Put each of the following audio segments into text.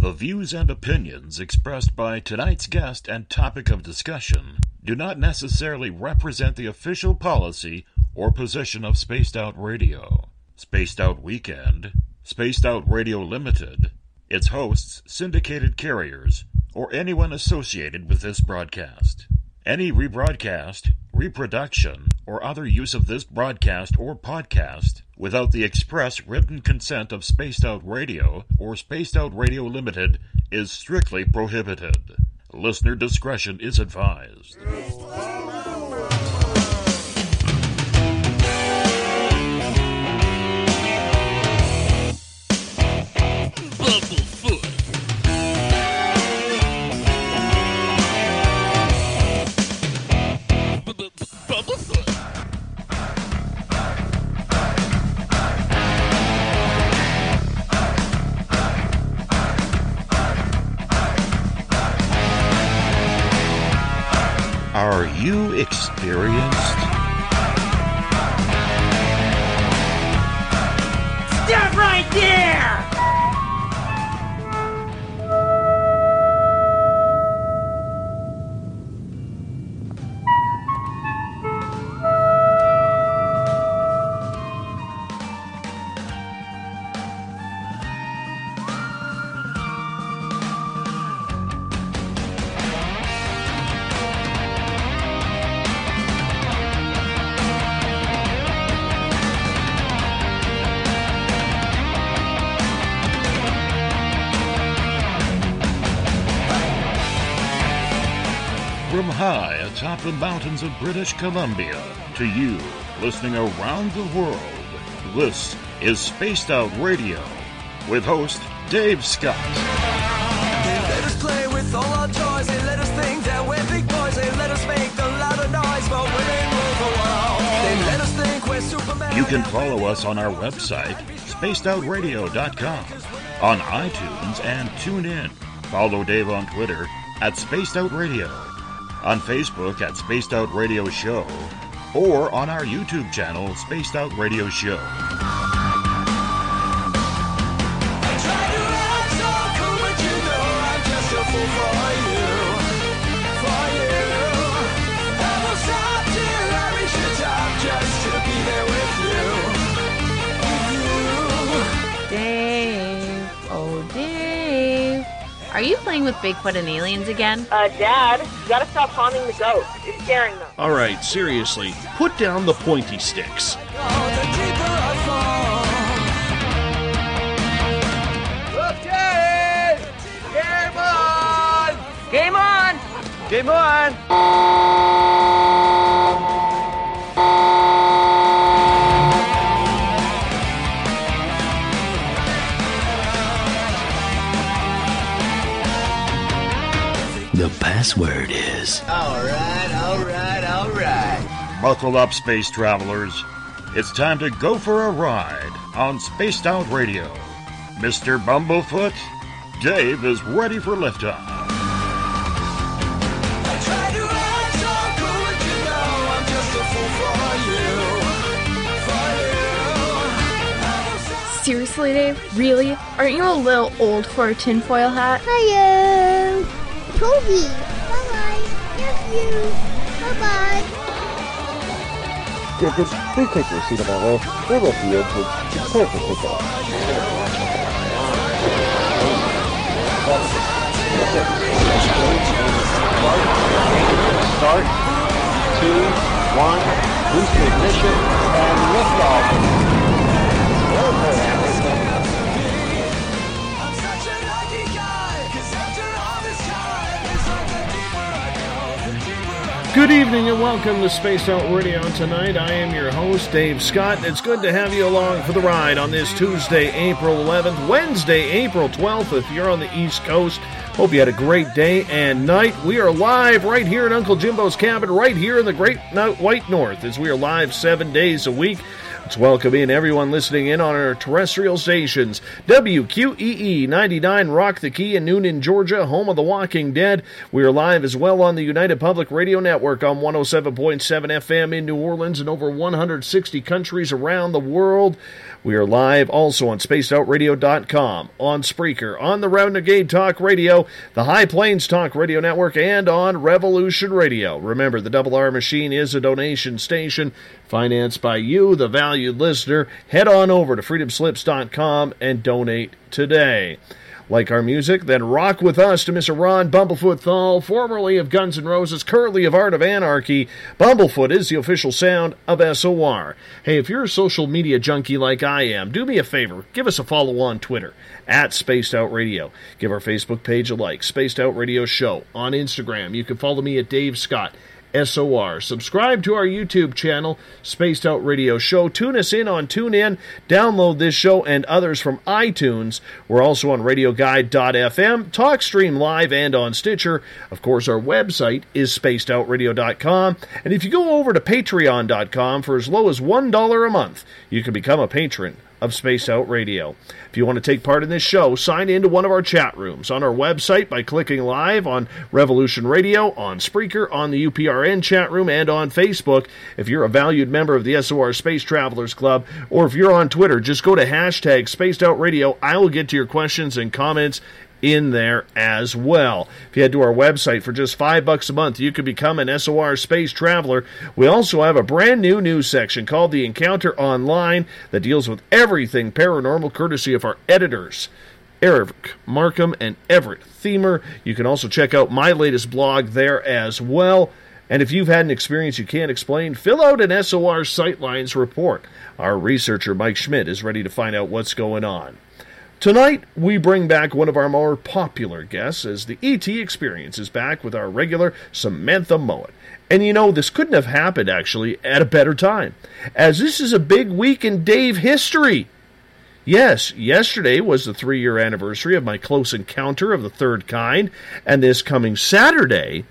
The views and opinions expressed by tonight's guest and topic of discussion do not necessarily represent the official policy or position of Spaced Out Radio, Spaced Out Weekend, Spaced Out Radio Limited, its hosts, syndicated carriers, or anyone associated with this broadcast. Any rebroadcast, reproduction, or other use of this broadcast or podcast without the express written consent of Spaced Out Radio or Spaced Out Radio Limited is strictly prohibited. Listener discretion is advised. Mountains of British Columbia to you listening around the world, this is Spaced Out Radio with host Dave Scott. They let us play with all our toys. They let us think that we're big boys. They let us make a lot of noise, but we ain't rule the world. They let us think we're Superman. You can follow us on our website, spacedoutradio.com, on iTunes and TuneIn. Follow Dave on Twitter at Spaced Out Radio, on Facebook at Spaced Out Radio Show, or on our YouTube channel, Spaced Out Radio Show. Are you playing with Bigfoot and aliens again? Uh, Dad, you gotta stop haunting the ghost. It's scaring them. All right, seriously, put down the pointy sticks. The deeper I fall. Okay! Game on! Game on! Password is Alright, alright, alright. Buckle up, space travelers. It's time to go for a ride on Spaced Out Radio. Mr. Bumblefoot, Dave is ready for liftoff. I try to act so cool, but you know I'm just a fool for you. For you. Seriously, Dave? Really? Aren't you a little old for a tinfoil hat? Hello. Toby. Bye bye. Love you. Bye bye. Tickets, please take your seat on my left. We're left the exit. It's time for pickup. Start. Two, one, boost ignition, and liftoff. Good evening and welcome to Spaced Out Radio. Tonight, I am your host, Dave Scott. It's good to have you along for the ride on this Tuesday, April 11th, Wednesday, April 12th, if you're on the East Coast. Hope you had a great day and night. We are live right here at Uncle Jimbo's cabin, right here in the Great White North, as we are live seven days a week. Let's welcome in everyone listening in on our terrestrial stations. WQEE 99 Rock the Key in Newnan, Georgia, home of the Walking Dead. We are live as well on the United Public Radio Network on 107.7 FM in New Orleans and over 160 countries around the world. We are live also on spacedoutradio.com, on Spreaker, on the Renegade Talk Radio, the High Plains Talk Radio Network, and on Revolution Radio. Remember, the Double R Machine is a donation station financed by you, the valued listener. Head on over to freedomslips.com and donate today. Like our music? Then rock with us to Mr. Ron Bumblefoot Thal, formerly of Guns N' Roses, currently of Art of Anarchy. Bumblefoot is the official sound of SOR. Hey, if you're a social media junkie like I am, do me a favor, give us a follow on Twitter at Spaced Out Radio. Give our Facebook page a like, Spaced Out Radio Show. On Instagram, you can follow me at Dave Scott. SOR. Subscribe to our YouTube channel, Spaced Out Radio Show. Tune us in on TuneIn. Download this show and others from iTunes. We're also on RadioGuide.fm, TalkStream Live, and on Stitcher. Of course, our website is SpacedOutRadio.com. And if you go over to Patreon.com for as low as $1 a month, you can become a patron of Spaced Out Radio. If you want to take part in this show, sign into one of our chat rooms on our website by clicking live on Revolution Radio, on Spreaker, on the UPRN chat room, and on Facebook. If you're a valued member of the SOR Space Travelers Club, or if you're on Twitter, just go to hashtag Spaced Out Radio. I will get to your questions and comments in there as well. If you head to our website for just five bucks a month, you can become an SOR space traveler. We also have a brand new news section called The Encounter Online that deals with everything paranormal, courtesy of our editors. Eric Markham and Everett Themer. You can also check out my latest blog there as well. And if you've had an experience you can't explain, fill out an SOR Sightlines report. Our researcher, Mike Schmidt, is ready to find out what's going on. Tonight, we bring back one of our more popular guests as the ET Experience is back with our regular Samantha Mowat. And you know, this couldn't have happened actually at a better time, as this is a big week in Dave history. Yes, yesterday was the three year anniversary of my close encounter of the third kind, and this coming Saturday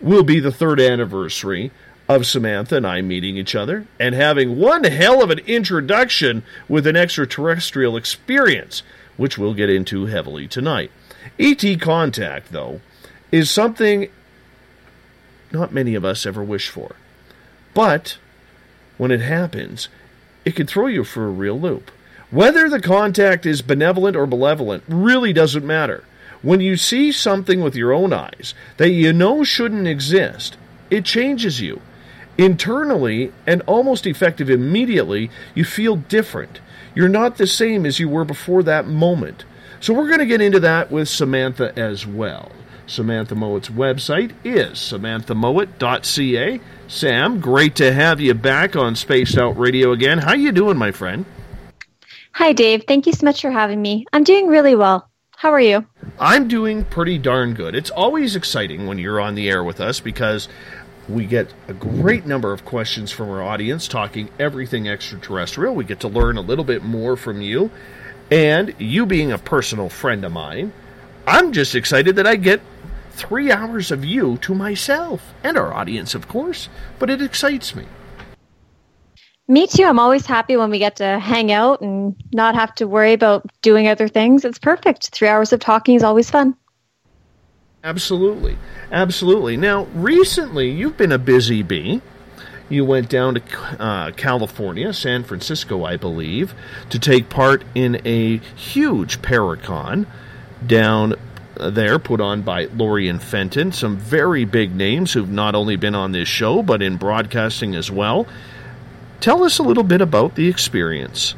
will be the third anniversary of Samantha and I meeting each other and having one hell of an introduction with an extraterrestrial experience which we'll get into heavily tonight. ET contact, though, is something not many of us ever wish for. But when it happens, it can throw you for a real loop. Whether the contact is benevolent or malevolent really doesn't matter. When you see something with your own eyes that you know shouldn't exist, it changes you. Internally and almost effective immediately, you feel different. You're not the same as you were before that moment. So we're going to get into that with Samantha as well. Samantha Mowat's website is samanthamowat.ca. Sam, great to have you back on Spaced Out Radio again. How you doing, my friend? Hi, Dave. Thank you so much for having me. I'm doing really well. How are you? I'm doing pretty darn good. It's always exciting when you're on the air with us because we get a great number of questions from our audience talking everything extraterrestrial. We get to learn a little bit more from you. And you being a personal friend of mine, I'm just excited that I get three hours of you to myself and our audience, of course, but it excites me. Me too. I'm always happy when we get to hang out and not have to worry about doing other things. It's perfect. Three hours of talking is always fun. Absolutely. Absolutely. Now, recently, you've been a busy bee. You went down to uh, California, San Francisco, I believe, to take part in a huge Paracon down there put on by Lorien Fenton. Some very big names who've not only been on this show, but in broadcasting as well. Tell us a little bit about the experience.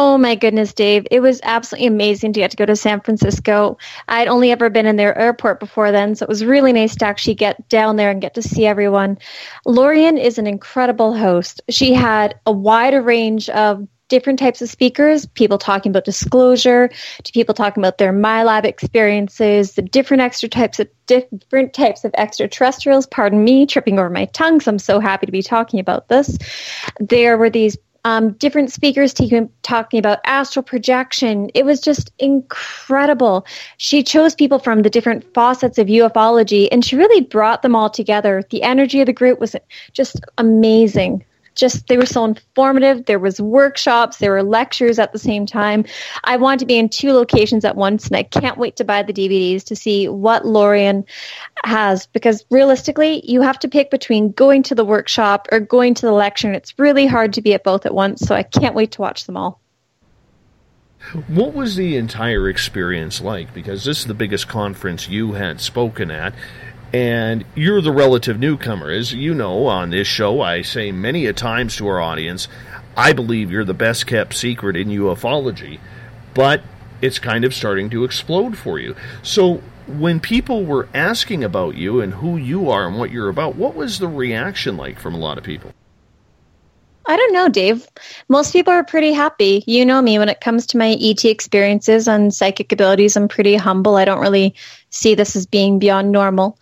Oh my goodness, Dave. It was absolutely amazing to get to go to San Francisco. I'd only ever been in their airport before then, so it was really nice to actually get down there and get to see everyone. Lorien is an incredible host. She had a wide range of different types of speakers, people talking about disclosure, to people talking about their MILAB experiences, the different extra types of different types of extraterrestrials. Pardon me, tripping over my tongue. So I'm so happy to be talking about this. There were these um, different speakers talking about astral projection. It was just incredible. She chose people from the different facets of ufology and she really brought them all together. The energy of the group was just amazing. Just they were so informative. There was workshops, there were lectures at the same time. I wanted to be in two locations at once, and I can't wait to buy the DVDs to see what Lorien has. Because realistically, you have to pick between going to the workshop or going to the lecture, and it's really hard to be at both at once. So I can't wait to watch them all. What was the entire experience like? Because this is the biggest conference you had spoken at, and you're the relative newcomer. As you know, on this show, I say many a times to our audience, I believe you're the best kept secret in ufology, but it's kind of starting to explode for you. So, when people were asking about you and who you are and what you're about, what was the reaction like from a lot of people? I don't know, Dave. Most people are pretty happy. You know me when it comes to my ET experiences and psychic abilities, I'm pretty humble. I don't really see this as being beyond normal.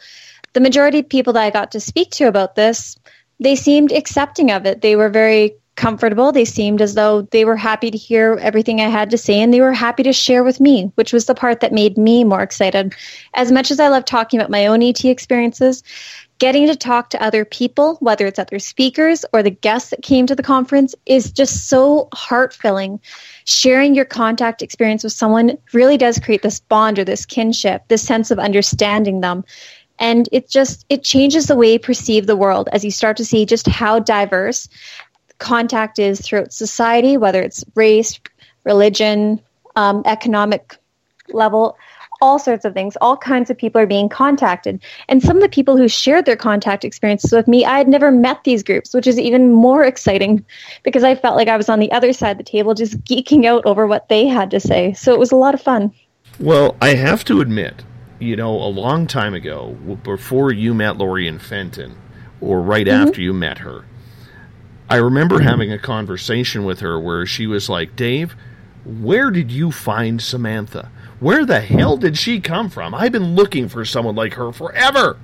The majority of people that I got to speak to about this, they seemed accepting of it. They were very comfortable. They seemed as though they were happy to hear everything I had to say and they were happy to share with me, which was the part that made me more excited. As much as I love talking about my own ET experiences, getting to talk to other people, whether it's other speakers or the guests that came to the conference, is just so heart filling. Sharing your contact experience with someone really does create this bond or this kinship, this sense of understanding them. And it just it changes the way you perceive the world as you start to see just how diverse contact is throughout society, whether it's race, religion, um, economic level all sorts of things. All kinds of people are being contacted. And some of the people who shared their contact experiences with me, I had never met these groups, which is even more exciting because I felt like I was on the other side of the table just geeking out over what they had to say. So it was a lot of fun. Well, I have to admit, you know, a long time ago, before you met Lorien Fenton, or right mm-hmm. after you met her, I remember having a conversation with her where she was like, Dave, where did you find Samantha? Where the hell did she come from? I've been looking for someone like her forever.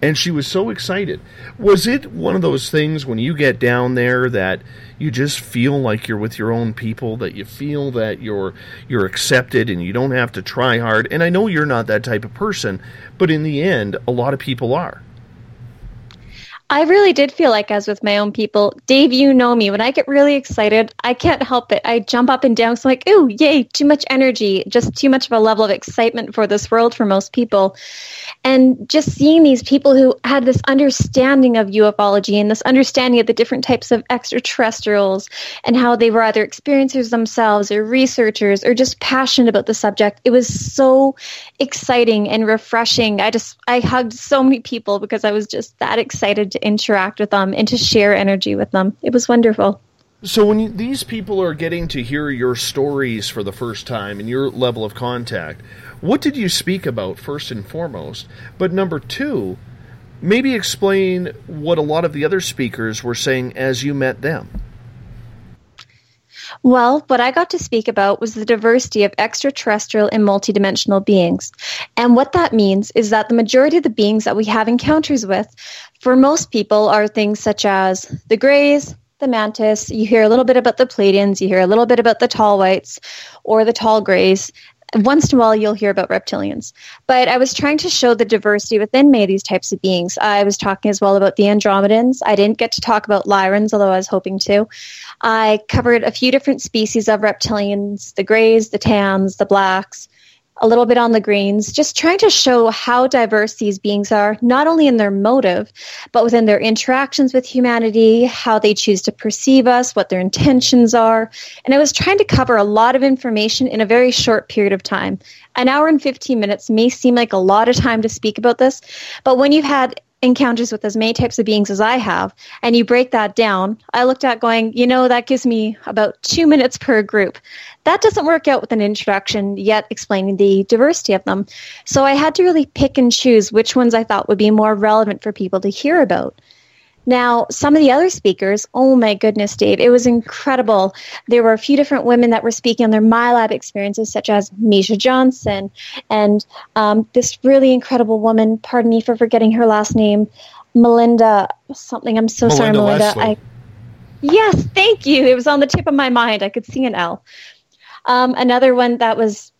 And she was so excited. Was it one of those things when you get down there that you just feel like you're with your own people, that you feel that you're you're accepted and you don't have to try hard? And I know you're not that type of person, but in the end, a lot of people are. I really did feel like I was with my own people. Dave, you know me. When I get really excited, I can't help it. I jump up and down. So I'm like, ooh, yay, too much energy, just too much of a level of excitement for this world for most people. And just seeing these people who had this understanding of ufology and this understanding of the different types of extraterrestrials and how they were either experiencers themselves or researchers or just passionate about the subject. It was so exciting and refreshing. I just, I hugged so many people because I was just that excited interact with them and to share energy with them. It was wonderful. So when you, these people are getting to hear your stories for the first time and your level of contact, what did you speak about first and foremost? But number two, maybe explain what a lot of the other speakers were saying as you met them. Well, what I got to speak about was the diversity of extraterrestrial and multidimensional beings. And what that means is that the majority of the beings that we have encounters with, for most people, are things such as the Greys, the Mantis. You hear a little bit about the Pleiadians, you hear a little bit about the Tall Whites or the Tall Greys, once in a while you'll hear about reptilians. But I was trying to show the diversity within many of these types of beings. I was talking as well about the Andromedans. I didn't get to talk about Lyrans, although I was hoping to. I covered a few different species of reptilians the grays, the tans, the blacks, a little bit on the greens, just trying to show how diverse these beings are, not only in their motive, but within their interactions with humanity, how they choose to perceive us, what their intentions are. And I was trying to cover a lot of information in a very short period of time. An hour and 15 minutes may seem like a lot of time to speak about this, but when you've had encounters with as many types of beings as I have, and you break that down, I looked at going, you know, that gives me about two minutes per group. That doesn't work out with an introduction yet explaining the diversity of them. So I had to really pick and choose which ones I thought would be more relevant for people to hear about. Now, some of the other speakers, oh my goodness, Dave, it was incredible. There were a few different women that were speaking on their MILAB experiences, such as Miesha Johnson and um, this really incredible woman, pardon me for forgetting her last name, Melinda something. I'm so Melinda sorry, Melinda. Leslie. I, yes, thank you. It was on the tip of my mind. I could see an L. Um, another one that was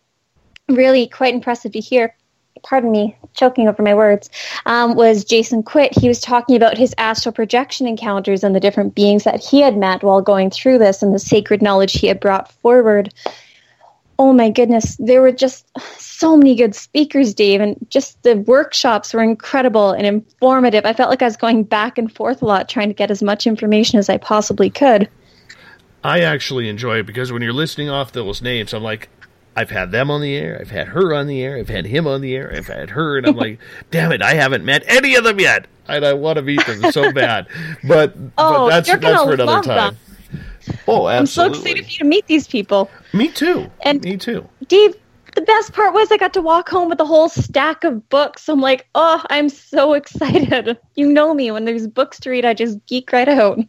really quite impressive to hear pardon me, choking over my words, um, was Jason Quitt. He was talking about his astral projection encounters and the different beings that he had met while going through this and the sacred knowledge he had brought forward. Oh my goodness, there were just so many good speakers, Dave, and just the workshops were incredible and informative. I felt like I was going back and forth a lot trying to get as much information as I possibly could. I actually enjoy it because when you're listening off those names, I'm like, I've had them on the air, I've had her on the air, I've had him on the air, I've had her, and I'm like, damn it, I haven't met any of them yet, and I want to meet them so bad. But, Oh, but that's you're that's gonna for another love time. them. Oh, I'm so excited for you to meet these people. Me too. And Me too. Dave, the best part was I got to walk home with a whole stack of books. I'm like, oh, I'm so excited. You know me. When there's books to read, I just geek right out.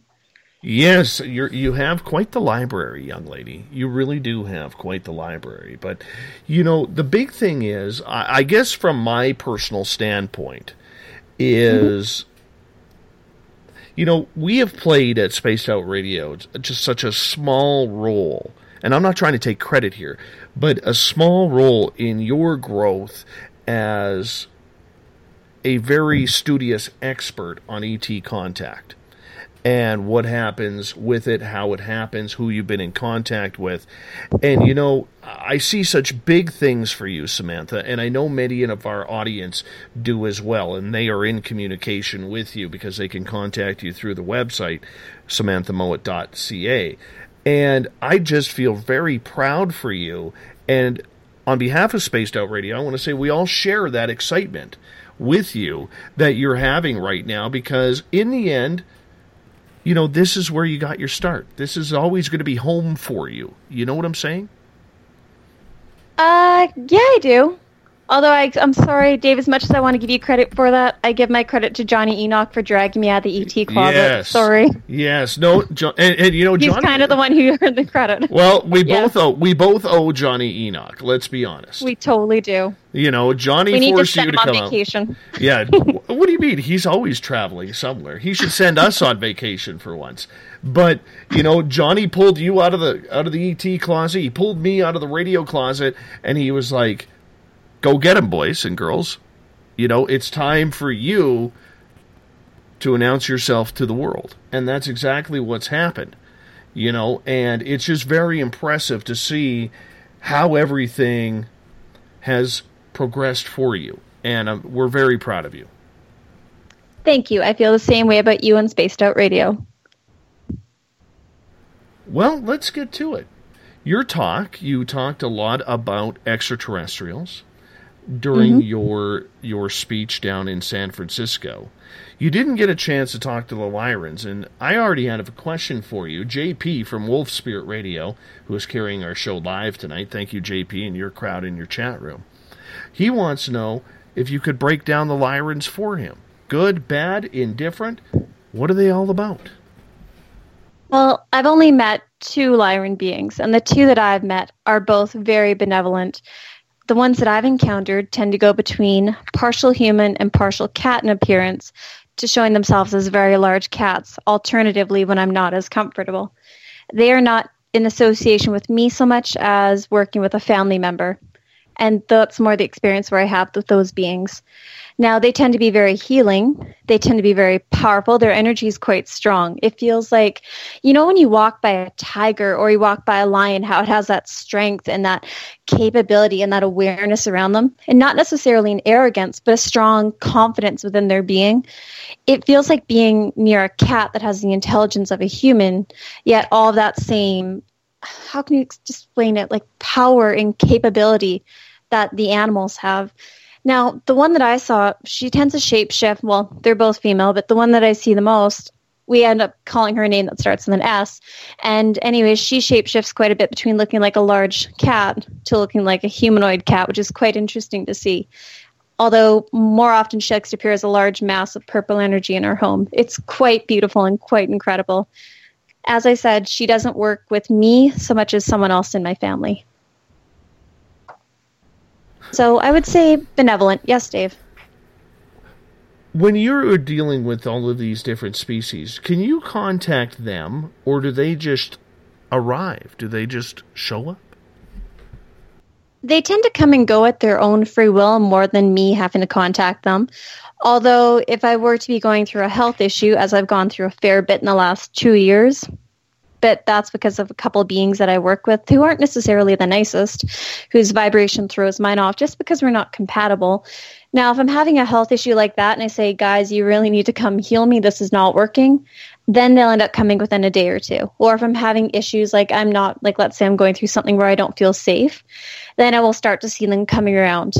Yes, you you have quite the library, young lady. You really do have quite the library. But you know, the big thing is, I, I guess, from my personal standpoint, is you know we have played at Spaced Out Radio just such a small role, and I'm not trying to take credit here, but a small role in your growth as a very studious expert on ET contact and what happens with it, how it happens, who you've been in contact with. And you know, I see such big things for you, Samantha, and I know many of our audience do as well, and they are in communication with you because they can contact you through the website, samanthamowat.ca. And I just feel very proud for you. And on behalf of Spaced Out Radio, I want to say we all share that excitement with you that you're having right now because in the end, you know, this is where you got your start. This is always going to be home for you. You know what I'm saying? Uh, yeah, I do. Although I, I'm sorry, Dave. As much as I want to give you credit for that, I give my credit to Johnny Enoch for dragging me out of the ET closet. Yes. Sorry, Yes. No. John, and, and you know, he's kind of the one who earned the credit. well, we Yeah. both owe we both owe Johnny Enoch. Let's be honest. We totally do. you know, Johnny we need to forced send you him to on come out. vacation. Yeah. what do you mean? He's always traveling somewhere. He should send us on vacation for once. But you know, Johnny pulled you out of the out of the ET closet. He pulled me out of the radio closet, and he was like, "Go get them, boys and girls. You know, it's time for you to announce yourself to the world." And that's exactly what's happened. You know, and it's just very impressive to see how everything has progressed for you, and um, we're very proud of you. Thank you. I feel the same way about you and Spaced Out Radio. Well, let's get to it. Your talk, you talked a lot about extraterrestrials during Mhm. your your speech down in San Francisco. You didn't get a chance to talk to the Lyrans, and I already had a question for you. JP from Wolf Spirit Radio, who is carrying our show live tonight. Thank you, JP, and your crowd in your chat room. He wants to know if you could break down the Lyrans for him. Good, bad, indifferent. What are they all about? Well, I've only met two Lyran beings, and the two that I've met are both very benevolent. The ones that I've encountered tend to go between partial human and partial cat in appearance to showing themselves as very large cats, alternatively, when I'm not as comfortable. They are not in association with me so much as working with a family member. And that's more the experience where I have with those beings. Now, they tend to be very healing. They tend to be very powerful. Their energy is quite strong. It feels like, you know, when you walk by a tiger or you walk by a lion, how it has that strength and that capability and that awareness around them. And not necessarily an arrogance, but a strong confidence within their being. It feels like being near a cat that has the intelligence of a human, yet all of that same, how can you explain it, like power and capability that the animals have. Now, the one that I saw, she tends to shapeshift. Well, they're both female, but the one that I see the most, we end up calling her a name that starts with an S. And anyways, she shapeshifts quite a bit between looking like a large cat to looking like a humanoid cat, which is quite interesting to see. Although more often she likes to appear as a large mass of purple energy in her home. It's quite beautiful and quite incredible. As I said, she doesn't work with me so much as someone else in my family. So I would say benevolent. Yes, Dave. When you're dealing with all of these different species, can you contact them or do they just arrive? Do they just show up? They tend to come and go at their own free will more than me having to contact them. Although, if I were to be going through a health issue, as I've gone through a fair bit in the last two years, but that's because of a couple beings that I work with who aren't necessarily the nicest, whose vibration throws mine off just because we're not compatible. Now, if I'm having a health issue like that and I say, guys, you really need to come heal me, this is not working, then they'll end up coming within a day or two. Or if I'm having issues like I'm not, like let's say I'm going through something where I don't feel safe, then I will start to see them coming around.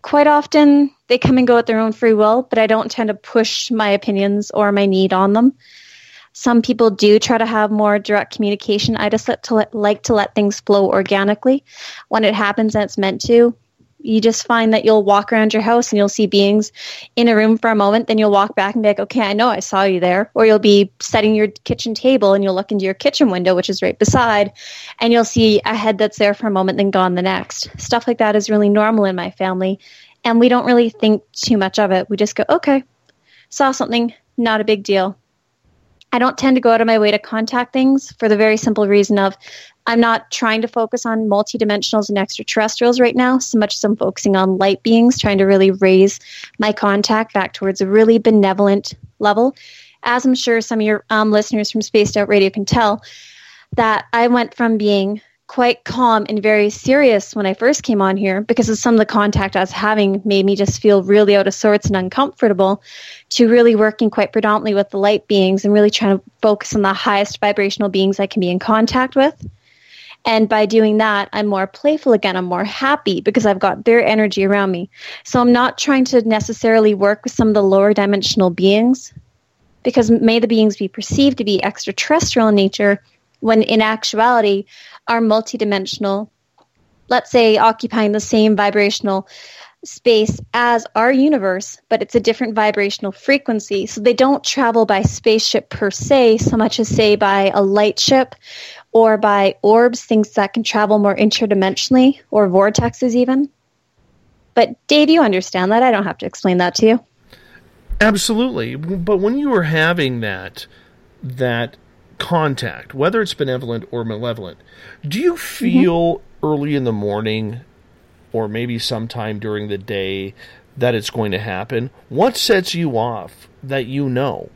Quite often, they come and go at their own free will, but I don't tend to push my opinions or my need on them. Some people do try to have more direct communication. I just like to let, like to let things flow organically. When it happens and it's meant to, you just find that you'll walk around your house and you'll see beings in a room for a moment, then you'll walk back and be like, okay, I know I saw you there. Or you'll be setting your kitchen table and you'll look into your kitchen window, which is right beside, and you'll see a head that's there for a moment, then gone the next. Stuff like that is really normal in my family. And we don't really think too much of it. We just go, okay, saw something, not a big deal. I don't tend to go out of my way to contact things for the very simple reason of I'm not trying to focus on multidimensionals and extraterrestrials right now, so much as I'm focusing on light beings, trying to really raise my contact back towards a really benevolent level. As I'm sure some of your um, listeners from Spaced Out Radio can tell, that I went from being quite calm and very serious when I first came on here because of some of the contact I was having made me just feel really out of sorts and uncomfortable to really working quite predominantly with the light beings and really trying to focus on the highest vibrational beings I can be in contact with. And by doing that, I'm more playful again. I'm more happy because I've got their energy around me. So I'm not trying to necessarily work with some of the lower dimensional beings because may the beings be perceived to be extraterrestrial in nature when in actuality are multidimensional, let's say occupying the same vibrational space as our universe, but it's a different vibrational frequency. So they don't travel by spaceship per se, so much as say by a light ship or by orbs, things that can travel more interdimensionally or vortexes even. But Dave, you understand that. I don't have to explain that to you. Absolutely. But when you are having that that contact, whether it's benevolent or malevolent, do you feel mm-hmm. early in the morning or maybe sometime during the day that it's going to happen? What sets you off that you know?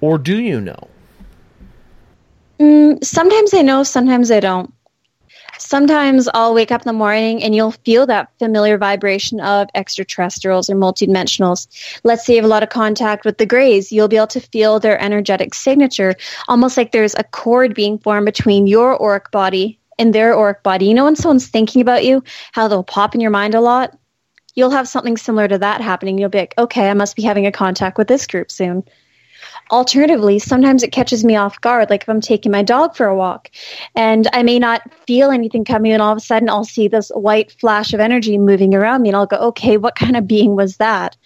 Or do you know? Mm, sometimes I know, sometimes I don't sometimes I'll wake up in the morning and you'll feel that familiar vibration of extraterrestrials or multidimensionals. Let's say you have a lot of contact with the Greys, you'll be able to feel their energetic signature, almost like there's a cord being formed between your auric body and their auric body. You know, when someone's thinking about you, how they'll pop in your mind a lot? You'll have something similar to that happening. You'll be like, okay, I must be having a contact with this group soon alternatively, sometimes it catches me off guard, like if I'm taking my dog for a walk and I may not feel anything coming, and all of a sudden I'll see this white flash of energy moving around me, and I'll go, okay, what kind of being was that?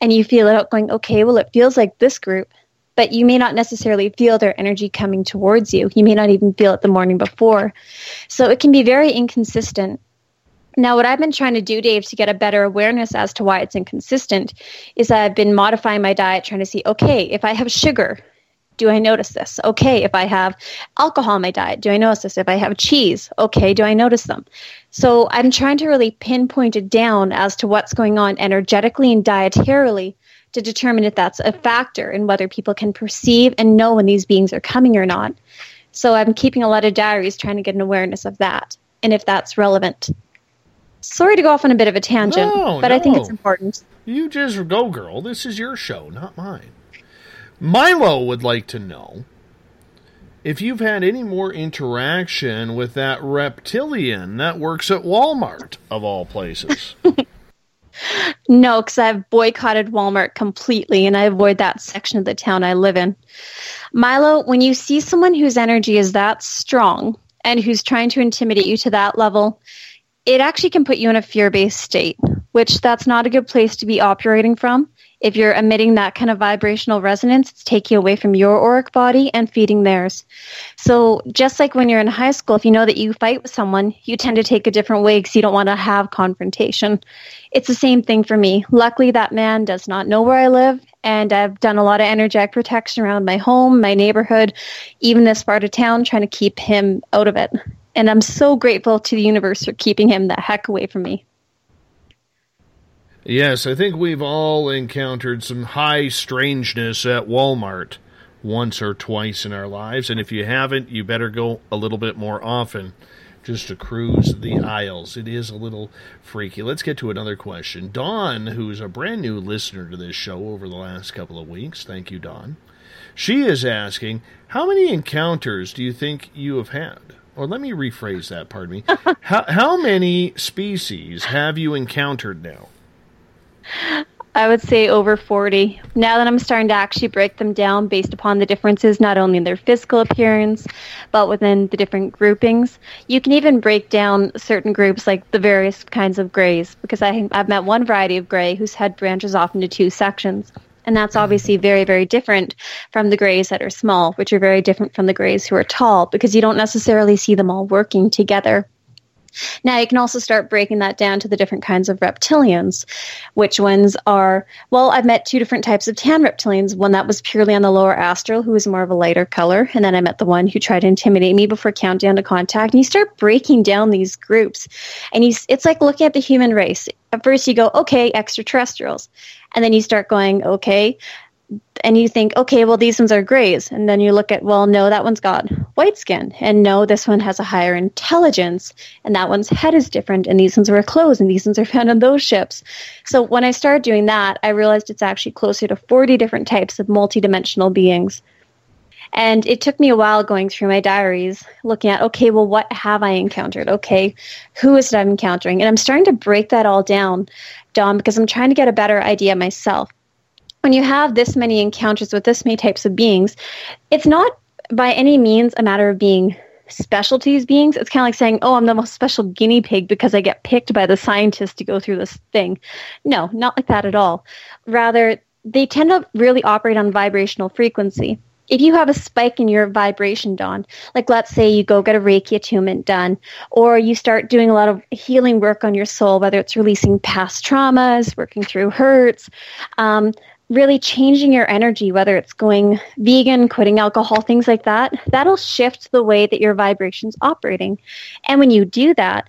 And you feel it out going, okay, well, it feels like this group. But you may not necessarily feel their energy coming towards you. You may not even feel it the morning before. So it can be very inconsistent. Now, what I've been trying to do, Dave, to get a better awareness as to why it's inconsistent is I've been modifying my diet, trying to see, okay, if I have sugar, do I notice this? Okay, if I have alcohol in my diet, do I notice this? If I have cheese, okay, do I notice them? So I'm trying to really pinpoint it down as to what's going on energetically and dietarily to determine if that's a factor in whether people can perceive and know when these beings are coming or not. So I'm keeping a lot of diaries trying to get an awareness of that and if that's relevant. Sorry to go off on a bit of a tangent, no, but no. I think it's important. You just go, girl. This is your show, not mine. Milo would like to know if you've had any more interaction with that reptilian that works at Walmart, of all places. no, because I've boycotted Walmart completely and I avoid that section of the town I live in. Milo, when you see someone whose energy is that strong and who's trying to intimidate you to that level, it actually can put you in a fear based state, which that's not a good place to be operating from. If you're emitting that kind of vibrational resonance, it's taking away from your auric body and feeding theirs. So, just like when you're in high school, if you know that you fight with someone, you tend to take a different way because you don't want to have confrontation. It's the same thing for me. Luckily, that man does not know where I live, and I've done a lot of energetic protection around my home, my neighborhood, even this part of town, trying to keep him out of it. And I'm so grateful to the universe for keeping him the heck away from me. Yes, I think we've all encountered some high strangeness at Walmart once or twice in our lives, and if you haven't, you better go a little bit more often just to cruise the aisles. It is a little freaky. Let's get to another question. Dawn, who's a brand new listener to this show over the last couple of weeks, thank you, Dawn. She is asking, How many encounters do you think you have had? Or let me rephrase that, pardon me. how, how many species have you encountered now? I would say over 40. Now that I'm starting to actually break them down based upon the differences, not only in their physical appearance, but within the different groupings. You can even break down certain groups like the various kinds of grays, because I, I've met one variety of gray whose head branches off into two sections. And that's mm-hmm. obviously very, very different from the grays that are small, which are very different from the grays who are tall, because you don't necessarily see them all working together. Now you can also start breaking that down to the different kinds of reptilians. Which ones are, well, I've met two different types of tan reptilians. One that was purely on the lower astral, who was more of a lighter color. And then I met the one who tried to intimidate me before countdown to contact. And you start breaking down these groups. And you, it's like looking at the human race. At first you go, okay, extraterrestrials. And then you start going, okay, and you think, okay, well, these ones are grays. And then you look at, well, no, that one's got white skin. And no, this one has a higher intelligence. And that one's head is different. And these ones were clothes. And these ones are found on those ships. So when I started doing that, I realized it's actually closer to 40 different types of multidimensional beings. And it took me a while going through my diaries, looking at, okay, well, what have I encountered? Okay, who is it I'm encountering? And I'm starting to break that all down, Dawn, because I'm trying to get a better idea myself when you have this many encounters with this many types of beings, it's not by any means a matter of being special to these beings. It's kind of like saying, oh, I'm the most special guinea pig because I get picked by the scientist to go through this thing. No, not like that at all. Rather, they tend to really operate on vibrational frequency. If you have a spike in your vibration, Dawn, like let's say you go get a Reiki attunement done, or you start doing a lot of healing work on your soul, whether it's releasing past traumas, working through hurts, um, really changing your energy, whether it's going vegan, quitting alcohol, things like that, that'll shift the way that your vibration's operating. And when you do that,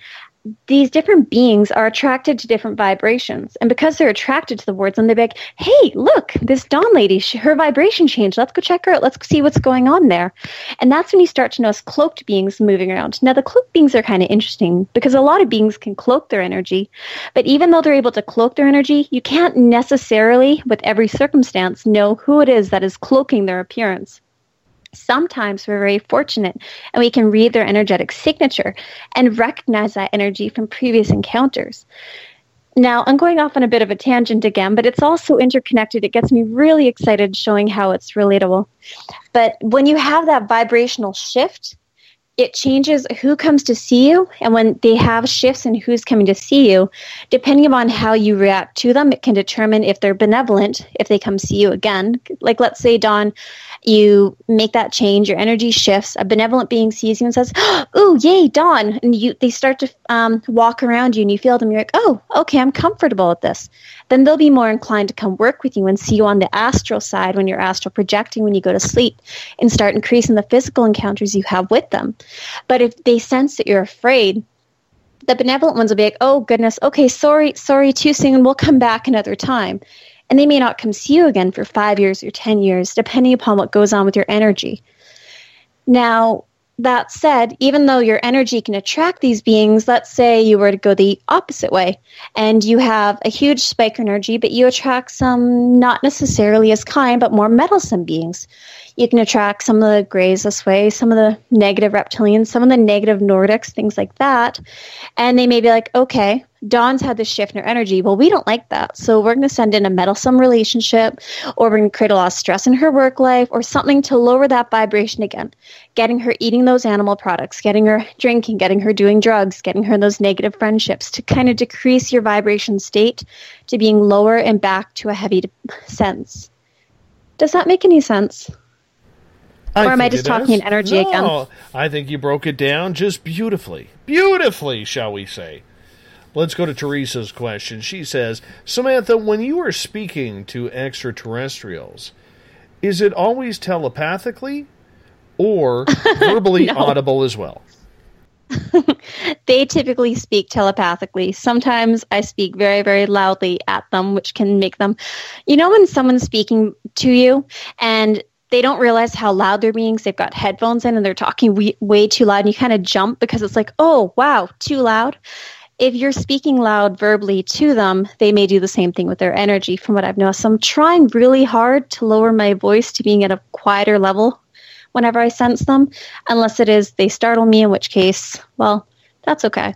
these different beings are attracted to different vibrations. And because they're attracted to the words, and they're like, hey, look, this Dawn lady, she, her vibration changed. Let's go check her out. Let's see what's going on there. And that's when you start to notice cloaked beings moving around. Now, the cloaked beings are kind of interesting because a lot of beings can cloak their energy. But even though they're able to cloak their energy, you can't necessarily, with every circumstance, know who it is that is cloaking their appearance sometimes we're very fortunate and we can read their energetic signature and recognize that energy from previous encounters. Now, I'm going off on a bit of a tangent again, but it's also interconnected. It gets me really excited showing how it's relatable. But when you have that vibrational shift, it changes who comes to see you and when they have shifts in who's coming to see you depending upon how you react to them it can determine if they're benevolent if they come see you again like let's say Dawn you make that change your energy shifts. A benevolent being sees you and says oh yay Dawn. And you they start to um, walk around you and you feel them. You're like oh okay i'm comfortable with this. Then they'll be more inclined to come work with you and see you on the astral side when you're astral projecting when you go to sleep and start increasing the physical encounters you have with them. But if they sense that you're afraid the benevolent ones will be like oh goodness. Okay sorry sorry too soon. We'll come back another time and they may not come see you again for five years or 10 years, depending upon what goes on with your energy. Now, that said, even though your energy can attract these beings, let's say you were to go the opposite way and you have a huge spike energy, but you attract some not necessarily as kind, but more meddlesome beings. You can attract some of the grays this way, some of the negative reptilians, some of the negative Nordics, things like that. And they may be like, okay, Dawn's had this shift in her energy. Well, we don't like that. So we're going to send in a meddlesome relationship, or we're going to create a lot of stress in her work life, or something to lower that vibration again. Getting her eating those animal products, getting her drinking, getting her doing drugs, getting her in those negative friendships to kind of decrease your vibration state to being lower and back to a heavy sense. Does that make any sense? I or am I just talking is. in energy no, again? I think you broke it down just beautifully. Beautifully, shall we say. Let's go to Teresa's question. She says, Samantha, when you are speaking to extraterrestrials, is it always telepathically or verbally No. audible as well? they typically speak telepathically. Sometimes I speak very, very loudly at them, which can make them, you know, when someone's speaking to you and they don't realize how loud they're being. they've got headphones in and they're talking way, way too loud, and you kind of jump because it's like, oh, wow, too loud. If you're speaking loud verbally to them, they may do the same thing with their energy, from what I've noticed. So I'm trying really hard to lower my voice to being at a quieter level whenever I sense them, unless it is they startle me, in which case, well, that's okay.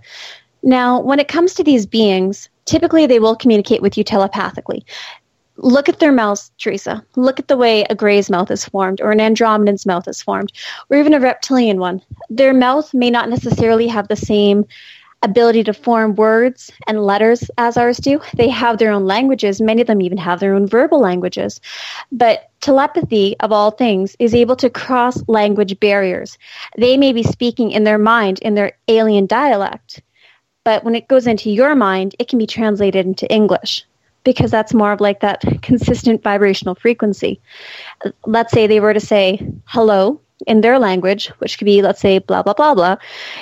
Now, when it comes to these beings, typically they will communicate with you telepathically. Look at their mouths, Teresa. Look at the way a gray's mouth is formed, or an Andromedan's mouth is formed, or even a reptilian one. Their mouth may not necessarily have the same ability to form words and letters as ours do. They have their own languages. Many of them even have their own verbal languages. But telepathy, of all things, is able to cross language barriers. They may be speaking in their mind in their alien dialect, but when it goes into your mind, it can be translated into English because that's more of like that consistent vibrational frequency. Let's say they were to say hello in their language, which could be, let's say, blah, blah, blah, blah.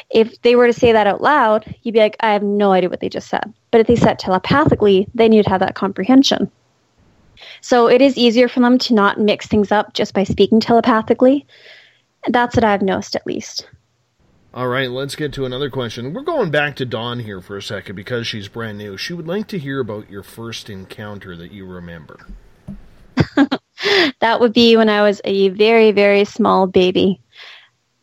If they were to say that out loud, you'd be like, I have no idea what they just said. But if they said telepathically, then you'd have that comprehension. So it is easier for them to not mix things up just by speaking telepathically. That's what I've noticed, at least. All right, let's get to another question. We're going back to Dawn here for a second because she's brand new. She would like to hear about your first encounter that you remember. that would be when I was a very, very small baby.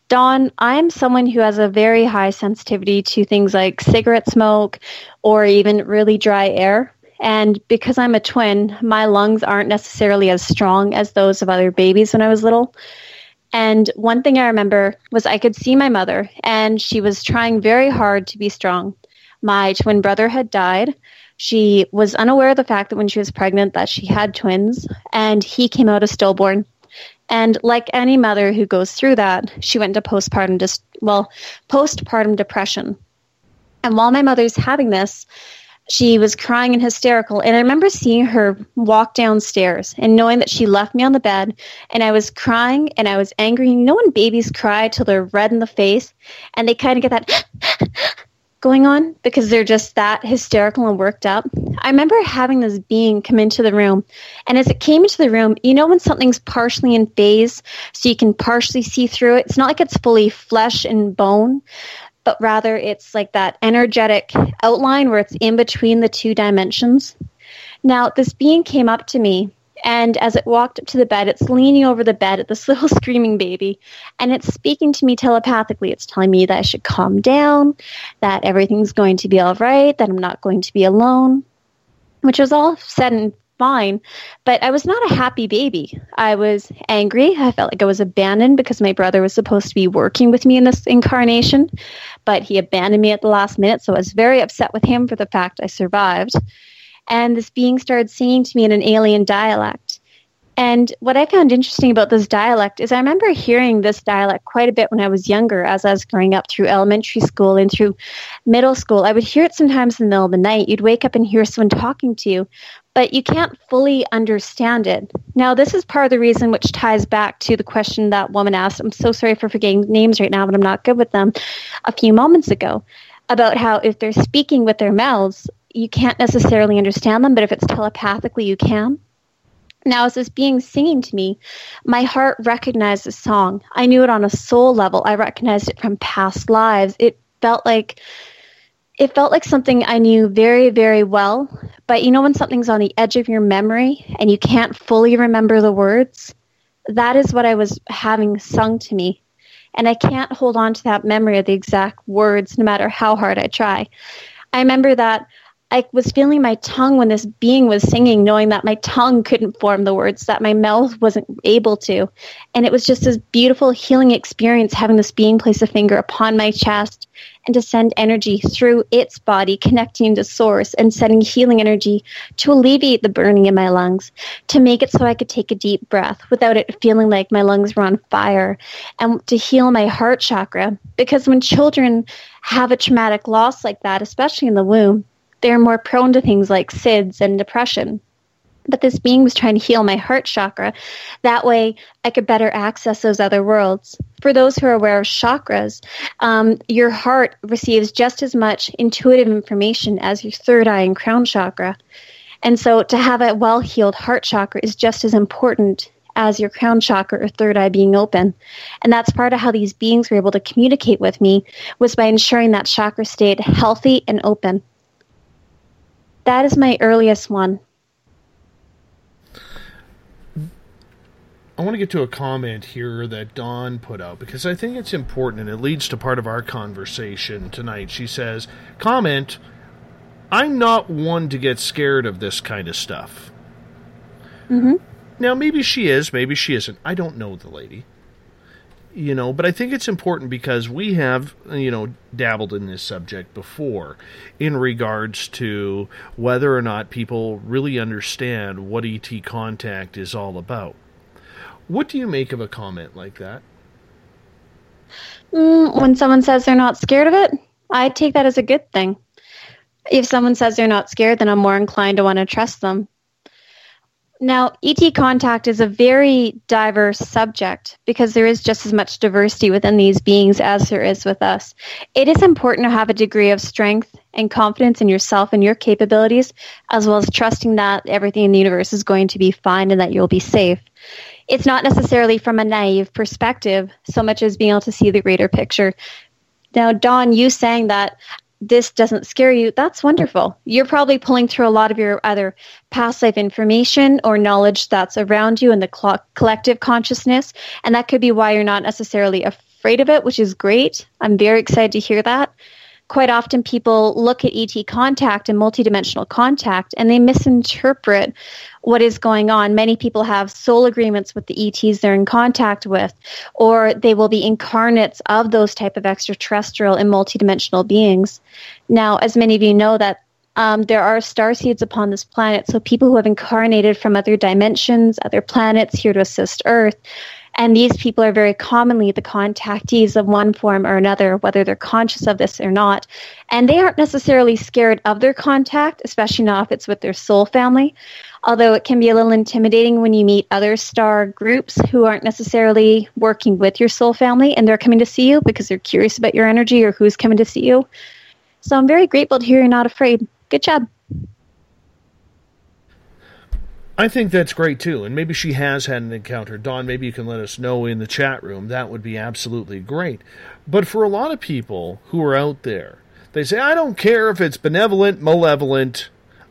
Dawn, I am someone who has a very high sensitivity to things like cigarette smoke or even really dry air. And because I'm a twin, my lungs aren't necessarily as strong as those of other babies when I was little. And one thing I remember was I could see my mother, and she was trying very hard to be strong. My twin brother had died. She was unaware of the fact that when she was pregnant that she had twins, and he came out as stillborn. And like any mother who goes through that, she went into postpartum dis- well, postpartum depression. And while my mother's having this, she was crying and hysterical. And I remember seeing her walk downstairs and knowing that she left me on the bed. And I was crying and I was angry. You know when babies cry till they're red in the face and they kind of get that going on because they're just that hysterical and worked up. I remember having this being come into the room. And as it came into the room, you know when something's partially in phase, so you can partially see through it? It's not like it's fully flesh and bone, but rather it's like that energetic outline where it's in between the two dimensions. Now, this being came up to me, and as it walked up to the bed, it's leaning over the bed at this little screaming baby, and it's speaking to me telepathically. It's telling me that I should calm down, that everything's going to be all right, that I'm not going to be alone, which was all said and fine, but I was not a happy baby. I was angry. I felt like I was abandoned because my brother was supposed to be working with me in this incarnation, but he abandoned me at the last minute. So I was very upset with him for the fact I survived. And this being started singing to me in an alien dialect. And what I found interesting about this dialect is I remember hearing this dialect quite a bit when I was younger, as I was growing up through elementary school and through middle school. I would hear it sometimes in the middle of the night. You'd wake up and hear someone talking to you, but you can't fully understand it. Now, this is part of the reason which ties back to the question that woman asked. I'm so sorry for forgetting names right now, but I'm not good with them. A few moments ago, about how if they're speaking with their mouths, you can't necessarily understand them, but if it's telepathically, you can. Now, as this being singing to me, my heart recognized the song. I knew it on a soul level. I recognized it from past lives. It felt like it felt like something I knew very, very well. But you know when something's on the edge of your memory and you can't fully remember the words? That is what I was having sung to me. And I can't hold on to that memory of the exact words no matter how hard I try. I remember that I was feeling my tongue when this being was singing, knowing that my tongue couldn't form the words, that my mouth wasn't able to. And it was just this beautiful healing experience having this being place a finger upon my chest and to send energy through its body, connecting to source and sending healing energy to alleviate the burning in my lungs, to make it so I could take a deep breath without it feeling like my lungs were on fire, and to heal my heart chakra. Because when children have a traumatic loss like that, especially in the womb, they're more prone to things like SIDS and depression. But this being was trying to heal my heart chakra. That way, I could better access those other worlds. For those who are aware of chakras, um, your heart receives just as much intuitive information as your third eye and crown chakra. And so, to have a well healed heart chakra is just as important as your crown chakra or third eye being open. And that's part of how these beings were able to communicate with me was by ensuring that chakra stayed healthy and open. That is my earliest one. I want to get to a comment here that Dawn put out because I think it's important and it leads to part of our conversation tonight. She says, Comment, I'm not one to get scared of this kind of stuff. Mm-hmm. Now, maybe she is, maybe she isn't. I don't know the lady. You know, but I think it's important because we have, you know, dabbled in this subject before in regards to whether or not people really understand what ET contact is all about. What do you make of a comment like that? Mm, when someone says they're not scared of it, I take that as a good thing. If someone says they're not scared, then I'm more inclined to want to trust them. Now, ET contact is a very diverse subject because there is just as much diversity within these beings as there is with us. It is important to have a degree of strength and confidence in yourself and your capabilities, as well as trusting that everything in the universe is going to be fine and that you'll be safe. It's not necessarily from a naive perspective so much as being able to see the greater picture. Now, Dawn, you saying that this doesn't scare you, that's wonderful. You're probably pulling through a lot of your other past life information or knowledge that's around you in the cl- collective consciousness, and that could be why you're not necessarily afraid of it, which is great. I'm very excited to hear that. Quite often, people look at ET contact and multidimensional contact and they misinterpret what is going on. Many people have soul agreements with the ETs they're in contact with, or they will be incarnates of those type of extraterrestrial and multidimensional beings. Now, as many of you know, that um, there are star seeds upon this planet, so people who have incarnated from other dimensions, other planets here to assist Earth. And these people are very commonly the contactees of one form or another, whether they're conscious of this or not. And they aren't necessarily scared of their contact, especially not if it's with their soul family although it can be a little intimidating when you meet other star groups who aren't necessarily working with your soul family and they're coming to see you because they're curious about your energy or who's coming to see you. So I'm very grateful to hear you're not afraid. Good job. I think that's great too, and maybe she has had an encounter. Dawn, maybe you can let us know in the chat room. That would be absolutely great. But for a lot of people who are out there, they say, I don't care if it's benevolent, malevolent,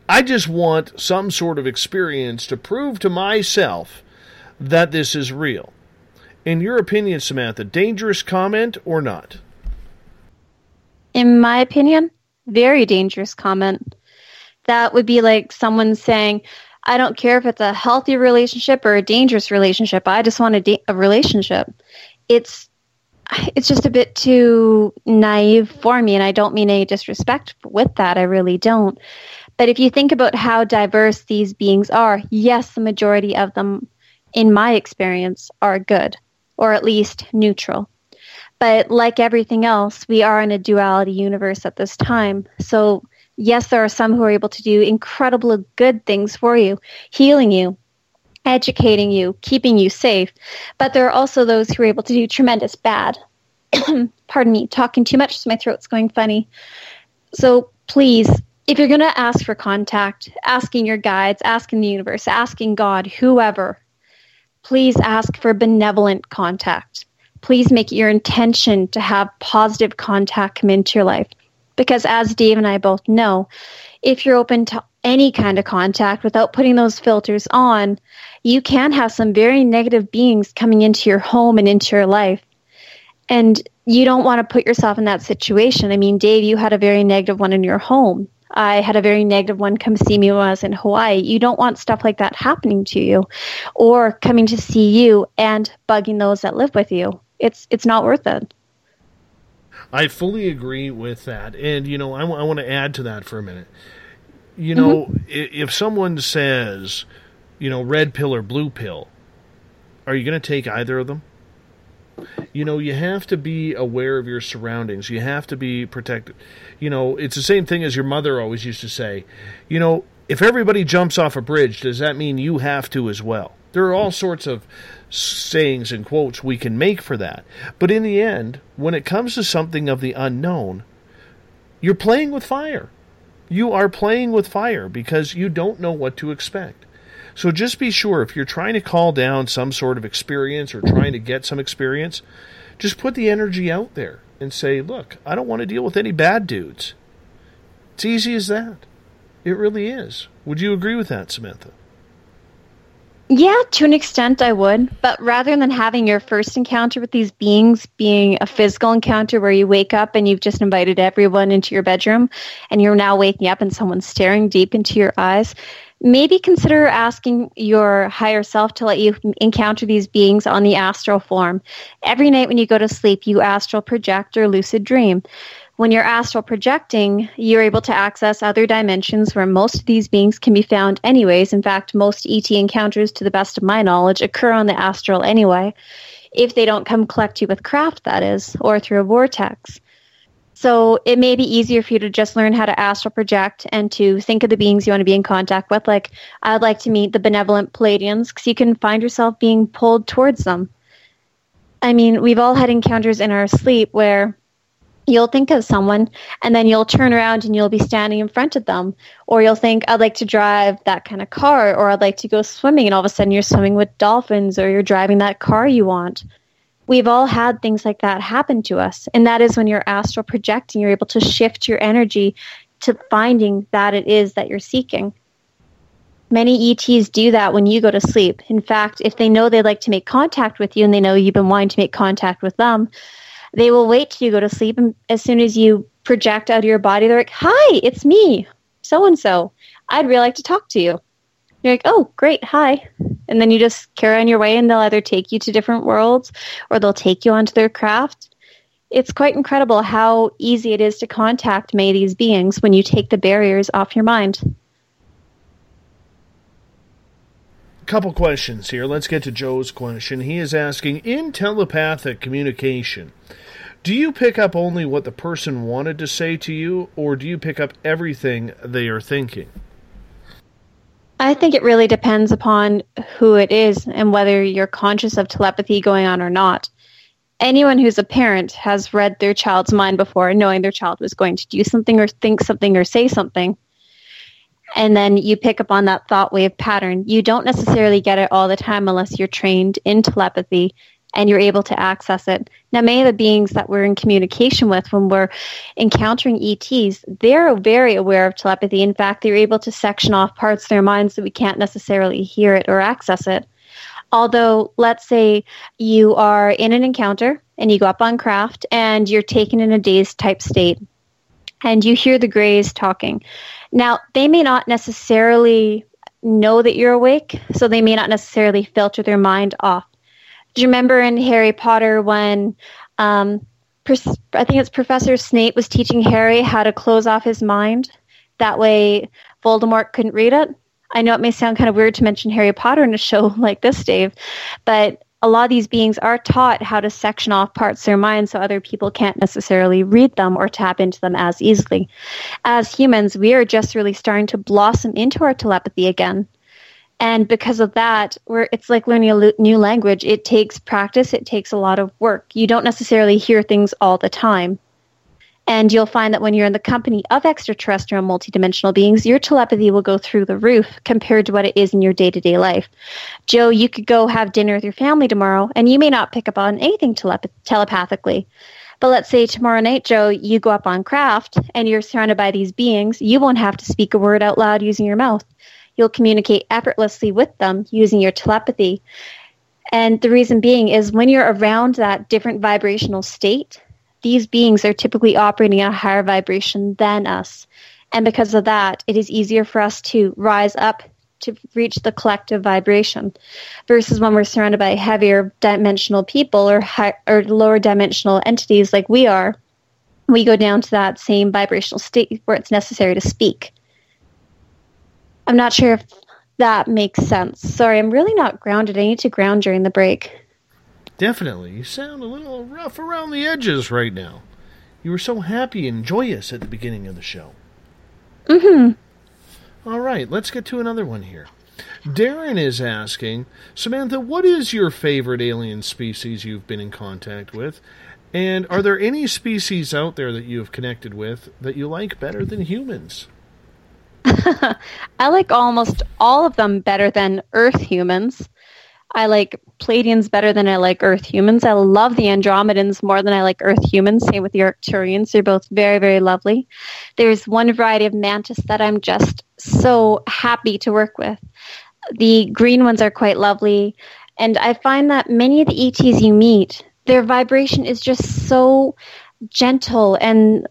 I just want some sort of experience to prove to myself that this is real. In your opinion, Samantha, dangerous comment or not? In my opinion, very dangerous comment. That would be like someone saying, I don't care if it's a healthy relationship or a dangerous relationship. I just want a, a relationship. It's it's just a bit too naive for me, and I don't mean any disrespect with that. I really don't. But if you think about how diverse these beings are, yes, the majority of them, in my experience, are good, or at least neutral. But like everything else, we are in a duality universe at this time. So yes, there are some who are able to do incredible good things for you, healing you, educating you, keeping you safe. But there are also those who are able to do tremendous bad. Pardon me, talking too much, so my throat's going funny. So please, if you're going to ask for contact, asking your guides, asking the universe, asking God, whoever, please ask for benevolent contact. Please make it your intention to have positive contact come into your life. Because as Dave and I both know, if you're open to any kind of contact without putting those filters on, you can have some very negative beings coming into your home and into your life. And you don't want to put yourself in that situation. I mean, Dave, you had a very negative one in your home. I had a very negative one come see me when I was in Hawaii. You don't want stuff like that happening to you or coming to see you and bugging those that live with you. It's it's not worth it. I fully agree with that. And, you know, I, w- I want to add to that for a minute. You know, mm-hmm. if someone says, you know, red pill or blue pill, are you going to take either of them? You know, you have to be aware of your surroundings. You have to be protected. You know, it's the same thing as your mother always used to say. You know, if everybody jumps off a bridge, does that mean you have to as well? There are all sorts of sayings and quotes we can make for that. But in the end, when it comes to something of the unknown, you're playing with fire. You are playing with fire because you don't know what to expect. So just be sure if you're trying to call down some sort of experience or trying to get some experience, just put the energy out there and say, look, I don't want to deal with any bad dudes. It's easy as that. It really is. Would you agree with that, Samantha? Yeah, to an extent I would. But rather than having your first encounter with these beings being a physical encounter where you wake up and you've just invited everyone into your bedroom and you're now waking up and someone's staring deep into your eyes, maybe consider asking your higher self to let you encounter these beings on the astral form. Every night when you go to sleep, you astral project or lucid dream. When you're astral projecting, you're able to access other dimensions where most of these beings can be found anyways. In fact, most ET encounters, to the best of my knowledge, occur on the astral anyway, if they don't come collect you with craft, that is, or through a vortex. So it may be easier for you to just learn how to astral project and to think of the beings you want to be in contact with. Like, I'd like to meet the benevolent Pleiadians because you can find yourself being pulled towards them. I mean, we've all had encounters in our sleep where you'll think of someone and then you'll turn around and you'll be standing in front of them. Or you'll think i'd like to drive that kind of car or i'd like to go swimming and all of a sudden you're swimming with dolphins or you're driving that car you want. We've all had things like that happen to us and that is when you're astral projecting you're able to shift your energy to finding that it is that you're seeking. Many ETs do that when you go to sleep. In fact, if they know they'd like to make contact with you and they know you've been wanting to make contact with them, they will wait till you go to sleep, and as soon as you project out of your body, they're like, "Hi, it's me, so and so. I'd really like to talk to you." You're like, "Oh, great, hi," and then you just carry on your way, and they'll either take you to different worlds or they'll take you onto their craft. It's quite incredible how easy it is to contact many of these beings when you take the barriers off your mind. couple questions here. Let's get to Joe's question. He is asking In telepathic communication, do you pick up only what the person wanted to say to you, or do you pick up everything they are thinking? I think it really depends upon who it is and whether you're conscious of telepathy going on or not. Anyone who's a parent has read their child's mind before, knowing their child was going to do something or think something or say something and then you pick up on that thought wave pattern. You don't necessarily get it all the time unless you're trained in telepathy and you're able to access it. Now, many of the beings that we're in communication with when we're encountering ETs, they're very aware of telepathy. In fact, they're able to section off parts of their minds so we can't necessarily hear it or access it. Although, let's say you are in an encounter and you go up on craft and you're taken in a dazed type state and you hear the Greys talking now, they may not necessarily know that you're awake, so they may not necessarily filter their mind off. Do you remember in Harry Potter when um, I think it's Professor Snape was teaching Harry how to close off his mind? That way Voldemort couldn't read it. I know it may sound kind of weird to mention Harry Potter in a show like this, Dave, but a lot of these beings are taught how to section off parts of their mind so other people can't necessarily read them or tap into them as easily. As humans, we are just really starting to blossom into our telepathy again. And because of that, we're, it's like learning a new language. It takes practice, it takes a lot of work. You don't necessarily hear things all the time. And you'll find that when you're in the company of extraterrestrial multidimensional beings, your telepathy will go through the roof compared to what it is in your day to day life. Joe, you could go have dinner with your family tomorrow, and you may not pick up on anything telep- telepathically. But let's say tomorrow night, Joe, you go up on craft and you're surrounded by these beings. You won't have to speak a word out loud using your mouth. You'll communicate effortlessly with them using your telepathy. And the reason being is when you're around that different vibrational state, these beings are typically operating at a higher vibration than us. And because of that, it is easier for us to rise up to reach the collective vibration versus when we're surrounded by heavier dimensional people or, high, or lower dimensional entities like we are, we go down to that same vibrational state where it's necessary to speak. I'm not sure if that makes sense. Sorry, I'm really not grounded. I need to ground during the break. Definitely. You sound a little rough around the edges right now. You were so happy and joyous at the beginning of the show. Mm-hmm. All right, let's get to another one here. Darren is asking, Samantha, what is your favorite alien species you've been in contact with? And are there any species out there that you've connected with that you like better than humans? I like almost all of them better than Earth humans. I like Pleiadians better than I like Earth humans. I love the Andromedans more than I like Earth humans. Same with the Arcturians. They're both very, very lovely. There's one variety of mantis that I'm just so happy to work with. The green ones are quite lovely. And I find that many of the ETs you meet, their vibration is just so gentle and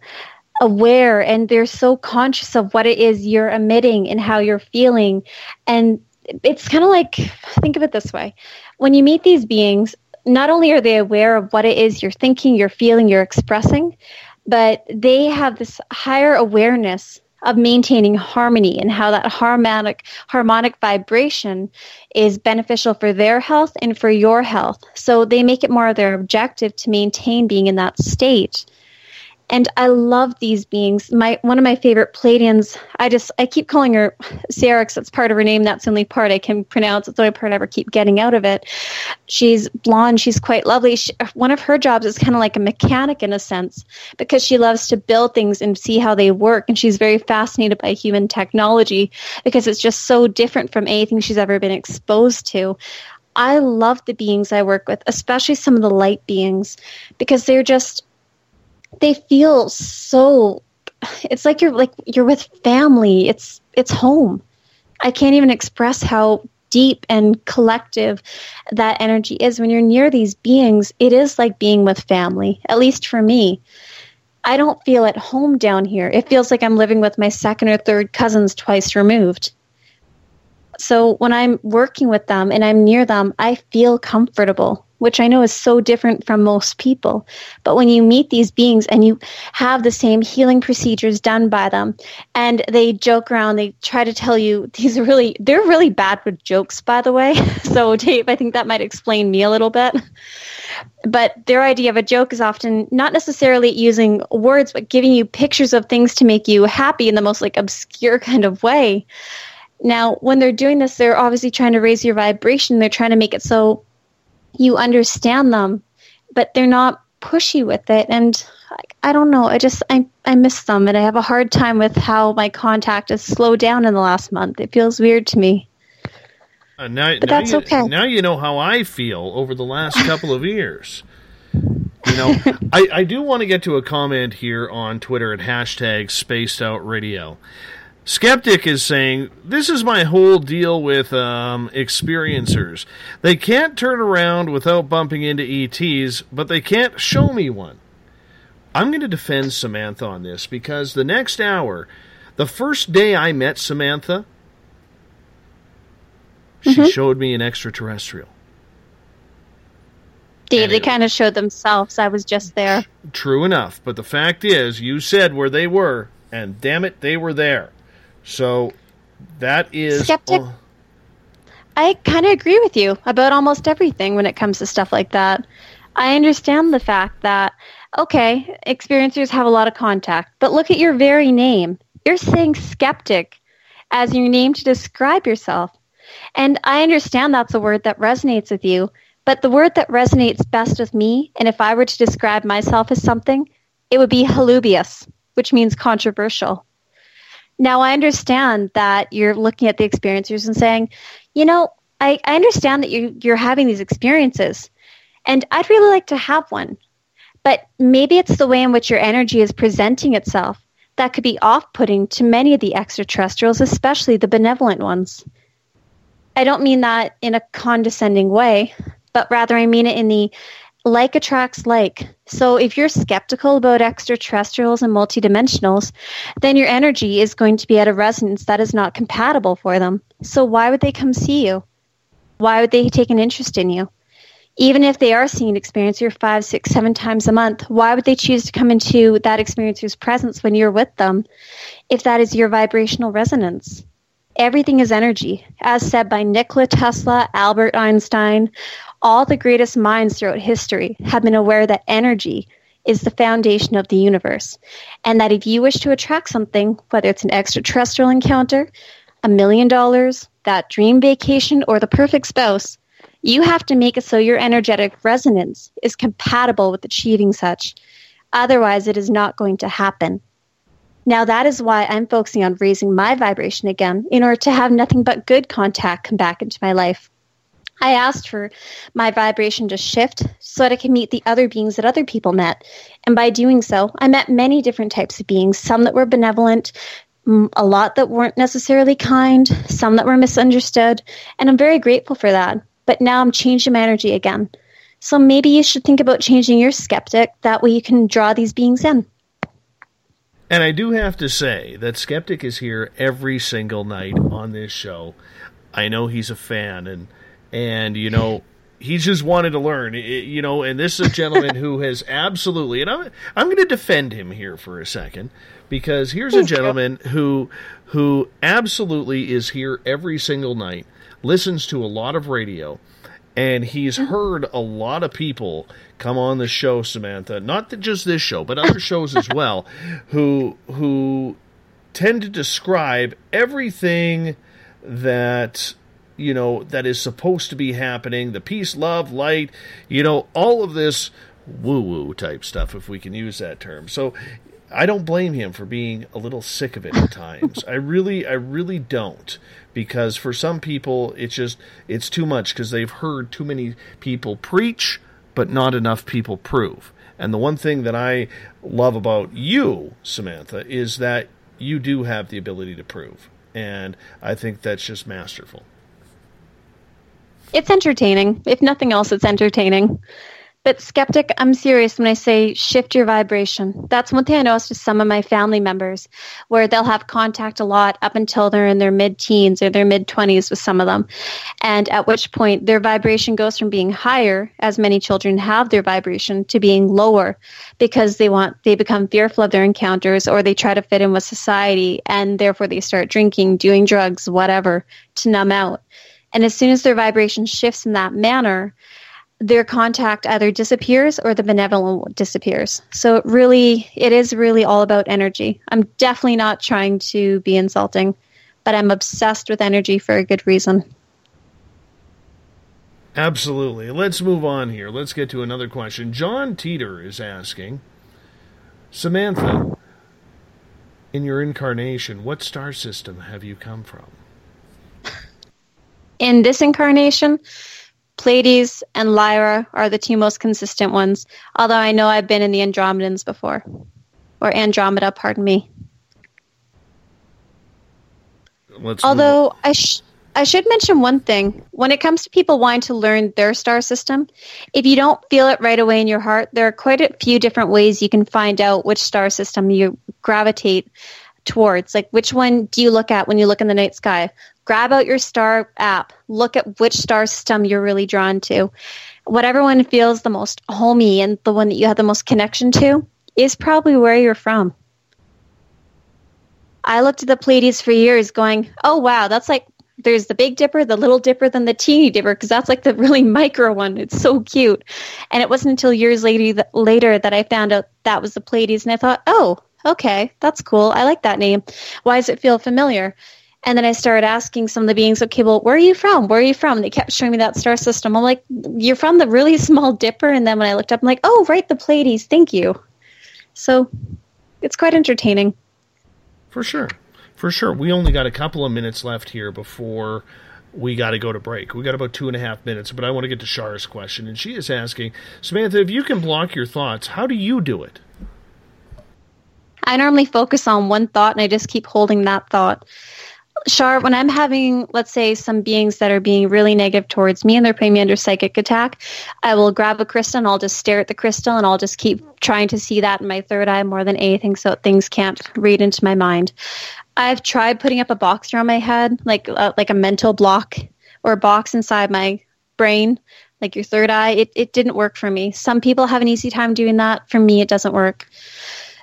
aware and they're so conscious of what it is you're emitting and how you're feeling. And it's kind of like think of it this way. When you meet these beings not only are they aware of what it is you're thinking you're feeling you're expressing but they have this higher awareness of maintaining harmony and how that harmonic harmonic vibration is beneficial for their health and for your health. So they make it more of their objective to maintain being in that state and I love these beings. My one of my favorite Pleiadians. I just I keep calling her Syrinx. That's part of her name. That's the only part I can pronounce. It's the only part I ever keep getting out of it. She's blonde. She's quite lovely. She, one of her jobs is kind of like a mechanic in a sense because she loves to build things and see how they work. And she's very fascinated by human technology because it's just so different from anything she's ever been exposed to. I love the beings I work with, especially some of the light beings, because they're just they feel so it's like you're like you're with family. It's it's home. I can't even express how deep and collective that energy is. When you're near these beings it is like being with family at least for me. I don't feel at home down here. It feels like i'm living with my second or third cousins twice removed. So when i'm working with them and i'm near them i feel comfortable which I know is so different from most people. But when you meet these beings and you have the same healing procedures done by them, and they joke around, they try to tell you these are really, they're really bad with jokes, by the way. So, Dave, I think that might explain me a little bit. But their idea of a joke is often not necessarily using words, but giving you pictures of things to make you happy in the most like obscure kind of way. Now, when they're doing this, they're obviously trying to raise your vibration. They're trying to make it so you understand them, but they're not pushy with it. And I, I don't know. I just I I miss them, and I have a hard time with how my contact has slowed down in the last month. It feels weird to me. Uh, now, But now that's you, okay. Now you know how I feel over the last couple of years. You know, I, I do want to get to a comment here on Twitter at hashtag Spaced Out Radio. Skeptic is saying, This is my whole deal with um, experiencers. They can't turn around without bumping into ETs, but they can't show me one. I'm going to defend Samantha on this because the next hour, the first day I met Samantha, she Mhm. showed me an extraterrestrial. Dave, they kind of showed themselves. I was just there. True enough, but the fact is, you said where they were, and damn it, they were there. So that is. Skeptic. I kind of agree with you about almost everything when it comes to stuff like that. I understand the fact that, okay, experiencers have a lot of contact, but look at your very name. You're saying skeptic as your name to describe yourself. And I understand that's a word that resonates with you, but the word that resonates best with me, and if I were to describe myself as something, it would be halubious, which means controversial. Now, I understand that you're looking at the experiencers and saying, you know, I, I understand that you, you're having these experiences, and I'd really like to have one. But maybe it's the way in which your energy is presenting itself that could be off putting to many of the extraterrestrials, especially the benevolent ones. I don't mean that in a condescending way, but rather I mean it in the like attracts like. So if you're skeptical about extraterrestrials and multidimensionals, then your energy is going to be at a resonance that is not compatible for them. So why would they come see you? Why would they take an interest in you? Even if they are seeing an experiencer five, six, seven times a month, why would they choose to come into that experiencer's presence when you're with them if that is your vibrational resonance? Everything is energy, as said by Nikola Tesla, Albert Einstein. All the greatest minds throughout history have been aware that energy is the foundation of the universe, and that if you wish to attract something, whether it's an extraterrestrial encounter, a million dollars, that dream vacation, or the perfect spouse, you have to make it so your energetic resonance is compatible with achieving such. Otherwise, it is not going to happen. Now, that is why I'm focusing on raising my vibration again in order to have nothing but good contact come back into my life. I asked for my vibration to shift so that I can meet the other beings that other people met. And by doing so, I met many different types of beings, some that were benevolent, a lot that weren't necessarily kind, some that were misunderstood. And I'm very grateful for that. But now I'm changing my energy again. So maybe you should think about changing your skeptic. That way you can draw these beings in. And I do have to say that Skeptic is here every single night on this show. I know he's a fan, and and you know he just wanted to learn. It- you know, and this is a gentleman who has absolutely, and I'm I'm going to defend him here for a second because here's a gentleman who who absolutely is here every single night, listens to a lot of radio, and he's mm-hmm. heard a lot of people come on the show, Samantha. Not that just this show, but other shows as well, who who tend to describe everything that you know that is supposed to be happening the peace love light you know all of this woo woo type stuff if we can use that term. So i don't blame him for being a little sick of it at times. I really i really don't because for some people it's just it's too much because they've heard too many people preach but not enough people prove. And the one thing that i love about you samantha is that you do have the ability to prove. And i think that's just masterful It's entertaining. If nothing else, it's entertaining. But skeptic, I'm serious when I say shift your vibration. That's one thing I noticed with some of my family members, where they'll have contact a lot up until they're in their mid teens or their mid 20s with some of them. And at which point their vibration goes from being higher, as many children have their vibration, to being lower because they want, they become fearful of their encounters or they try to fit in with society and therefore they start drinking, doing drugs, whatever, to numb out. And as soon as their vibration shifts in that manner, their contact either disappears or the benevolent disappears. So it really, it is really all about energy. I'm definitely not trying to be insulting, but I'm obsessed with energy for a good reason. Absolutely. Let's move on here. Let's get to another question. John Teeter is asking Samantha, in your incarnation, what star system have you come from? In this incarnation, Pleiades and Lyra are the two most consistent ones, although I know I've been in the Andromedans before. Or Andromeda, pardon me. Let's Although I sh- I should mention one thing. When it comes to people wanting to learn their star system, if you don't feel it right away in your heart, there are quite a few different ways you can find out which star system you gravitate towards. Like which one do you look at when you look in the night sky? Grab out your star app. Look at which star system you're really drawn to. Whatever one feels the most homey and the one that you have the most connection to is probably where you're from. I looked at the Pleiades for years going, oh wow, that's like there's the Big Dipper, the Little Dipper, then the Teeny Dipper, because that's like the really micro one. It's so cute. And it wasn't until years later later that I found out that was the Pleiades, and I thought, oh, okay, that's cool. I like that name. Why does it feel familiar? And then I started asking some of the beings, okay, well, where are you from? Where are you from? They kept showing me that star system. I'm like, you're from the really small Dipper. And then when I looked up, I'm like, oh, right, the Pleiades. Thank you. So it's quite entertaining. For sure. For sure. We only got a couple of minutes left here before we got to go to break. We got about two and a half minutes, but I want to get to Shara's question. And she is asking Samantha, if you can block your thoughts, how do you do it? I normally focus on one thought and I just keep holding that thought. Shar, when I'm having, let's say, some beings that are being really negative towards me and they're putting me under psychic attack, I will grab a crystal and I'll just stare at the crystal and I'll just keep trying to see that in my third eye more than anything so things can't read into my mind. I've tried putting up a box around my head, like uh, like a mental block or a box inside my brain, like your third eye. It, it didn't work for me. Some people have an easy time doing that. For me, it doesn't work.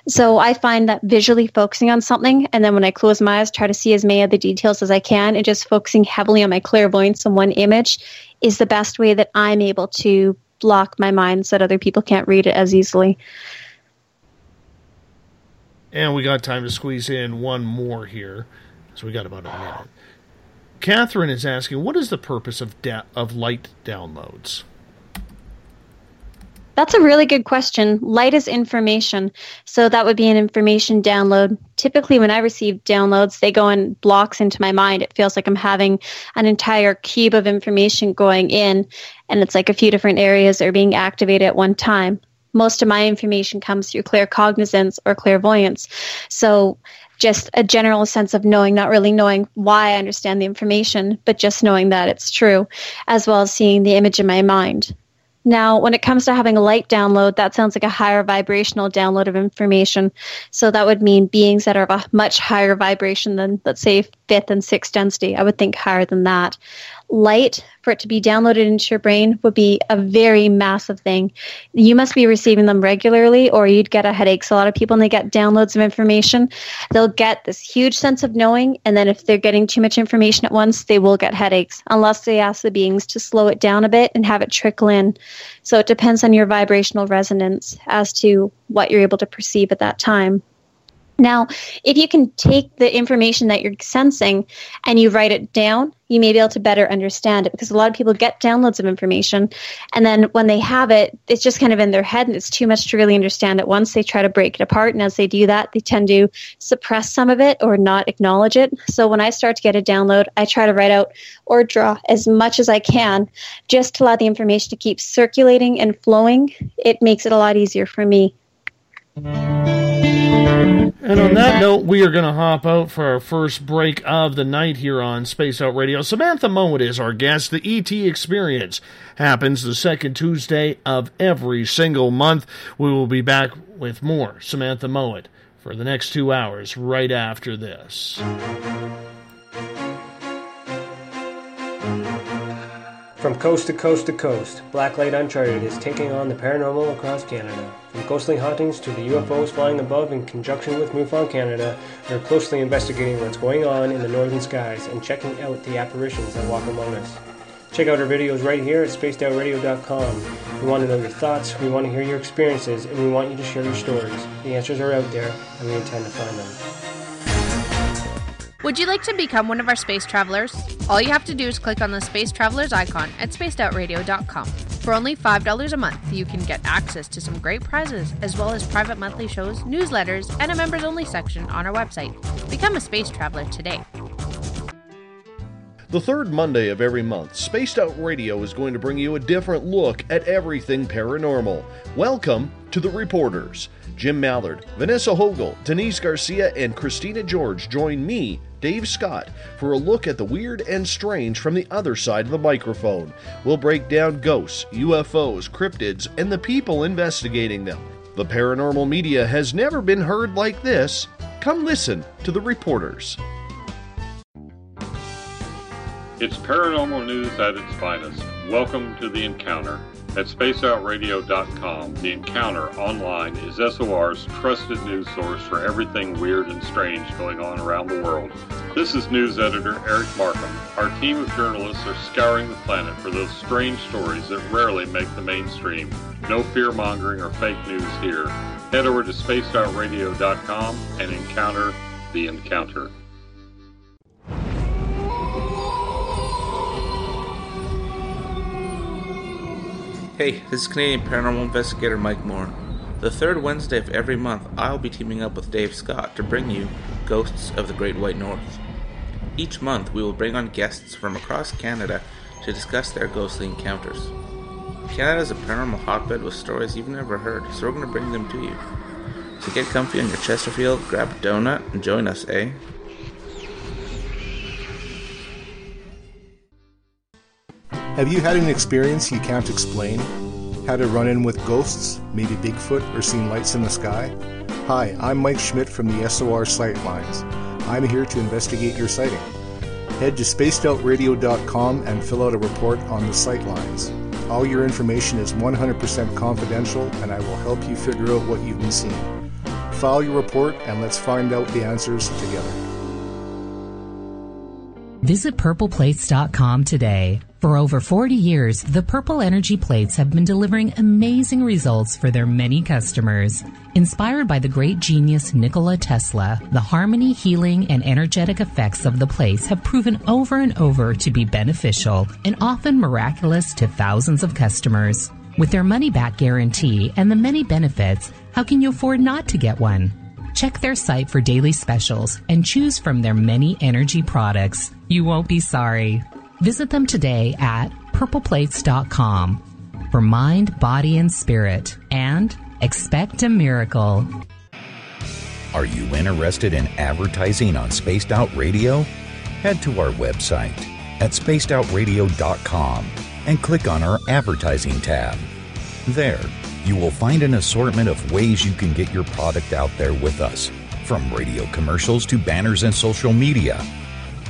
So I find that visually focusing on something, and then when I close my eyes, try to see as many of the details as I can, and just focusing heavily on my clairvoyance on one image is the best way that I'm able to block my mind so that other people can't read it as easily. And we got time to squeeze in one more here. So we got about a minute. Catherine is asking, what is the purpose of da- of light downloads? That's a really good question. Light is information. So that would be an information download. Typically, when I receive downloads, they go in blocks into my mind. It feels like I'm having an entire cube of information going in, and it's like a few different areas are being activated at one time. Most of my information comes through claircognizance or clairvoyance. So just a general sense of knowing, not really knowing why I understand the information, but just knowing that it's true, as well as seeing the image in my mind. Now, when it comes to having a light download, that sounds like a higher vibrational download of information. So that would mean beings that are of a much higher vibration than, let's say, fifth and sixth density. I would think higher than that light for it to be downloaded into your brain would be a very massive thing. You must be receiving them regularly or you'd get a headache. So a lot of people when they get downloads of information, they'll get this huge sense of knowing and then if they're getting too much information at once, they will get headaches unless they ask the beings to slow it down a bit and have it trickle in. So it depends on your vibrational resonance as to what you're able to perceive at that time. Now, if you can take the information that you're sensing and you write it down, you may be able to better understand it because a lot of people get downloads of information and then when they have it, it's just kind of in their head and it's too much to really understand at once. They try to break it apart and as they do that, they tend to suppress some of it or not acknowledge it. So when I start to get a download, I try to write out or draw as much as I can just to allow the information to keep circulating and flowing. It makes it a lot easier for me. And on that note, we are going to hop out for our first break of the night here on Spaced Out Radio. Samantha Mowat is our guest. The ET Experience happens the second Tuesday of every single month. We will be back with more Samantha Mowat for the next two hours right after this. From coast to coast to coast, Blacklight Uncharted is taking on the paranormal across Canada. From ghostly hauntings to the UFOs flying above in conjunction with MUFON Canada, we're closely investigating what's going on in the northern skies and checking out the apparitions that walk among us. Check out our videos right here at spacedoutradio.com. We want to know your thoughts, we want to hear your experiences, and we want you to share your stories. The answers are out there, and we intend to find them. Would you like to become one of our space travelers? All you have to do is click on the Space Travelers icon at spacedoutradio.com. For only $5 a month, you can get access to some great prizes, as well as private monthly shows, newsletters, and a members only section on our website. Become a space traveler today. The third Monday of every month, Spaced Out Radio is going to bring you a different look at everything paranormal. Welcome to The Reporters. Jim Mallard, Vanessa Hogel, Denise Garcia, and Christina George join me, Dave Scott, for a look at the weird and strange from the other side of the microphone. We'll break down ghosts, UFOs, cryptids, and the people investigating them. The paranormal media has never been heard like this. Come listen to The Reporters. It's paranormal news at its finest. Welcome to The Encounter. At spacedoutradio.com, The Encounter online is SOR's trusted news source for everything weird and strange going on around the world. This is news editor Eric Markham. Our team of journalists are scouring the planet for those strange stories that rarely make the mainstream. No fear mongering or fake news here. Head over to spacedoutradio.com and encounter The Encounter. Hey, this is Canadian paranormal investigator Mike Moore. The third Wednesday of every month, I'll be teaming up with Dave Scott to bring you Ghosts of the Great White North. Each month, we will bring on guests from across Canada to discuss their ghostly encounters. Canada is a paranormal hotbed with stories you've never heard, so we're going to bring them to you. So get comfy on your Chesterfield, grab a donut, and join us, eh? Have you had an experience you can't explain? Had a run in with ghosts, maybe Bigfoot, or seen lights in the sky? Hi, I'm Mike Schmidt from the SOR Sightlines. I'm here to investigate your sighting. Head to spacedoutradio.com and fill out a report on the Sightlines. All your information is 100% confidential, and I will help you figure out what you've been seeing. File your report and let's find out the answers together. Visit purpleplates.com today. For over 40 years, the Purple Energy plates have been delivering amazing results for their many customers. Inspired by the great genius Nikola Tesla, the harmony, healing, and energetic effects of the plates have proven over and over to be beneficial and often miraculous to thousands of customers. With their money back guarantee and the many benefits, how can you afford not to get one? Check their site for daily specials and choose from their many energy products. You won't be sorry. Visit them today at purpleplates.com for mind, body, and spirit, and expect a miracle. Are you interested in advertising on Spaced Out Radio? Head to our website at spacedoutradio.com and click on our advertising tab. There, you will find an assortment of ways you can get your product out there with us, from radio commercials to banners and social media.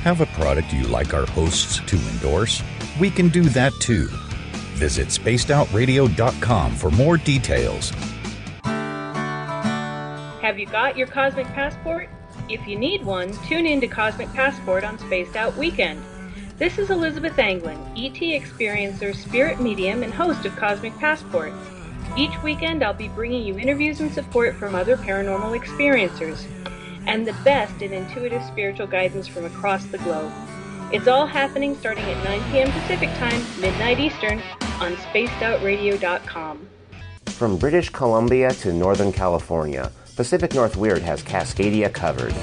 Have a product you like our hosts to endorse? We can do that too. Visit spacedoutradio.com for more details. Have you got your Cosmic Passport? If you need one, tune in to Cosmic Passport on Spaced Out Weekend. This is Elizabeth Anglin, ET Experiencer, spirit medium, and host of Cosmic Passport. Each weekend, I'll be bringing you interviews and support from other paranormal experiencers and the best in intuitive spiritual guidance from across the globe. It's all happening starting at 9 p.m. Pacific Time, midnight Eastern, on spacedoutradio.com. From British Columbia to Northern California, Pacific North Weird has Cascadia covered.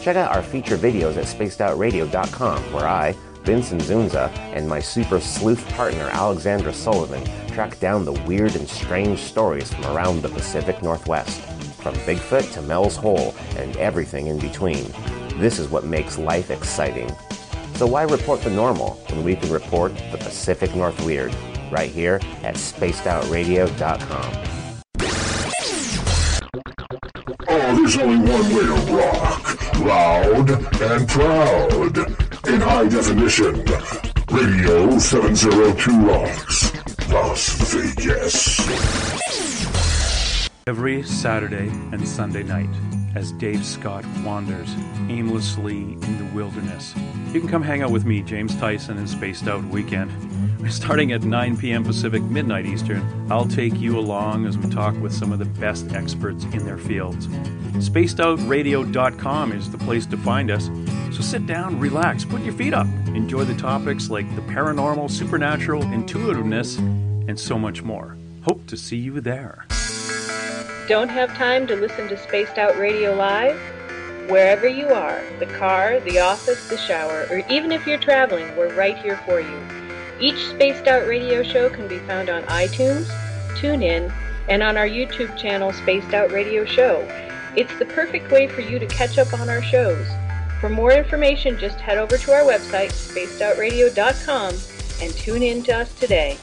Check out our feature videos at spacedoutradio.com, where I, Vincent Zunza, and my super sleuth partner Alexandra Sullivan track down the weird and strange stories from around the Pacific Northwest, from Bigfoot to Mel's Hole and everything in between. This is what makes life exciting. So why report the normal when we can report the Pacific North Weird right here at spacedoutradio.com. Oh, there's only one way to rock. Loud and proud. In high definition. Radio 702 Rocks. Las Vegas. Every Saturday and Sunday night, as Dave Scott wanders aimlessly in the wilderness, you can come hang out with me, James Tyson, in Spaced Out Weekend. Starting at 9 p.m. Pacific, midnight Eastern, I'll take you along as we talk with some of the best experts in their fields. SpacedOutRadio.com is the place to find us. So sit down, relax, put your feet up, enjoy the topics like the paranormal, supernatural, intuitiveness, and so much more. Hope to see you there. Don't have time to listen to Spaced Out Radio Live? Wherever you are, the car, the office, the shower, or even if you're traveling, we're right here for you. Each Spaced Out Radio show can be found on iTunes, TuneIn, and on our YouTube channel, Spaced Out Radio Show. It's the perfect way for you to catch up on our shows. For more information, just head over to our website, spacedoutradio.com, and tune in to us today.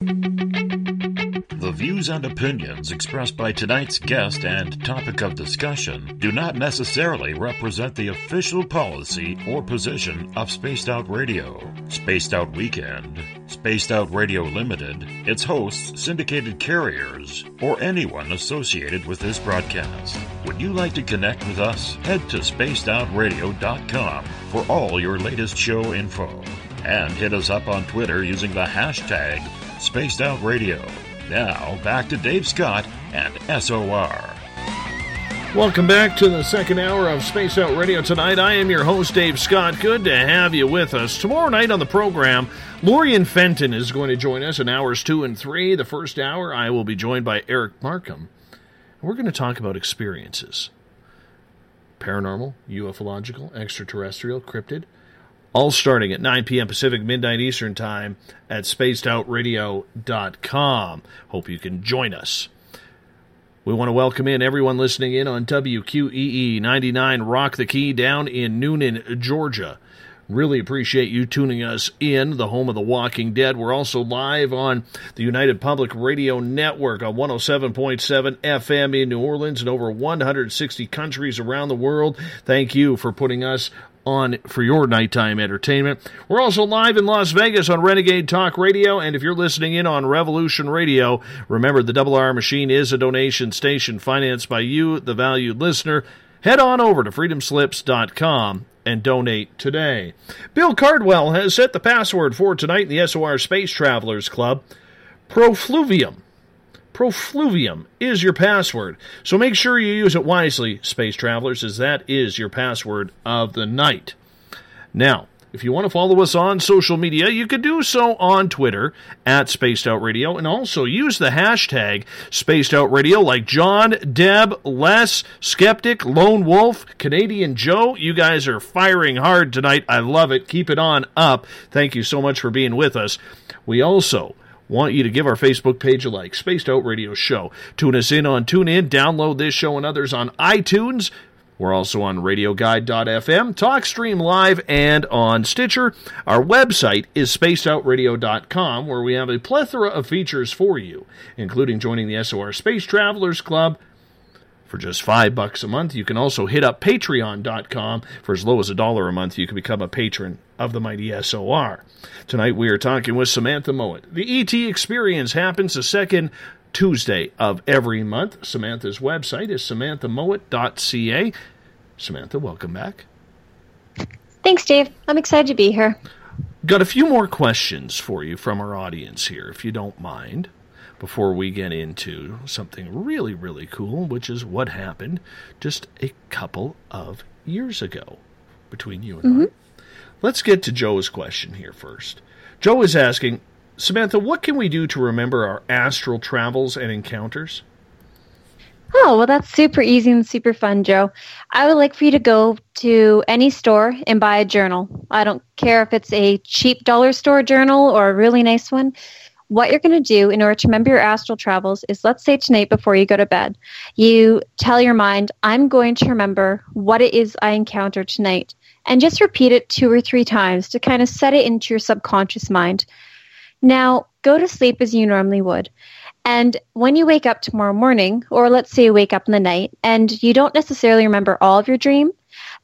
The views and opinions expressed by tonight's guest and topic of discussion do not necessarily represent the official policy or position of Spaced Out Radio, Spaced Out Weekend, Spaced Out Radio Limited, its hosts, syndicated carriers, or anyone associated with this broadcast. Would you like to connect with us? Head to spacedoutradio.com for all your latest show info. And hit us up on Twitter using the hashtag Spaced Out Radio. Now, back to Dave Scott and SOR. Welcome back to the second hour of Spaced Out Radio tonight. I am your host, Dave Scott. Good to have you with us. Tomorrow night on the program, Lorien Fenton is going to join us in hours two and three. The first hour, I will be joined by Eric Markham. We're going to talk about experiences paranormal, ufological, extraterrestrial, cryptid all starting at 9 p.m. Pacific, midnight Eastern Time at spacedoutradio.com. Hope you can join us. We want to welcome in everyone listening in on WQEE 99 Rock the Key down in Newnan, Georgia. Really appreciate you tuning us in, the home of The Walking Dead. We're also live on the United Public Radio Network on 107.7 FM in New Orleans and over 160 countries around the world. Thank you for putting us on for your nighttime entertainment. We're also live in Las Vegas on Renegade Talk Radio, and if you're listening in on Revolution Radio, remember the Double R Machine is a donation station financed by you, the valued listener. Head on over to freedomslips.com and donate today. Bill Cardwell has set the password for tonight in the SOR Space Travelers Club Profluvium. Profluvium is your password. So make sure you use it wisely, space travelers, as that is your password of the night. Now, if you want to follow us on social media, you could do so on Twitter at Spaced Out Radio and also use the hashtag Spaced Out Radio like John, Deb, Les, Skeptic, Lone Wolf, Canadian Joe. You guys are firing hard tonight. I love it. Keep it on up. Thank you so much for being with us. We also want you to give our Facebook page a like, Spaced Out Radio Show. Tune us in on TuneIn, download this show and others on iTunes. We're also on radioguide.fm, TalkStream Live, and on Stitcher. Our website is spacedoutradio.com, where we have a plethora of features for you, including joining the SOR Space Travelers Club. For just five bucks a month, you can also hit up patreon.com. For as low as a dollar a month, you can become a patron of the mighty SOR. Tonight we are talking with Samantha Mowat. The ET experience happens the second Tuesday of every month. Samantha's website is samanthamowat.ca. Samantha, welcome back. Thanks, Dave. I'm excited to be here. Got a few more questions for you from our audience here, if you don't mind, before we get into something really, really cool, which is what happened just a couple of years ago between you and Mm-hmm. I. Let's get to Joe's question here first. Joe is asking, Samantha, what can we do to remember our astral travels and encounters? Oh, well, that's super easy and super fun, Joe. I would like for you to go to any store and buy a journal. I don't care if it's a cheap dollar store journal or a really nice one. What you're going to do in order to remember your astral travels is let's say tonight before you go to bed, you tell your mind, I'm going to remember what it is I encountered tonight. And just repeat it two or three times to kind of set it into your subconscious mind. Now, go to sleep as you normally would. And when you wake up tomorrow morning, or let's say you wake up in the night, and you don't necessarily remember all of your dream,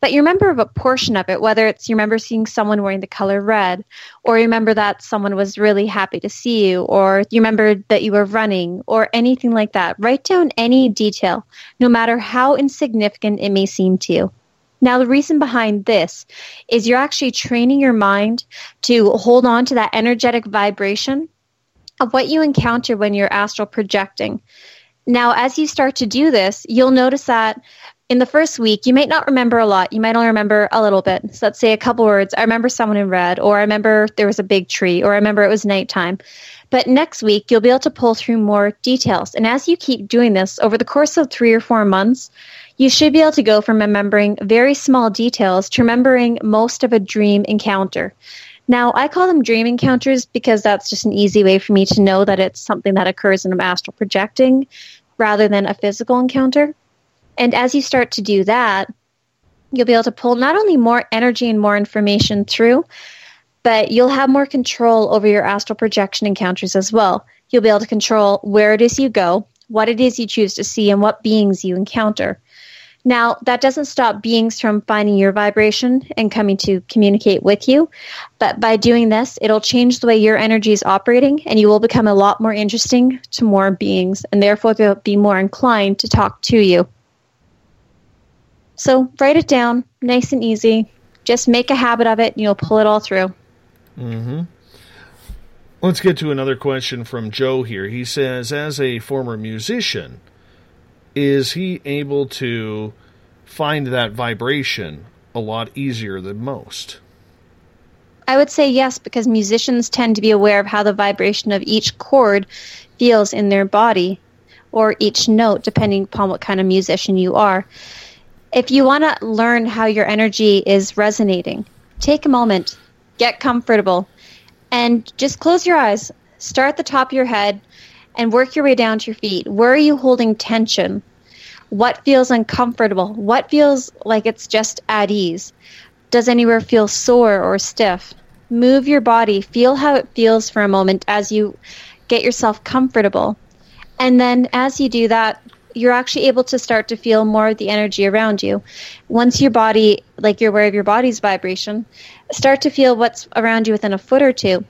but you remember a portion of it, whether it's you remember seeing someone wearing the color red, or you remember that someone was really happy to see you, or you remember that you were running, or anything like that. Write down any detail, no matter how insignificant it may seem to you. Now, the reason behind this is you're actually training your mind to hold on to that energetic vibration of what you encounter when you're astral projecting. Now, as you start to do this, you'll notice that in the first week, you might not remember a lot. You might only remember a little bit. So let's say a couple words. I remember someone in red, or I remember there was a big tree, or I remember it was nighttime. But next week, you'll be able to pull through more details. And as you keep doing this over the course of three or four months, you should be able to go from remembering very small details to remembering most of a dream encounter. Now, I call them dream encounters because that's just an easy way for me to know that it's something that occurs in astral projecting rather than a physical encounter. And as you start to do that, you'll be able to pull not only more energy and more information through, but you'll have more control over your astral projection encounters as well. You'll be able to control where it is you go, what it is you choose to see, and what beings you encounter. Now, that doesn't stop beings from finding your vibration and coming to communicate with you, but by doing this, it'll change the way your energy is operating, and you will become a lot more interesting to more beings, and therefore they'll be more inclined to talk to you. So, write it down, nice and easy. Just make a habit of it, and you'll pull it all through. Mm-hmm. Let's get to another question from Joe here. He says, as a former musician, is he able to find that vibration a lot easier than most? I would say yes, because musicians tend to be aware of how the vibration of each chord feels in their body or each note, depending upon what kind of musician you are. If you want to learn how your energy is resonating, take a moment, get comfortable, and just close your eyes. Start at the top of your head and work your way down to your feet. Where are you holding tension? What feels uncomfortable? What feels like it's just at ease? Does anywhere feel sore or stiff? Move your body. Feel how it feels for a moment as you get yourself comfortable. And then as you do that, you're actually able to start to feel more of the energy around you. Once your body, like you're aware of your body's vibration, start to feel what's around you within a foot or two.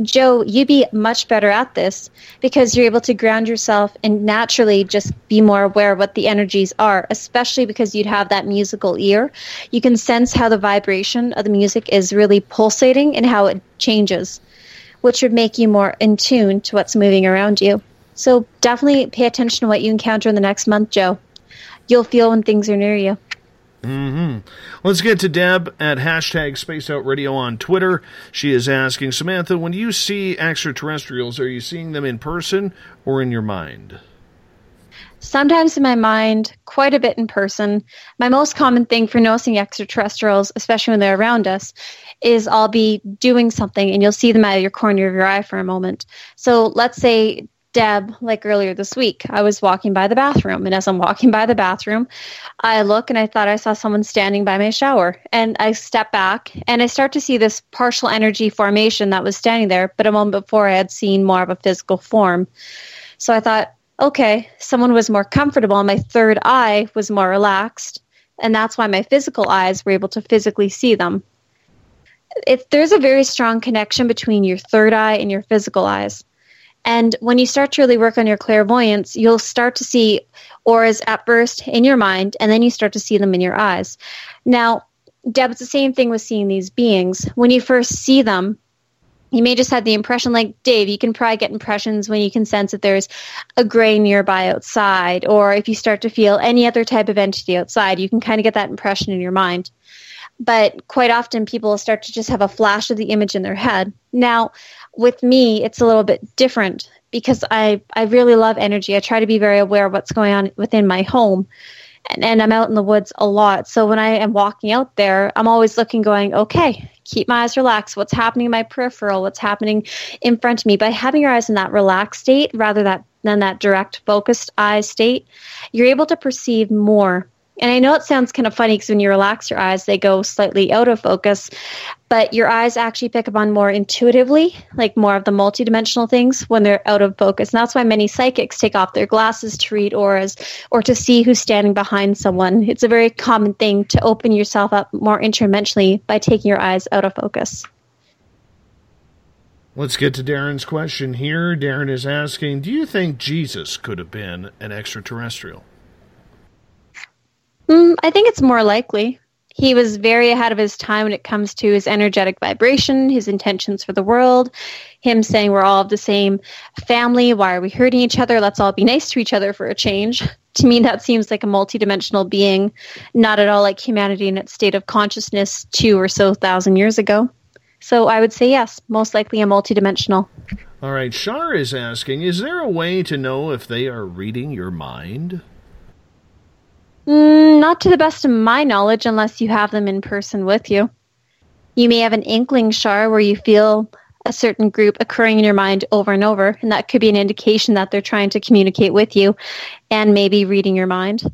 Joe, you'd be much better at this because you're able to ground yourself and naturally just be more aware of what the energies are, especially because you'd have that musical ear. You can sense how the vibration of the music is really pulsating and how it changes, which would make you more in tune to what's moving around you. So definitely pay attention to what you encounter in the next month, Joe. You'll feel when things are near you. Mm-hmm. Let's get to Deb at hashtag Spaced Out Radio on Twitter. She is asking Samantha, when you see extraterrestrials, are you seeing them in person or in your mind? Sometimes in my mind, quite a bit in person. My most common thing for noticing extraterrestrials, especially when they're around us, is I'll be doing something and you'll see them out of your corner of your eye for a moment. So let's say Deb, like earlier this week, I was walking by the bathroom, and as I'm walking by the bathroom, I look and I thought I saw someone standing by my shower. And I step back and I start to see this partial energy formation that was standing there, but a moment before I had seen more of a physical form. So I thought, okay, someone was more comfortable, my third eye was more relaxed, and that's why my physical eyes were able to physically see them. It, there's a very strong connection between your third eye and your physical eyes. And when you start to really work on your clairvoyance, you'll start to see auras at first in your mind, and then you start to see them in your eyes. Now, Deb, it's the same thing with seeing these beings. When you first see them, you may just have the impression, like Dave, you can probably get impressions when you can sense that there's a gray nearby outside, or if you start to feel any other type of entity outside, you can kind of get that impression in your mind. But quite often, people start to just have a flash of the image in their head. Now, with me, it's a little bit different because I, I really love energy. I try to be very aware of what's going on within my home. And, and I'm out in the woods a lot. So when I am walking out there, I'm always looking, going, okay, keep my eyes relaxed. What's happening in my peripheral? What's happening in front of me? By having your eyes in that relaxed state rather that, than that direct focused eye state, you're able to perceive more and I know it sounds kind of funny because when you relax your eyes, they go slightly out of focus, but your eyes actually pick up on more intuitively, like more of the multidimensional things when they're out of focus. And that's why many psychics take off their glasses to read auras or to see who's standing behind someone. It's a very common thing to open yourself up more interdimensionally by taking your eyes out of focus. Let's get to Darren's question here. Darren is asking Do you think Jesus could have been an extraterrestrial? Mm, I think it's more likely. He was very ahead of his time when it comes to his energetic vibration, his intentions for the world, him saying we're all of the same family. Why are we hurting each other? Let's all be nice to each other for a change. To me, that seems like a multidimensional being, not at all like humanity in its state of consciousness two or so thousand years ago. So I would say yes, most likely a multidimensional. All right, Shar is asking Is there a way to know if they are reading your mind? Mm, not to the best of my knowledge, unless you have them in person with you. You may have an inkling, Shar, where you feel a certain group occurring in your mind over and over, and that could be an indication that they're trying to communicate with you and maybe reading your mind.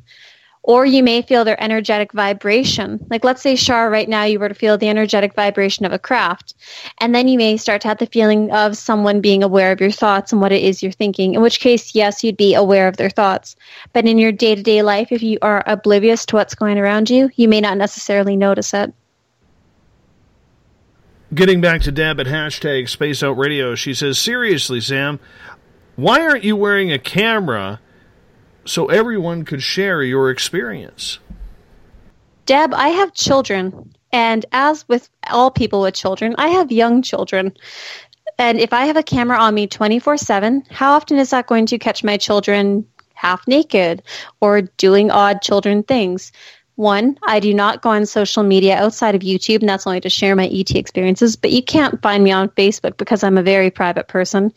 Or you may feel their energetic vibration. Like, let's say, Shar, right now you were to feel the energetic vibration of a craft. And then you may start to have the feeling of someone being aware of your thoughts and what it is you're thinking. In which case, yes, you'd be aware of their thoughts. But in your day to day life, if you are oblivious to what's going around you, you may not necessarily notice it. Getting back to Deb at hashtag Spaced Out Radio, she says, Seriously, Sam, why aren't you wearing a camera so everyone could share your experience? Deb, I have children. And as with all people with children, I have young children. And if I have a camera on me 24 7, how often is that going to catch my children half naked or doing odd children things? One, I do not go on social media outside of YouTube, and that's only to share my ET experiences, but you can't find me on Facebook because I'm a very private person.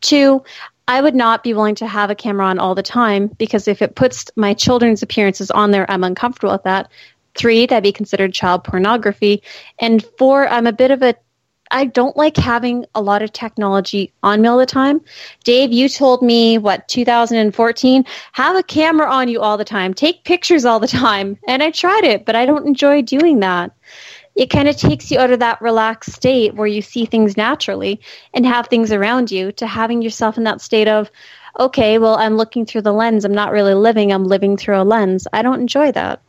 Two, I would not be willing to have a camera on all the time because if it puts my children's appearances on there, I'm uncomfortable with that. Three, that'd be considered child pornography. And four, I'm a bit of a I don't like having a lot of technology on me all the time. Dave, you told me what 2014, have a camera on you all the time, take pictures all the time, and I tried it, but I don't enjoy doing that. It kind of takes you out of that relaxed state where you see things naturally and have things around you to having yourself in that state of, okay, well, I'm looking through the lens. I'm not really living. I'm living through a lens. I don't enjoy that.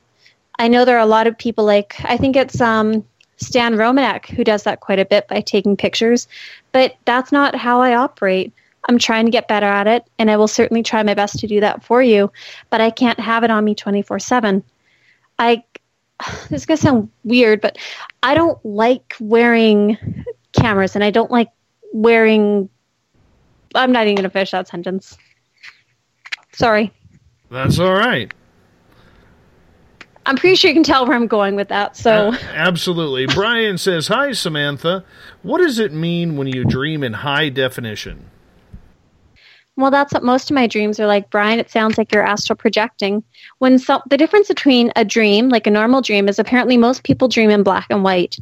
I know there are a lot of people like, I think it's um, Stan Romanek, who does that quite a bit by taking pictures. But that's not how I operate. I'm trying to get better at it, and I will certainly try my best to do that for you, but I can't have it on me 24 7. I, this is going to sound weird, but I don't like wearing cameras, and I don't like wearing. I'm not even going to finish that sentence. Sorry. That's all right. I'm pretty sure you can tell where I'm going with that. So, Uh, absolutely. Brian says, Hi, Samantha. What does it mean when you dream in high definition? Well, that's what most of my dreams are like, Brian. It sounds like you're astral projecting. When some, the difference between a dream, like a normal dream, is apparently most people dream in black and white.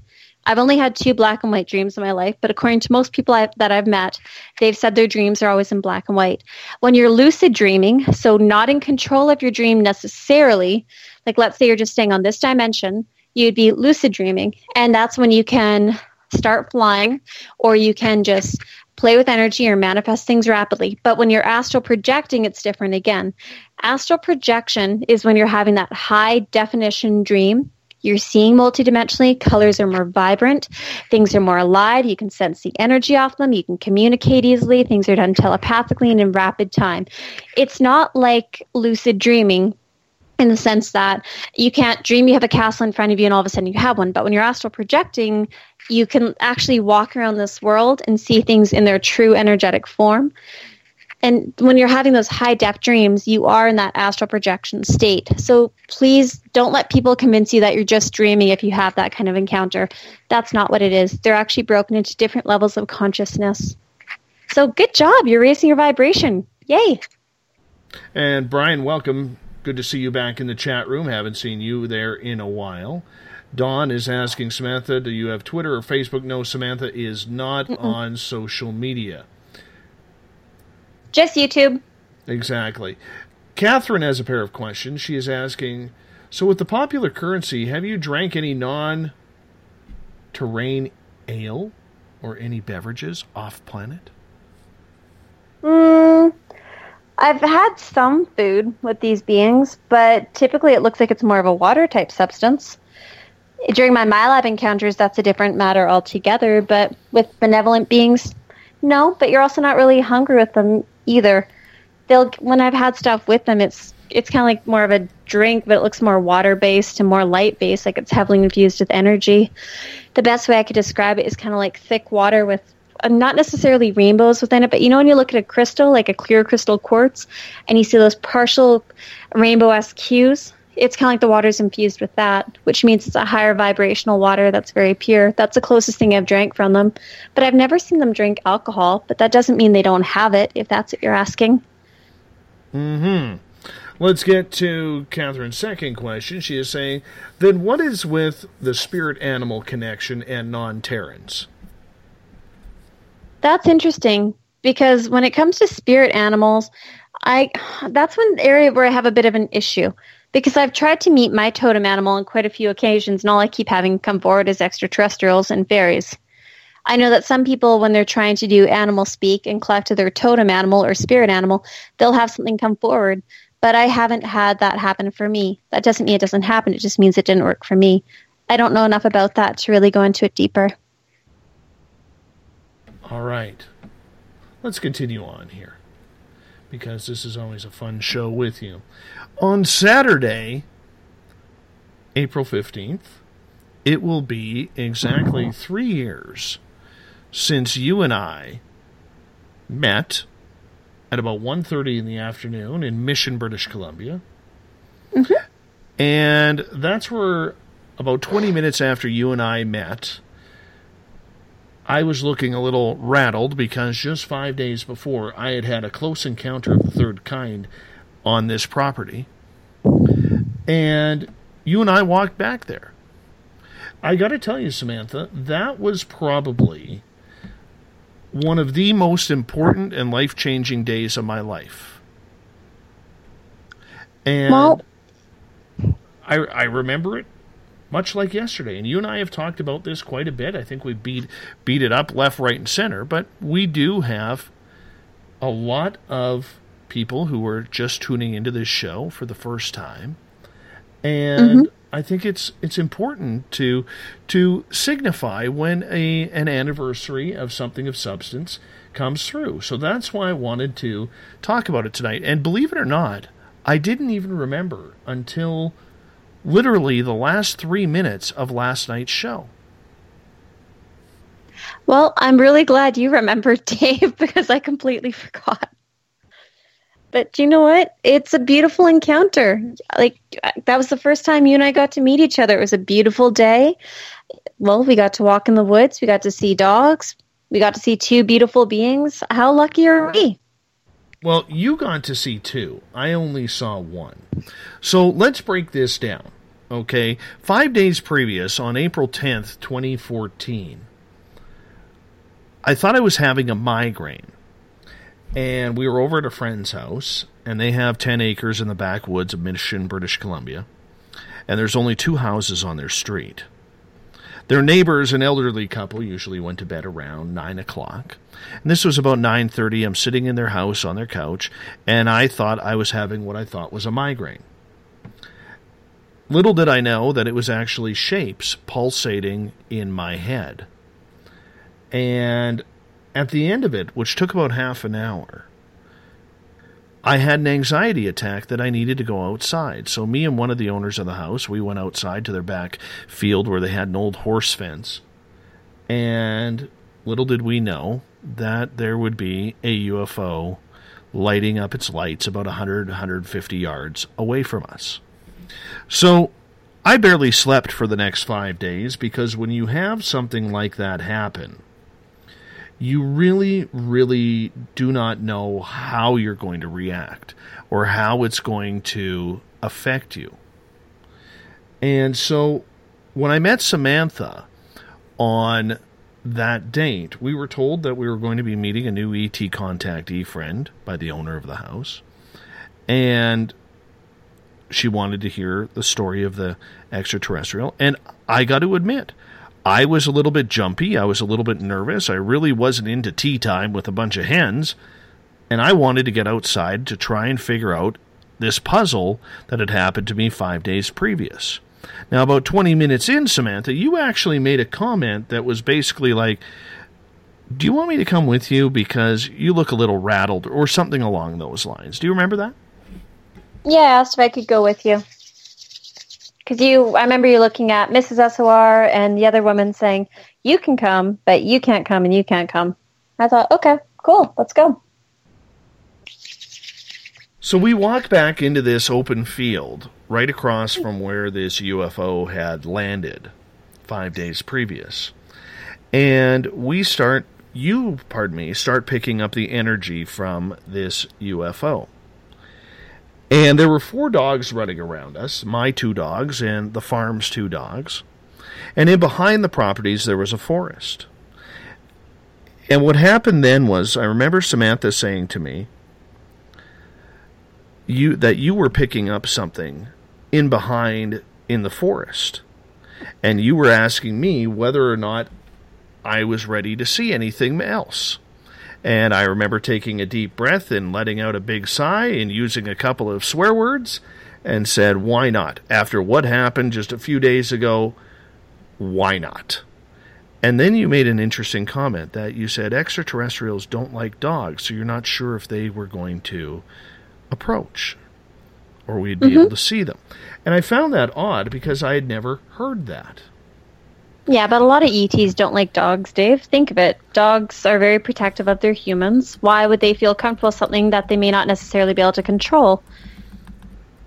I've only had two black and white dreams in my life, but according to most people I've, that I've met, they've said their dreams are always in black and white. When you're lucid dreaming, so not in control of your dream necessarily, like let's say you're just staying on this dimension, you'd be lucid dreaming. And that's when you can start flying or you can just play with energy or manifest things rapidly. But when you're astral projecting, it's different again. Astral projection is when you're having that high definition dream. You're seeing multidimensionally, colors are more vibrant, things are more alive, you can sense the energy off them, you can communicate easily, things are done telepathically and in rapid time. It's not like lucid dreaming in the sense that you can't dream you have a castle in front of you and all of a sudden you have one. But when you're astral projecting, you can actually walk around this world and see things in their true energetic form. And when you're having those high depth dreams, you are in that astral projection state. So please don't let people convince you that you're just dreaming if you have that kind of encounter. That's not what it is. They're actually broken into different levels of consciousness. So good job. You're raising your vibration. Yay. And Brian, welcome. Good to see you back in the chat room. Haven't seen you there in a while. Dawn is asking Samantha, do you have Twitter or Facebook? No, Samantha is not Mm-mm. on social media. Just YouTube. Exactly. Catherine has a pair of questions. She is asking So, with the popular currency, have you drank any non Terran ale or any beverages off planet? Mm, I've had some food with these beings, but typically it looks like it's more of a water type substance. During my MILAB encounters, that's a different matter altogether, but with benevolent beings, no, but you're also not really hungry with them either. They'll when I've had stuff with them, it's it's kind of like more of a drink, but it looks more water based and more light based, like it's heavily infused with energy. The best way I could describe it is kind of like thick water with uh, not necessarily rainbows within it, but you know when you look at a crystal, like a clear crystal quartz, and you see those partial rainbow-esque hues, it's kind of like the water's infused with that, which means it's a higher vibrational water that's very pure. That's the closest thing I've drank from them. But I've never seen them drink alcohol, but that doesn't mean they don't have it, if that's what you're asking. Mm hmm. Let's get to Catherine's second question. She is saying, then what is with the spirit animal connection and non Terrans? That's interesting because when it comes to spirit animals, I that's one area where I have a bit of an issue because I've tried to meet my totem animal on quite a few occasions, and all I keep having come forward is extraterrestrials and fairies. I know that some people, when they're trying to do animal speak and collect to their totem animal or spirit animal, they'll have something come forward. But I haven't had that happen for me. That doesn't mean it doesn't happen. It just means it didn't work for me. I don't know enough about that to really go into it deeper. All right. Let's continue on here because this is always a fun show with you. On Saturday, April 15th, it will be exactly three years since you and I met at about 1.30 in the afternoon in Mission, British Columbia. Mm-hmm. And that's where, about 20 minutes after you and I met, I was looking a little rattled because just five days before I had had a close encounter of the third kind on this property. And you and I walked back there. I got to tell you, Samantha, that was probably one of the most important and life changing days of my life. And Well- I, I remember it much like yesterday. And you and I have talked about this quite a bit. I think we beat beat it up left, right, and center. But we do have a lot of people who are just tuning into this show for the first time. And mm-hmm. I think it's it's important to to signify when a an anniversary of something of substance comes through. So that's why I wanted to talk about it tonight. And believe it or not, I didn't even remember until literally the last three minutes of last night's show. Well, I'm really glad you remembered, Dave, because I completely forgot. But you know what? It's a beautiful encounter. Like, that was the first time you and I got to meet each other. It was a beautiful day. Well, we got to walk in the woods, we got to see dogs, we got to see two beautiful beings. How lucky are we? Well, you got to see two. I only saw one. So let's break this down. Okay. Five days previous, on April 10th, 2014, I thought I was having a migraine. And we were over at a friend's house, and they have 10 acres in the backwoods of Mission, British Columbia. And there's only two houses on their street. Their neighbors, an elderly couple, usually went to bed around nine o'clock. And this was about nine thirty. I'm sitting in their house on their couch, and I thought I was having what I thought was a migraine. Little did I know that it was actually shapes pulsating in my head. And at the end of it, which took about half an hour, I had an anxiety attack that I needed to go outside. So me and one of the owners of the house, we went outside to their back field where they had an old horse fence. And little did we know that there would be a UFO lighting up its lights about 100 150 yards away from us. So I barely slept for the next 5 days because when you have something like that happen, you really, really do not know how you're going to react or how it's going to affect you. And so when I met Samantha on that date, we were told that we were going to be meeting a new ET contactee friend by the owner of the house. And she wanted to hear the story of the extraterrestrial. And I got to admit, I was a little bit jumpy. I was a little bit nervous. I really wasn't into tea time with a bunch of hens. And I wanted to get outside to try and figure out this puzzle that had happened to me five days previous. Now, about 20 minutes in, Samantha, you actually made a comment that was basically like, Do you want me to come with you? Because you look a little rattled, or something along those lines. Do you remember that? Yeah, I asked if I could go with you. Because you, I remember you looking at Mrs. SOR and the other woman saying, You can come, but you can't come and you can't come. I thought, okay, cool, let's go. So we walk back into this open field right across from where this UFO had landed five days previous. And we start, you, pardon me, start picking up the energy from this UFO. And there were four dogs running around us my two dogs and the farm's two dogs. And in behind the properties, there was a forest. And what happened then was, I remember Samantha saying to me, you that you were picking up something in behind in the forest and you were asking me whether or not I was ready to see anything else. And I remember taking a deep breath and letting out a big sigh and using a couple of swear words and said, Why not? After what happened just a few days ago, why not? And then you made an interesting comment that you said extraterrestrials don't like dogs, so you're not sure if they were going to approach or we'd be Mhm. able to see them. And I found that odd because I had never heard that. Yeah, but a lot of ETs don't like dogs, Dave. Think of it. Dogs are very protective of their humans. Why would they feel comfortable with something that they may not necessarily be able to control?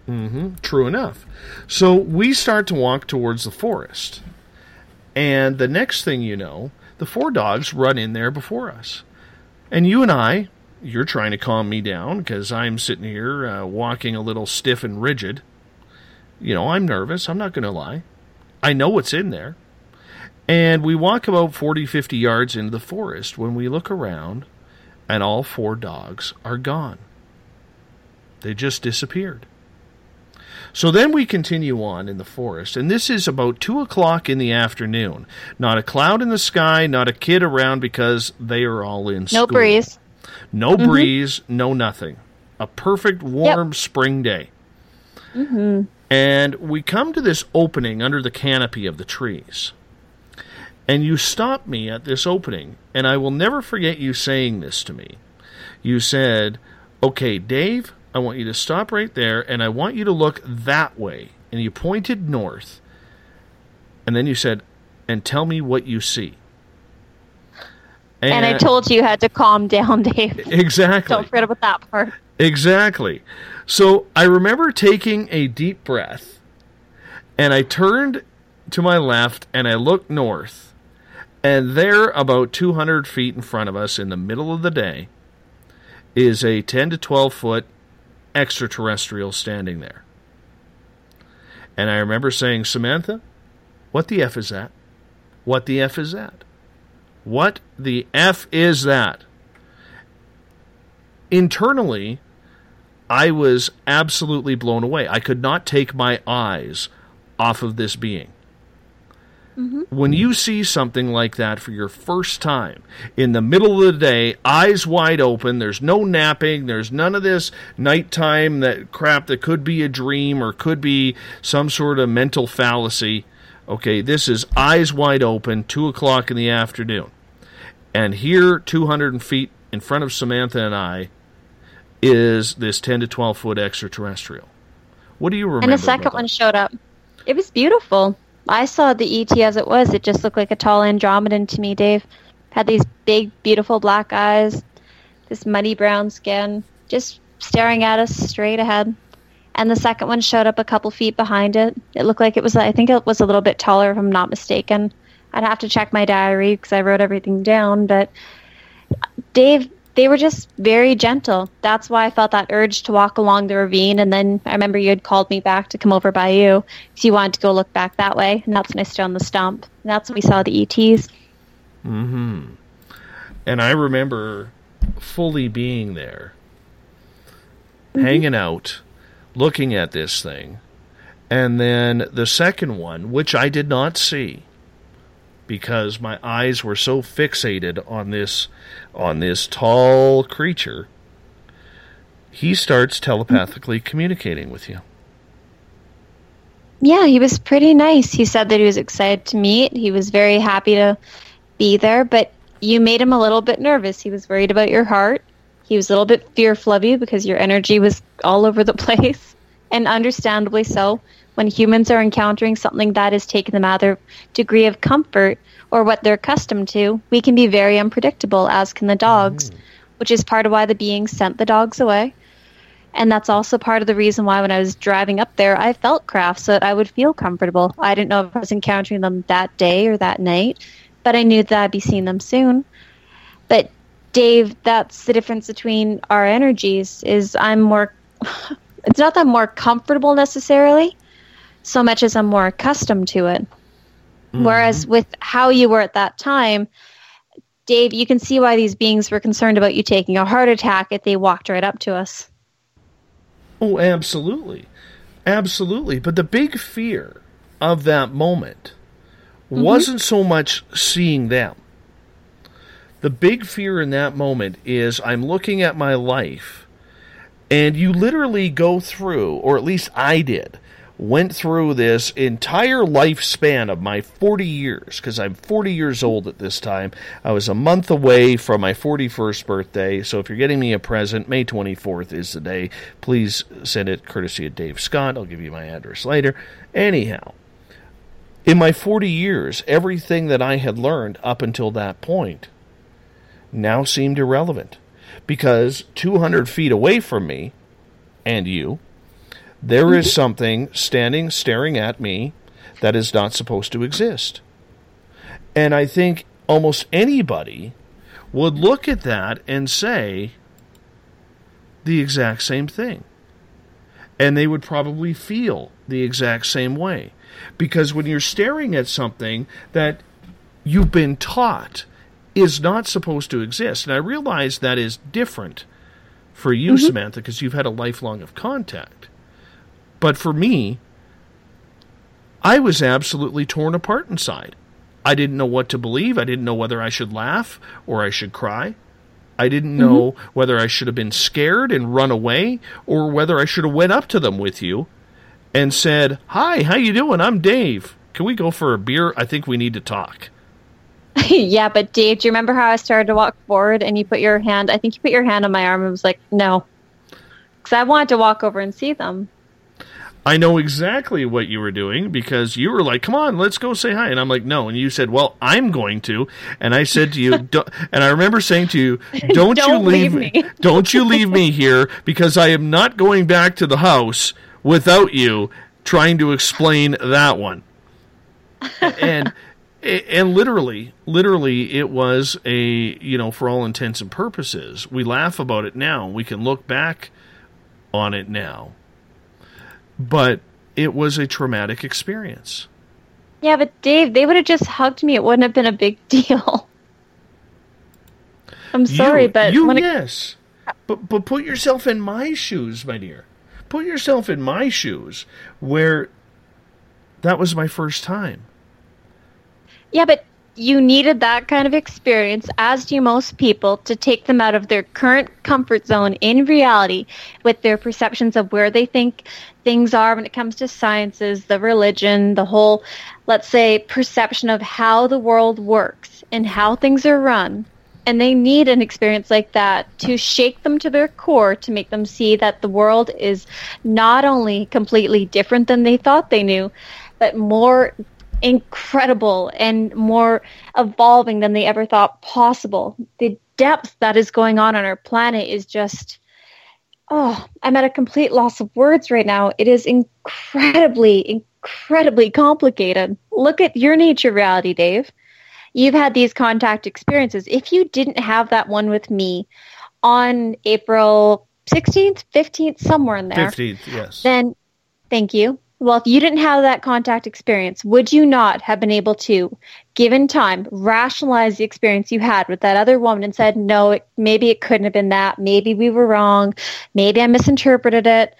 Mm-hmm. True enough. So we start to walk towards the forest. And the next thing you know, the four dogs run in there before us. And you and I, you're trying to calm me down because I'm sitting here uh, walking a little stiff and rigid. You know, I'm nervous. I'm not going to lie. I know what's in there. And we walk about 40, 50 yards into the forest when we look around and all four dogs are gone. They just disappeared. So then we continue on in the forest, and this is about two o'clock in the afternoon. Not a cloud in the sky, not a kid around because they are all in No school. No breeze. No Mhm. breeze, no nothing. A perfect warm spring day. hmm And we come to this opening under the canopy of the trees. And you stopped me at this opening, and I will never forget you saying this to me. You said, Okay, Dave, I want you to stop right there, and I want you to look that way. And you pointed north. And then you said, And tell me what you see. And, I told you you had to calm down, Dave. Exactly. Don't forget about that part. Exactly. So I remember taking a deep breath and I turned to my left and I looked north. And there, about 200 feet in front of us in the middle of the day, is a 10 to 12 foot extraterrestrial standing there. And I remember saying, Samantha, what the F is that? What the F is that? What the F is that? Internally, I was absolutely blown away. I could not take my eyes off of this being. Mm-hmm. When you see something like that for your first time in the middle of the day, eyes wide open, there's no napping, there's none of this nighttime that crap that could be a dream or could be some sort of mental fallacy. Okay, this is eyes wide open, two o'clock in the afternoon. And here, 200 feet in front of Samantha and I, is this 10 to 12 foot extraterrestrial. What do you remember? And the second one showed up. It was beautiful. I saw the ET as it was. It just looked like a tall Andromedan to me, Dave. Had these big, beautiful black eyes, this muddy brown skin, just staring at us straight ahead. And the second one showed up a couple feet behind it. It looked like it was, I think it was a little bit taller, if I'm not mistaken. I'd have to check my diary because I wrote everything down. But Dave, they were just very gentle. That's why I felt that urge to walk along the ravine. And then I remember you had called me back to come over by you because you wanted to go look back that way. And that's when I stood on the stump. And that's when we saw the ETs. hmm And I remember fully being there, hanging out, looking at this thing. And then the second one, which I did not see because my eyes were so fixated on this on this tall creature, he starts telepathically communicating with you. Yeah, he was pretty nice. He said that he was excited to meet. He was very happy to be there, but you made him a little bit nervous. He was worried about your heart. He was a little bit fearful of you because your energy was all over the place, and understandably so. When humans are encountering something that is taking them out of their degree of comfort or what they're accustomed to, we can be very unpredictable, as can the dogs, mm. which is part of why the beings sent the dogs away. And that's also part of the reason why when I was driving up there, I felt crafts so that I would feel comfortable. I didn't know if I was encountering them that day or that night, but I knew that I'd be seeing them soon. But Dave, that's the difference between our energies is I'm more it's not that I'm more comfortable necessarily, so much as I'm more accustomed to it. Mm-hmm. Whereas with how you were at that time, Dave, you can see why these beings were concerned about you taking a heart attack if they walked right up to us. Oh, absolutely. Absolutely. But the big fear of that moment mm-hmm. wasn't so much seeing them. The big fear in that moment is I'm looking at my life, and you literally go through, or at least I did, went through this entire lifespan of my 40 years, because I'm 40 years old at this time. I was a month away from my 41st birthday, so if you're getting me a present, May 24th is the day. Please send it courtesy of Dave Scott. I'll give you my address later. Anyhow, in my 40 years, everything that I had learned up until that point now seemed irrelevant because 200 feet away from me and you, there is something standing staring at me that is not supposed to exist. And I think almost anybody would look at that and say the exact same thing. And they would probably feel the exact same way. Because when you're staring at something that you've been taught is not supposed to exist, and I realize that is different for you, Mhm. Samantha, because you've had a lifelong of contact. But for me, I was absolutely torn apart inside. I didn't know what to believe. I didn't know whether I should laugh or I should cry. I didn't mm-hmm. know whether I should have been scared and run away or whether I should have went up to them with you and said, "Hi, how you doing? I'm Dave. Can we go for a beer? I think we need to talk." yeah, but Dave, do you remember how I started to walk forward and you put your hand? I think you put your hand on my arm and was like, "No," because I wanted to walk over and see them. I know exactly what you were doing because you were like, "Come on, let's go say hi," and I'm like, "No," and you said, "Well, I'm going to," and I said to you, and I remember saying to you, "Don't, Don't you leave, leave me, me." don't you leave me here because I am not going back to the house without you trying to explain that one." and and literally literally it was a you know for all intents and purposes we laugh about it now. We can look back on it now but it was a traumatic experience Yeah, but Dave, they would have just hugged me. It wouldn't have been a big deal. I'm sorry, you, but you when it- yes but but put yourself in my shoes my dear put yourself in my shoes where that was my first time Yeah, but you needed that kind of experience, as do most people, to take them out of their current comfort zone in reality with their perceptions of where they think things are when it comes to sciences, the religion, the whole, let's say, perception of how the world works and how things are run. And they need an experience like that to shake them to their core to make them see that the world is not only completely different than they thought they knew, but more incredible and more evolving than they ever thought possible. The depth that is going on on our planet is just oh, I'm at a complete loss of words right now. It is incredibly, incredibly complicated. Look at your nature reality, Dave. You've had these contact experiences. If you didn't have that one with me on April 16th, 15th, somewhere in there, 15th yes then thank you. Well, if you didn't have that contact experience, would you not have been able to, given time, rationalize the experience you had with that other woman and said, no, it, maybe it couldn't have been that. Maybe we were wrong. Maybe I misinterpreted it.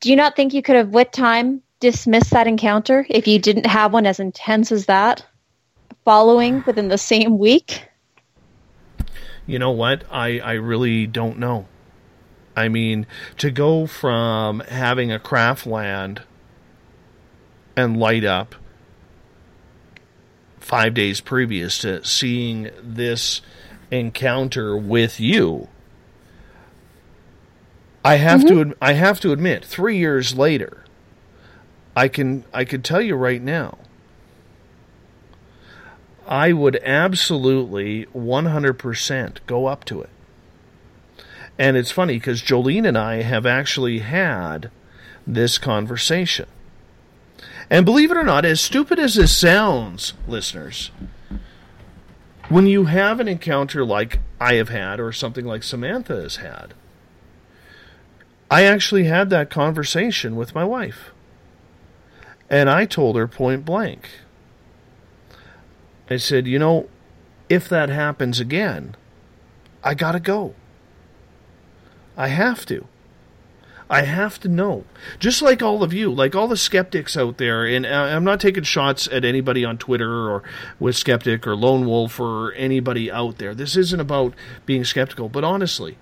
Do you not think you could have, with time, dismissed that encounter if you didn't have one as intense as that following within the same week? You know what? I, I really don't know. I mean, to go from having a craft land and light up five days previous to seeing this encounter with you, I have to mm-hmm. I have to admit, three years later, I can I could tell you right now, I would absolutely 100% go up to it. And it's funny because Jolene and I have actually had this conversation. And believe it or not, as stupid as this sounds, listeners, when you have an encounter like I have had or something like Samantha has had, I actually had that conversation with my wife. And I told her point blank. I said, you know, if that happens again, I got to go. I have to. I have to know. Just like all of you, like all the skeptics out there, and I- I'm not taking shots at anybody on Twitter or with Skeptic or Lone Wolf or anybody out there. This isn't about being skeptical, but honestly,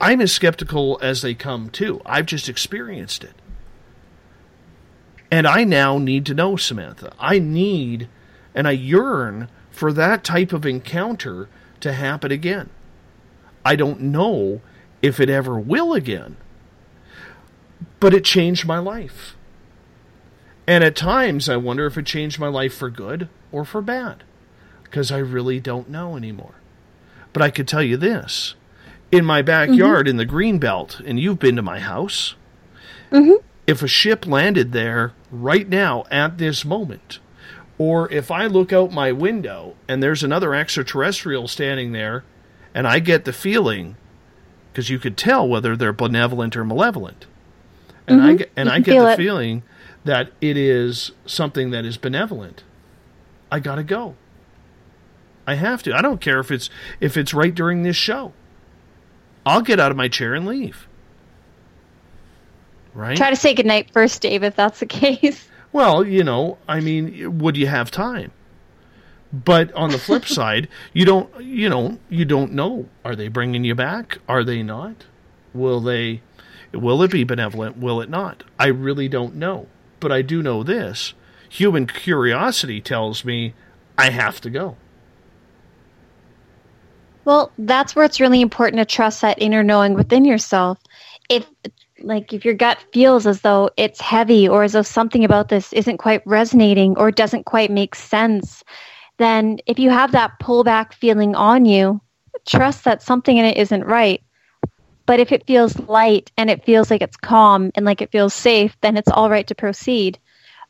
I'm as skeptical as they come too. I've just experienced it. And I now need to know, Samantha. I need and I yearn for that type of encounter to happen again. I don't know if it ever will again, but it changed my life. And at times, I wonder if it changed my life for good or for bad, because I really don't know anymore. But I could tell you this in my backyard in the green belt, and you've been to my house, Mm-hmm. if a ship landed there right now at this moment, or if I look out my window and there's another extraterrestrial standing there, and I get the feeling, because you could tell whether they're benevolent or malevolent, and I Mhm. get, and I get the it. feeling that it is something that is benevolent. I gotta go. I have to. I don't care if it's if it's right during this show. I'll get out of my chair and leave. Right? Try to say goodnight first, Dave, if that's the case. Well, you know, I mean, would you have time? But on the flip side, you don't, you know, you don't know. Are they bringing you back? Are they not? Will they? Will it be benevolent? Will it not? I really don't know. But I do know this human curiosity tells me I have to go. Well, that's where it's really important to trust that inner knowing within yourself. If like if your gut feels as though it's heavy or as though something about this isn't quite resonating or doesn't quite make sense, then if you have that pullback feeling on you, trust that something in it isn't right. But if it feels light and it feels like it's calm and like it feels safe, then it's all right to proceed.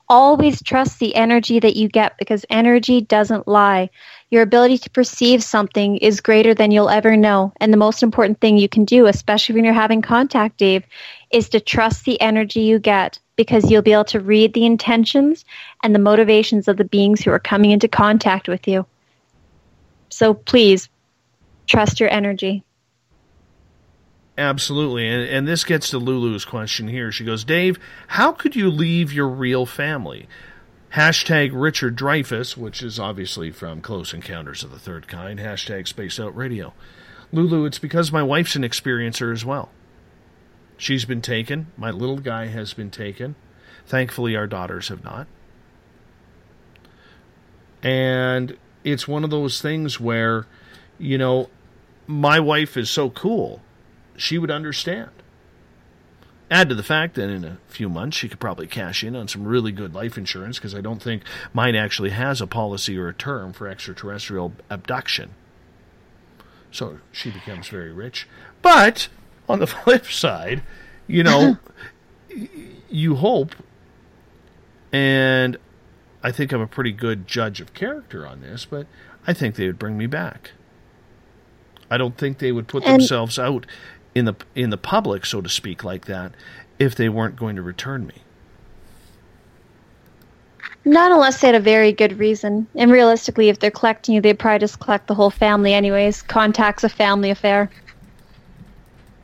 Always trust the energy that you get because energy doesn't lie. Your ability to perceive something is greater than you'll ever know. And the most important thing you can do, especially when you're having contact, Dave, is to trust the energy you get because you'll be able to read the intentions and the motivations of the beings who are coming into contact with you. So please trust your energy. Absolutely. And, and this gets to Lulu's question here. She goes, Dave, how could you leave your real family? Hashtag Richard Dreyfuss, which is obviously from Close Encounters of the Third Kind. Hashtag Spaced Out Radio. Lulu, it's because my wife's an experiencer as well. She's been taken. My little guy has been taken. Thankfully, our daughters have not. And it's one of those things where, you know, my wife is so cool, she would understand. Add to the fact that in a few months she could probably cash in on some really good life insurance because I don't think mine actually has a policy or a term for extraterrestrial abduction. So she becomes very rich. But on the flip side, you know, you hope, and I think I'm a pretty good judge of character on this, but I think they would bring me back. I don't think they would put And- themselves out in the in the public, so to speak, like that, if they weren't going to return me. Not unless they had a very good reason. And realistically, if they're collecting you, they'd probably just collect the whole family anyways. Contact's a family affair.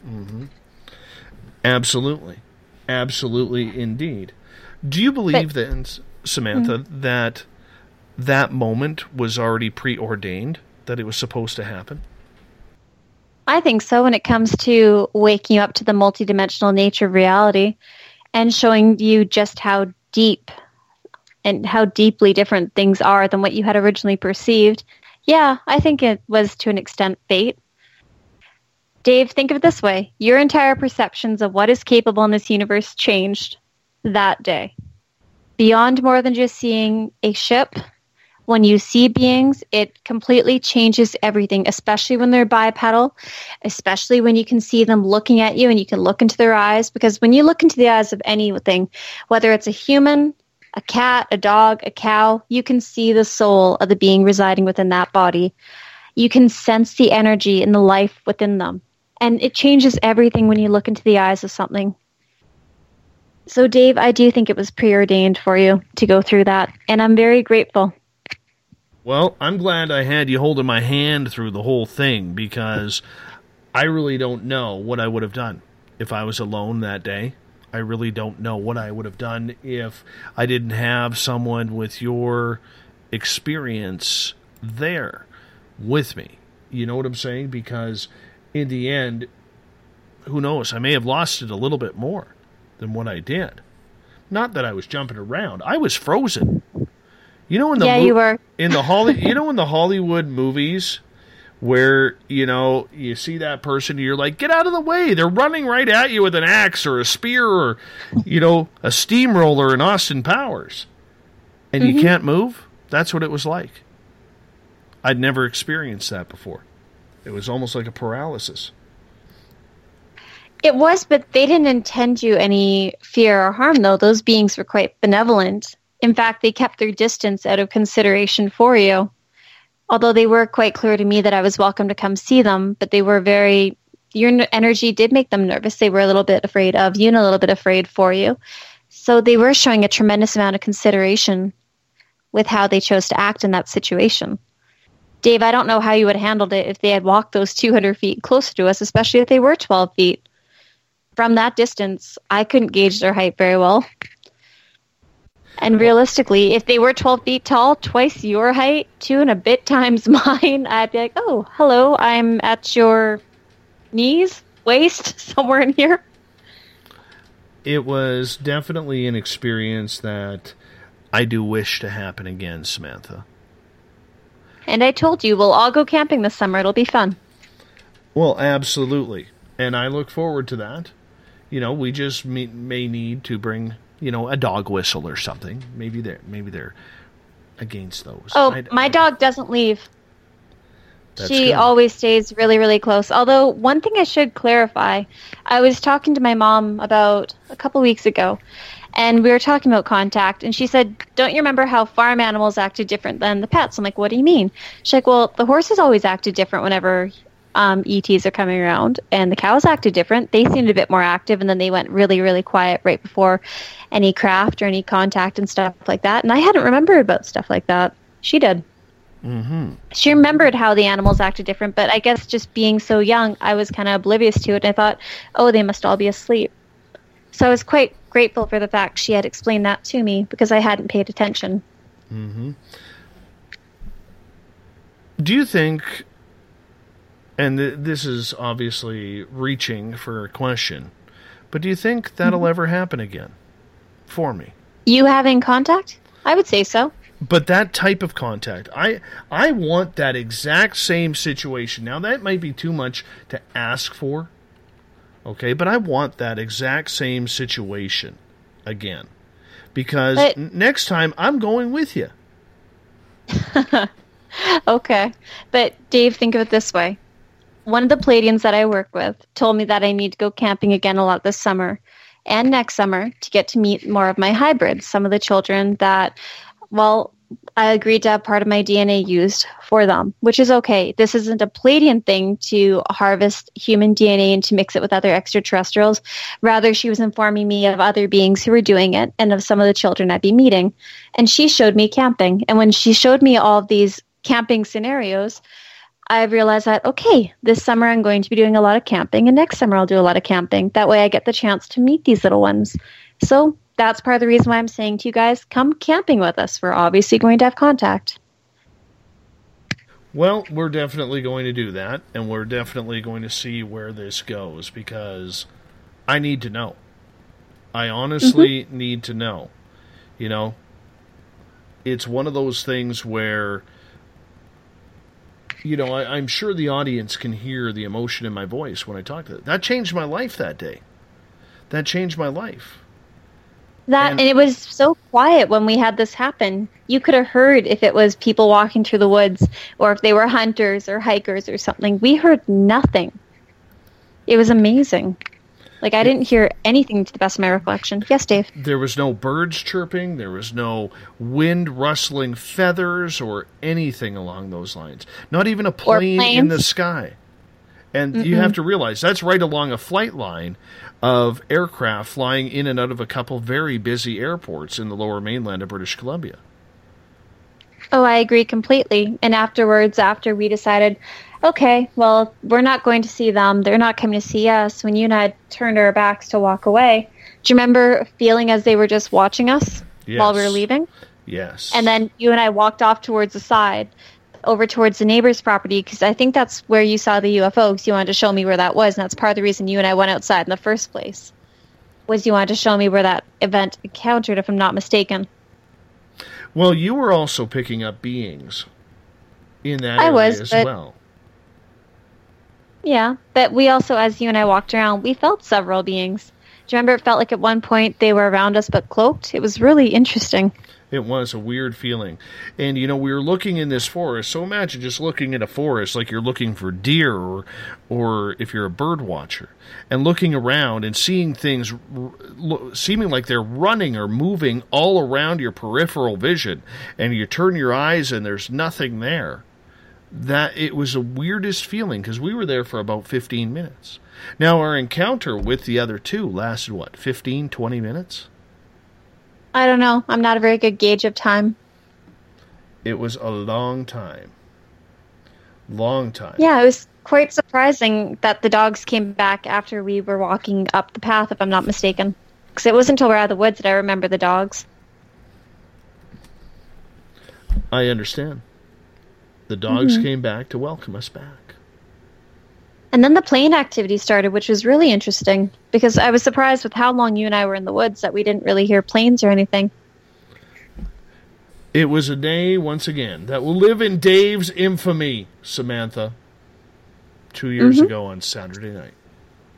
Mm-hmm. Absolutely, absolutely, indeed. Do you believe then, S- Samantha, that that moment was already preordained? That it was supposed to happen? I think so when it comes to waking you up to the multidimensional nature of reality and showing you just how deep and how deeply different things are than what you had originally perceived. Yeah, I think it was to an extent fate. Dave, think of it this way your entire perceptions of what is capable in this universe changed that day. Beyond more than just seeing a ship, when you see beings, it completely changes everything, especially when they're bipedal, especially when you can see them looking at you and you can look into their eyes. Because when you look into the eyes of anything, whether it's a human, a cat, a dog, a cow, you can see the soul of the being residing within that body. You can sense the energy and the life within them. And it changes everything when you look into the eyes of something. So, Dave, I do think it was preordained for you to go through that. And I'm very grateful. Well, I'm glad I had you holding my hand through the whole thing because I really don't know what I would have done if I was alone that day. I really don't know what I would have done if I didn't have someone with your experience there with me. You know what I'm saying? Because in the end, who knows? I may have lost it a little bit more than what I did. Not that I was jumping around. I was frozen. You know in the Yeah, mo- you were. in the Holly you know in the Hollywood movies where you know you see that person you're like get out of the way they're running right at you with an axe or a spear or you know a steamroller in Austin Powers and you Mhm. can't move that's what it was like I'd never experienced that before it was almost like a paralysis It was, but they didn't intend you any fear or harm, though. Those beings were quite benevolent. In fact, they kept their distance out of consideration for you. Although they were quite clear to me that I was welcome to come see them, but they were very, your energy did make them nervous. They were a little bit afraid of you and a little bit afraid for you. So they were showing a tremendous amount of consideration with how they chose to act in that situation. Dave, I don't know how you would have handled it if they had walked those 200 feet closer to us, especially if they were 12 feet from that distance, I couldn't gauge their height very well. And realistically, if they were 12 feet tall, twice your height, two and a bit times mine, I'd be like, oh, hello, I'm at your knees, waist, somewhere in here. it was definitely an experience that I do wish to happen again, Samantha. And I told you we'll all go camping this summer. It'll be fun. Well, absolutely. And I look forward to that. You know, we just may, may need to bring, you know, a dog whistle or something. Maybe they're maybe they're against those. Oh, I- my dog doesn't leave. She good. always stays really, really close. Although, one thing I should clarify I was talking to my mom about a couple weeks ago, and we were talking about contact, and she said, Don't you remember how farm animals acted different than the pets? I'm like, What do you mean? She's like, Well, the horses always acted different whenever um, ETs are coming around, and the cows acted different. They seemed a bit more active, and then they went really, really quiet right before any craft or any contact and stuff like that. And I hadn't remembered about stuff like that. She did Mm-hmm. she remembered how the animals acted different, but I guess just being so young, I was kind of oblivious to it, and I thought, oh, they must all be asleep. So I was quite grateful for the fact she had explained that to me because I hadn't paid attention. Mm-hmm. Do you think, and th- this is obviously reaching for a question, but do you think that'll mm-hmm. ever happen again for me? You having contact? I would say so. But that type of contact, I I want that exact same situation. Now that might be too much to ask for. Okay, but I want that exact same situation again. Because But- n- next time I'm going with you. Okay. But Dave, think of it this way. One of the Pleiadians that I work with told me that I need to go camping again a lot this summer and next summer to get to meet more of my hybrids, some of the children that, well, I agreed to have part of my DNA used for them, which is okay. This isn't a Pleiadian thing to harvest human DNA and to mix it with other extraterrestrials. Rather, she was informing me of other beings who were doing it and of some of the children I'd be meeting. And she showed me camping. And when she showed me all of these camping scenarios, I realized that, okay, this summer I'm going to be doing a lot of camping, and next summer I'll do a lot of camping. That way I get the chance to meet these little ones. So that's part of the reason why I'm saying to you guys, come camping with us. We're obviously going to have contact. Well, we're definitely going to do that, and we're definitely going to see where this goes because I need to know. I honestly mm-hmm. need to know. You know, it's one of those things where, you know, I, I'm sure the audience can hear the emotion in my voice when I talk to them. That changed my life that day. That changed my life. That And- and, it was so quiet when we had this happen. You could have heard if it was people walking through the woods or if they were hunters or hikers or something. We heard nothing. It was amazing. Like I didn't hear anything to the best of my recollection. Yes, Dave. There was no birds chirping, there was no wind rustling feathers or anything along those lines. Not even a plane in the sky. And you Mm-mm. have to realize that's right along a flight line of aircraft flying in and out of a couple very busy airports in the lower mainland of British Columbia. Oh, I agree completely. And afterwards, after we decided, okay, well, we're not going to see them. They're not coming to see us. When you and I turned our backs to walk away, do you remember feeling as they were just watching us while we were leaving? Yes. And then you and I walked off towards the side, over towards the neighbor's property, because I think that's where you saw the UFO, because you wanted to show me where that was. And that's part of the reason you and I went outside in the first place, was you wanted to show me where that event encountered, if I'm not mistaken. Well, you were also picking up beings in that I area was, as well. Yeah, but we also, as you and I walked around, we felt several beings. Do you remember it felt like at one point they were around us but cloaked? It was really interesting. It was a weird feeling. And, you know, we were looking in this forest. So imagine just looking in a forest like you're looking for deer or, or if you're a bird watcher and looking around and seeing things r- seeming like they're running or moving all around your peripheral vision. And you turn your eyes and there's nothing there. That it was the weirdest feeling because we were there for about 15 minutes. Now, our encounter with the other two lasted what, 15, 20 minutes? I don't know. I'm not a very good gauge of time. It was a long time. Long time. Yeah, it was quite surprising that the dogs came back after we were walking up the path, if I'm not mistaken. Because it wasn't until we're out of the woods that I remember the dogs. I understand. The dogs Mhm. came back to welcome us back. And then the plane activity started, which was really interesting because I was surprised with how long you and I were in the woods that we didn't really hear planes or anything. It was a day, once again, that will live in Dave's infamy, Samantha. Two years Mhm. ago on Saturday night.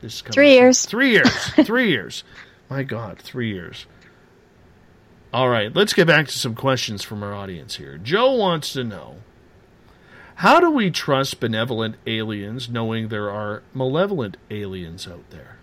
This Three years. Three years. three years. My God, three years. All right, let's get back to some questions from our audience here. Joe wants to know How do we trust benevolent aliens knowing there are malevolent aliens out there?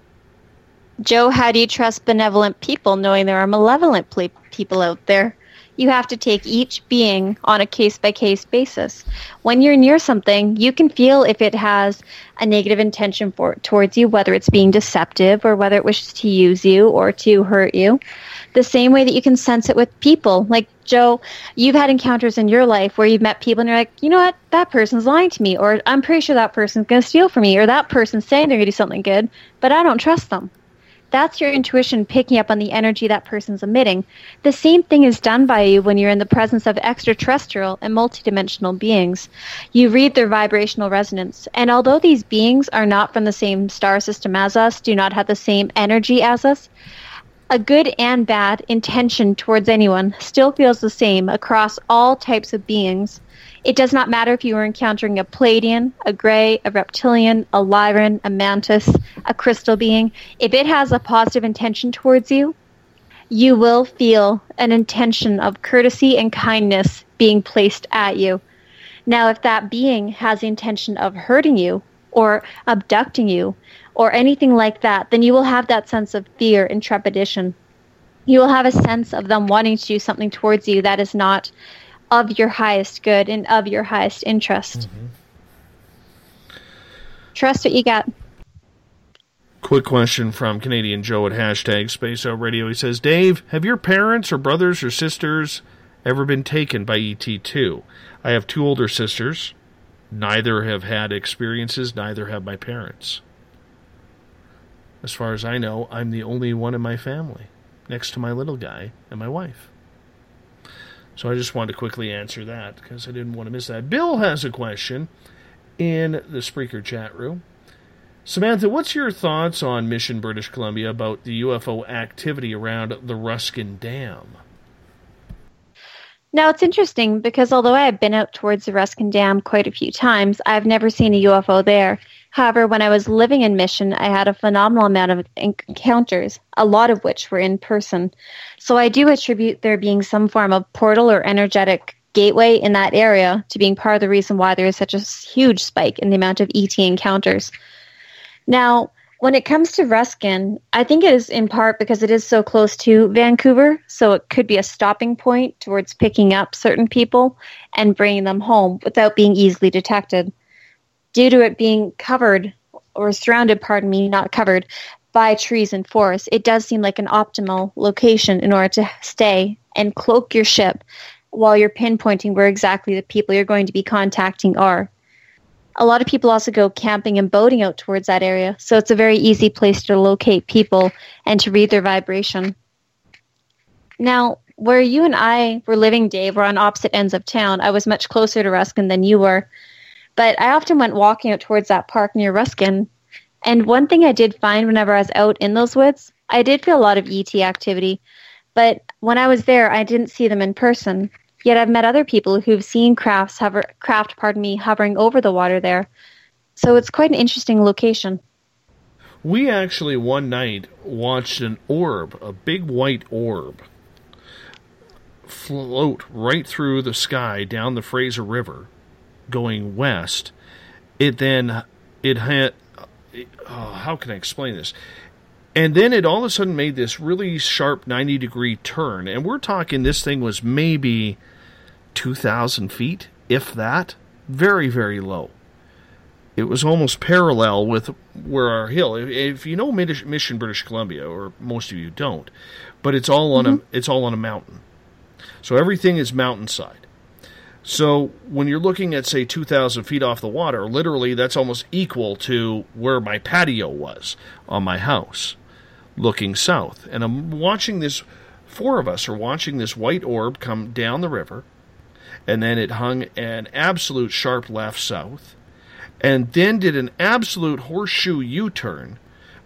Joe, how do you trust benevolent people knowing there are malevolent ple- people out there? You have to take each being on a case by case basis. When you're near something, you can feel if it has a negative intention for towards you, whether it's being deceptive or whether it wishes to use you or to hurt you. The same way that you can sense it with people. Like Joe, you've had encounters in your life where you've met people and you're like, you know what, that person's lying to me, or I'm pretty sure that person's going to steal from me, or that person's saying they're going to do something good, but I don't trust them. That's your intuition picking up on the energy that person's emitting. The same thing is done by you when you're in the presence of extraterrestrial and multidimensional beings. You read their vibrational resonance, and although these beings are not from the same star system as us, do not have the same energy as us, a good and bad intention towards anyone still feels the same across all types of beings. It does not matter if you are encountering a Pleiadian, a Grey, a Reptilian, a Lyran, a Mantis, a Crystal being. If it has a positive intention towards you, you will feel an intention of courtesy and kindness being placed at you. Now, if that being has the intention of hurting you or abducting you or anything like that, then you will have that sense of fear and trepidation. You will have a sense of them wanting to do something towards you that is not of your highest good and of your highest interest. Mm-hmm. Trust what you got. Quick question from Canadian Joe at hashtag Spaced Out Radio. He says, Dave, have your parents or brothers or sisters ever been taken by ET2? I have two older sisters. Neither have had experiences, neither have my parents. As far as I know, I'm the only one in my family, next to my little guy and my wife. So I just wanted to quickly answer that because I didn't want to miss that. Bill has a question in the Spreaker chat room. Samantha, what's your thoughts on Mission British Columbia about the UFO activity around the Ruskin Dam? Now it's interesting because although I have been out towards the Ruskin Dam quite a few times, I've never seen a UFO there. However, when I was living in Mission, I had a phenomenal amount of encounters, a lot of which were in person. So I do attribute there being some form of portal or energetic gateway in that area to being part of the reason why there is such a huge spike in the amount of ET encounters. Now, when it comes to Ruskin, I think it is in part because it is so close to Vancouver, so it could be a stopping point towards picking up certain people and bringing them home without being easily detected. Due to it being covered or surrounded, pardon me, not covered by trees and forests, it does seem like an optimal location in order to stay and cloak your ship while you're pinpointing where exactly the people you're going to be contacting are a lot of people also go camping and boating out towards that area. So it's a very easy place to locate people and to read their vibration. Now, where you and I were living, Dave, were on opposite ends of town. I was much closer to Ruskin than you were. But I often went walking out towards that park near Ruskin. And one thing I did find whenever I was out in those woods, I did feel a lot of ET activity. But when I was there, I didn't see them in person. Yet I've met other people who've seen crafts hover, craft, pardon me, hovering over the water there. So it's quite an interesting location. We actually one night watched an orb, a big white orb, float right through the sky down the Fraser River, going west. It then it had oh, how can I explain this? And then it all of a sudden made this really sharp 90 degree turn. And we're talking this thing was maybe 2,000 feet, if that. Very, very low. It was almost parallel with where our hill. If, if you know Mission British Columbia, or most of you don't, but it's all on a mm-hmm. it's all on a mountain. So everything is mountainside. So when you're looking at say 2,000 feet off the water, literally that's almost equal to where my patio was on my house looking south. And I'm watching this, four of us are watching this white orb come down the river, and then it hung an absolute sharp left south. and then did an absolute horseshoe U turn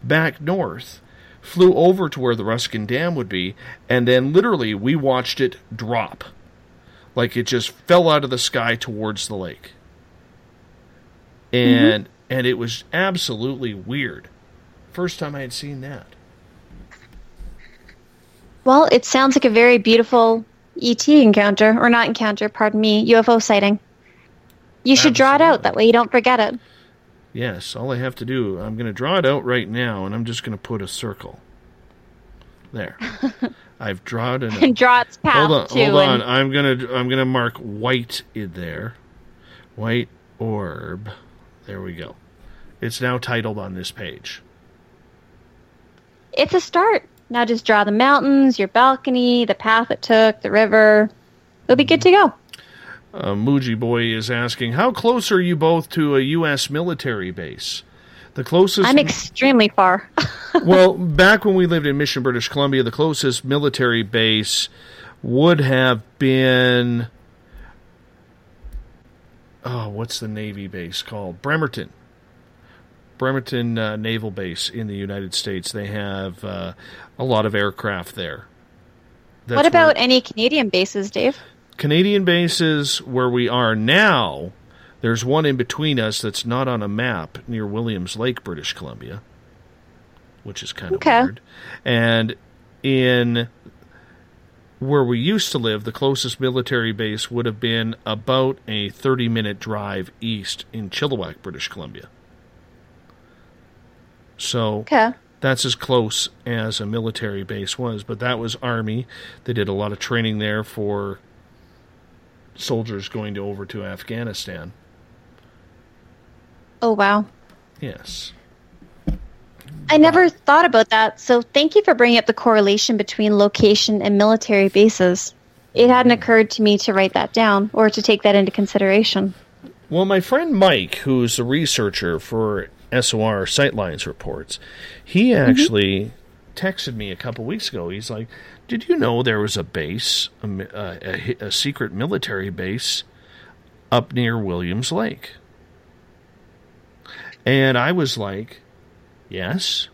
back north, flew over to where the Ruskin Dam would be, and then literally we watched it drop. Like it just fell out of the sky towards the lake. And mm-hmm. and it was absolutely weird. First time I had seen that. Well, it sounds like a very beautiful ET encounter, or not encounter, pardon me, UFO sighting. You should draw it out, that way you don't forget it. Yes, all I have to do, I'm going to draw it out right now, and I'm just going to put a circle. There. I've drawn it. And draw its path, Hold on, too, hold on. and- I'm gonna I'm gonna mark white in there. White orb. There we go. It's now titled on this page. It's a start. Now just draw the mountains, your balcony, the path it took, the river. It'll be good to go. Uh, Muji Boy is asking, how close are you both to a U.S. military base? The closest. I'm extremely far. well, back when we lived in Mission, British Columbia, the closest military base would have been. Oh, what's the Navy base called? Bremerton. Bremerton uh, Naval Base in the United States. They have uh, a lot of aircraft there. That's what where- about any Canadian bases, Dave? Canadian bases where we are now, there's one in between us that's not on a map near Williams Lake, British Columbia, which is kind of Okay. weird. And in where we used to live, the closest military base would have been about a 30 minute drive east in Chilliwack, British Columbia. So Okay. that's as close as a military base was, but that was Army. They did a lot of training there for soldiers going to over to Afghanistan. Oh, wow. Yes. I never thought about that, so thank you for bringing up the correlation between location and military bases. It hadn't occurred to me to write that down or to take that into consideration. Well, my friend Mike, who's a researcher for SOR Sightlines reports, he actually texted me a couple weeks ago. He's like, "Did you know there was a base, a, uh, a, a secret military base, up near Williams Lake?" And I was like, "Yes,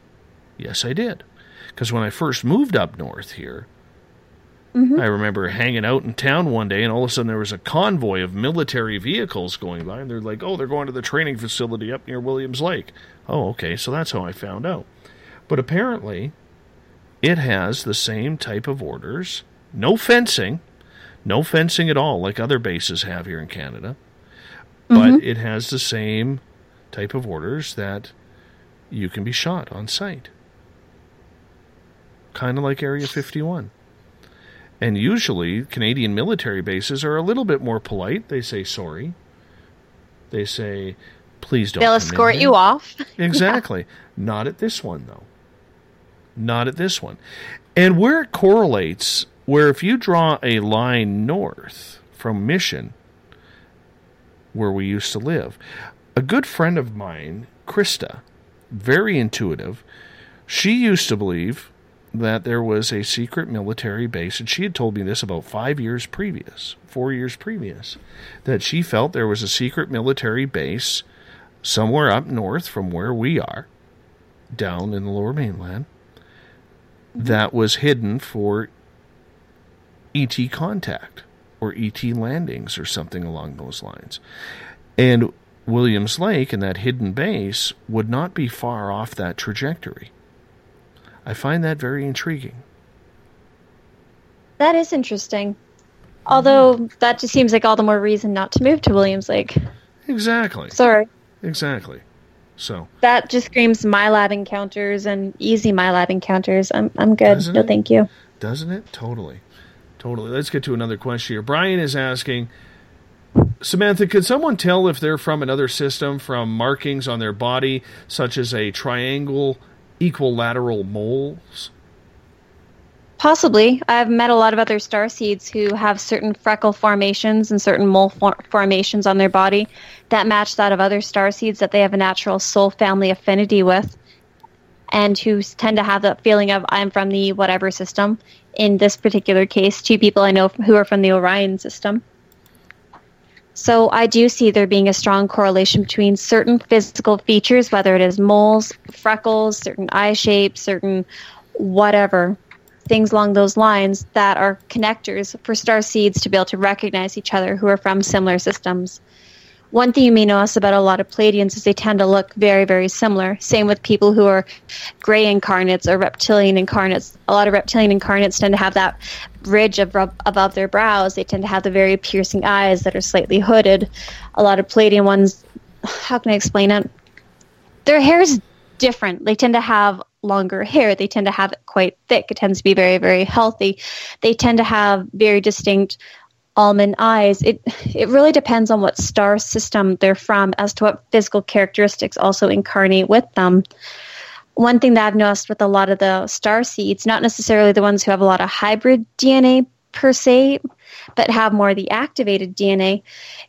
yes, I did," because when I first moved up north here, I remember hanging out in town one day, and all of a sudden there was a convoy of military vehicles going by, and they're like, "Oh, they're going to the training facility up near Williams Lake." Oh, okay, so that's how I found out. But apparently, it has the same type of orders, no fencing, no fencing at all, like other bases have here in Canada, but Mhm. it has the same type of orders that you can be shot on site, kind of like Area 51. And usually, Canadian military bases are a little bit more polite. They say sorry. They say, please don't. They'll escort here." you off. Exactly. Not at this one, though. Not at this one. And where it correlates, where if you draw a line north from Mission, where we used to live, a good friend of mine, Krista, very intuitive, she used to believe that there was a secret military base, and she had told me this about five years previous, four years previous, that she felt there was a secret military base somewhere up north from where we are, down in the lower mainland, that was hidden for ET contact or ET landings or something along those lines. And Williams Lake and that hidden base would not be far off that trajectory. I find that very intriguing. That is interesting. Although that just seems like all the more reason not to move to Williams Lake. Exactly. Sorry. Exactly. So, That just screams MILAB encounters and easy MILAB encounters. I'm I'm good. Doesn't no, it? thank you. doesn't it? Totally. Totally. Let's get to another question here. Brian is asking Samantha, could someone tell if they're from another system from markings on their body, such as a triangle, equilateral moles? Possibly. I've met a lot of other star seeds who have certain freckle formations and certain mole for- formations on their body that match that of other star seeds that they have a natural soul family affinity with, and who tend to have that feeling of I'm from the whatever system. In this particular case, two people I know who are from the Orion system. So I do see there being a strong correlation between certain physical features, whether it is moles, freckles, certain eye shapes, certain whatever things along those lines that are connectors for star seeds to be able to recognize each other who are from similar systems. One thing you may notice about a lot of Pleiadians is they tend to look very, very similar. Same with people who are gray incarnates or reptilian incarnates. A lot of reptilian incarnates tend to have that ridge of, above their brows. They tend to have the very piercing eyes that are slightly hooded. A lot of Pleiadian ones, how can I explain it? Their hair is different. They tend to have longer hair. They tend to have it quite thick. It tends to be very, very healthy. They tend to have very distinct almond eyes. It it really depends on what star system they're from as to what physical characteristics also incarnate with them. One thing that I've noticed with a lot of the star seeds, not necessarily the ones who have a lot of hybrid DNA per se, but have more of the activated DNA,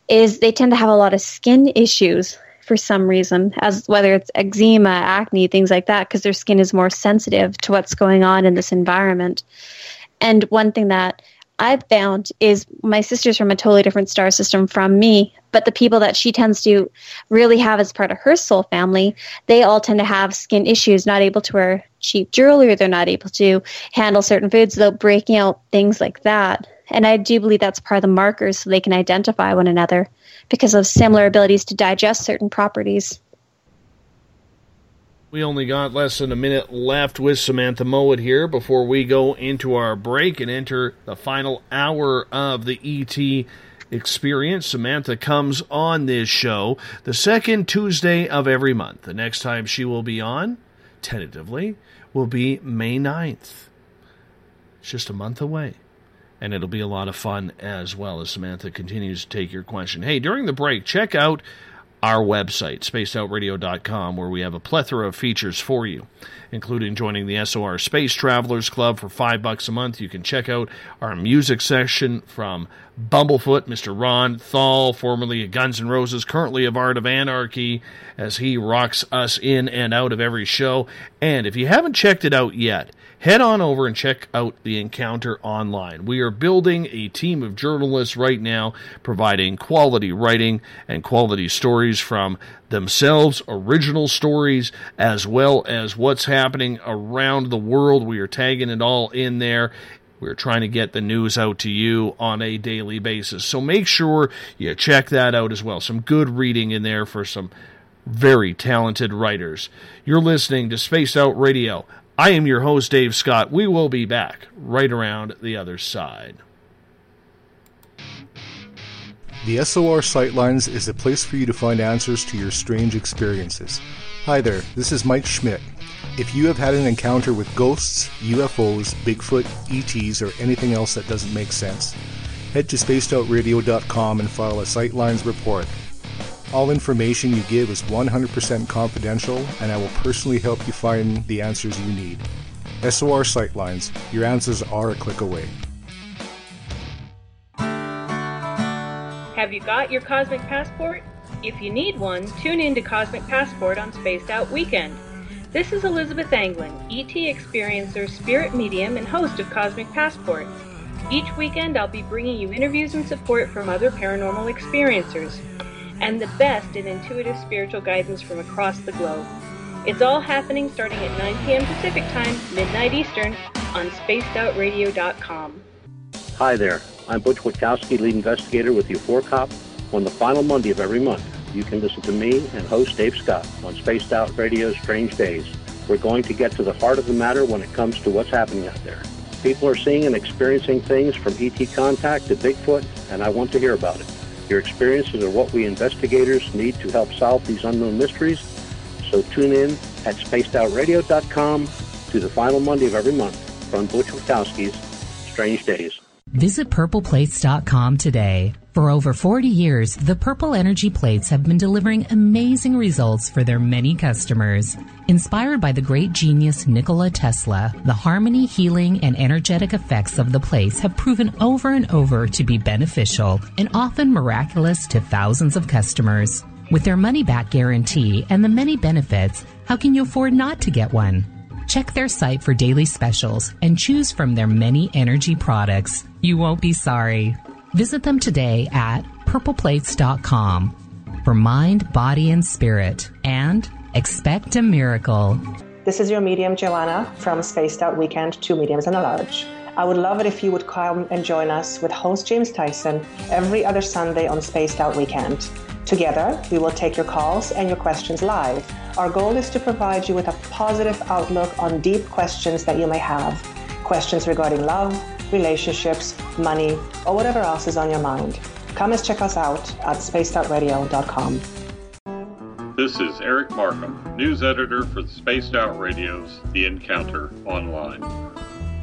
is they tend to have a lot of skin issues for some reason, as whether it's eczema, acne, things like that, because their skin is more sensitive to what's going on in this environment. And one thing that I've found is my sister's from a totally different star system from me, but the people that she tends to really have as part of her soul family, they all tend to have skin issues, not able to wear cheap jewelry, they're not able to handle certain foods without breaking out, things like that. And I do believe that's part of the markers so they can identify one another because of similar abilities to digest certain properties. We only got less than a minute left with Samantha Mowat here before we go into our break and enter the final hour of the ET experience. Samantha comes on this show the second Tuesday of every month. The next time she will be on, tentatively, will be May 9th. It's just a month away and it'll be a lot of fun as well as Samantha continues to take your question. Hey, during the break, check out our website, spacedoutradio.com, where we have a plethora of features for you, including joining the SOR Space Travelers Club for five bucks a month. You can check out our music section from Bumblefoot, Mr. Ron Thal, formerly of Guns N' Roses, currently of Art of Anarchy, as he rocks us in and out of every show. And if you haven't checked it out yet, head on over and check out the encounter online. We are building a team of journalists right now, providing quality writing and quality stories from themselves, original stories, as well as what's happening around the world. We are tagging it all in there. We're trying to get the news out to you on a daily basis. So make sure you check that out as well. Some good reading in there for some very talented writers. You're listening to Spaced Out Radio. I am your host, Dave Scott. We will be back right around the other side. The SOR Sightlines is a place for you to find answers to your strange experiences. Hi there, this is Mike Schmidt. If you have had an encounter with ghosts, UFOs, Bigfoot, ETs, or anything else that doesn't make sense, head to spacedoutradio.com and file a Sightlines report. All information you give is 100% confidential, and I will personally help you find the answers you need. SOR Sightlines, your answers are a click away. Have you got your Cosmic Passport? If you need one, tune in to Cosmic Passport on Spaced Out Weekend. This is Elizabeth Anglin, ET experiencer, spirit medium, and host of Cosmic Passport. Each weekend, I'll be bringing you interviews and support from other paranormal experiencers and the best in intuitive spiritual guidance from across the globe. It's all happening starting at 9 p.m. Pacific Time, midnight Eastern, on spacedoutradio.com. Hi there. I'm Butch Witkowski, lead investigator with UFORCOP. On the final Monday of every month, you can listen to me and host Dave Scott on Spaced Out Radio's Strange Days. We're going to get to the heart of the matter when it comes to what's happening out there. People are seeing and experiencing things from ET contact to Bigfoot, and I want to hear about it. Your experiences are what we investigators need to help solve these unknown mysteries. So tune in at spacedoutradio.com to the final Monday of every month from Butch Witkowski's Strange Days. Visit purpleplates.com today. For over 40 years, the Purple Energy Plates have been delivering amazing results for their many customers. Inspired by the great genius Nikola Tesla, the harmony, healing, and energetic effects of the plates have proven over and over to be beneficial and often miraculous to thousands of customers. With their money back guarantee and the many benefits, how can you afford not to get one? Check their site for daily specials and choose from their many energy products. You won't be sorry. Visit them today at purpleplates.com for mind, body, and spirit. And expect a miracle. This is your medium, Joanna, from Spaced Out Weekend, Two Mediums and a Large. I would love it if you would come and join us with host James Tyson every other Sunday on Spaced Out Weekend. Together, we will take your calls and your questions live. Our goal is to provide you with a positive outlook on deep questions that you may have. Questions regarding love, relationships, money, or whatever else is on your mind. Come and check us out at spacedoutradio.com. This is Eric Markham, news editor for Spaced Out Radio's The Encounter Online.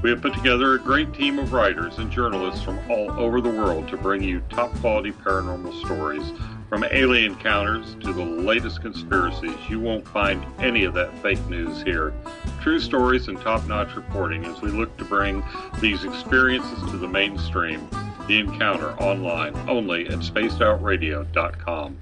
We have put together a great team of writers and journalists from all over the world to bring you top quality paranormal stories. From alien encounters to the latest conspiracies, you won't find any of that fake news here. True stories and top notch reporting as we look to bring these experiences to the mainstream. The Encounter online only at spacedoutradio.com.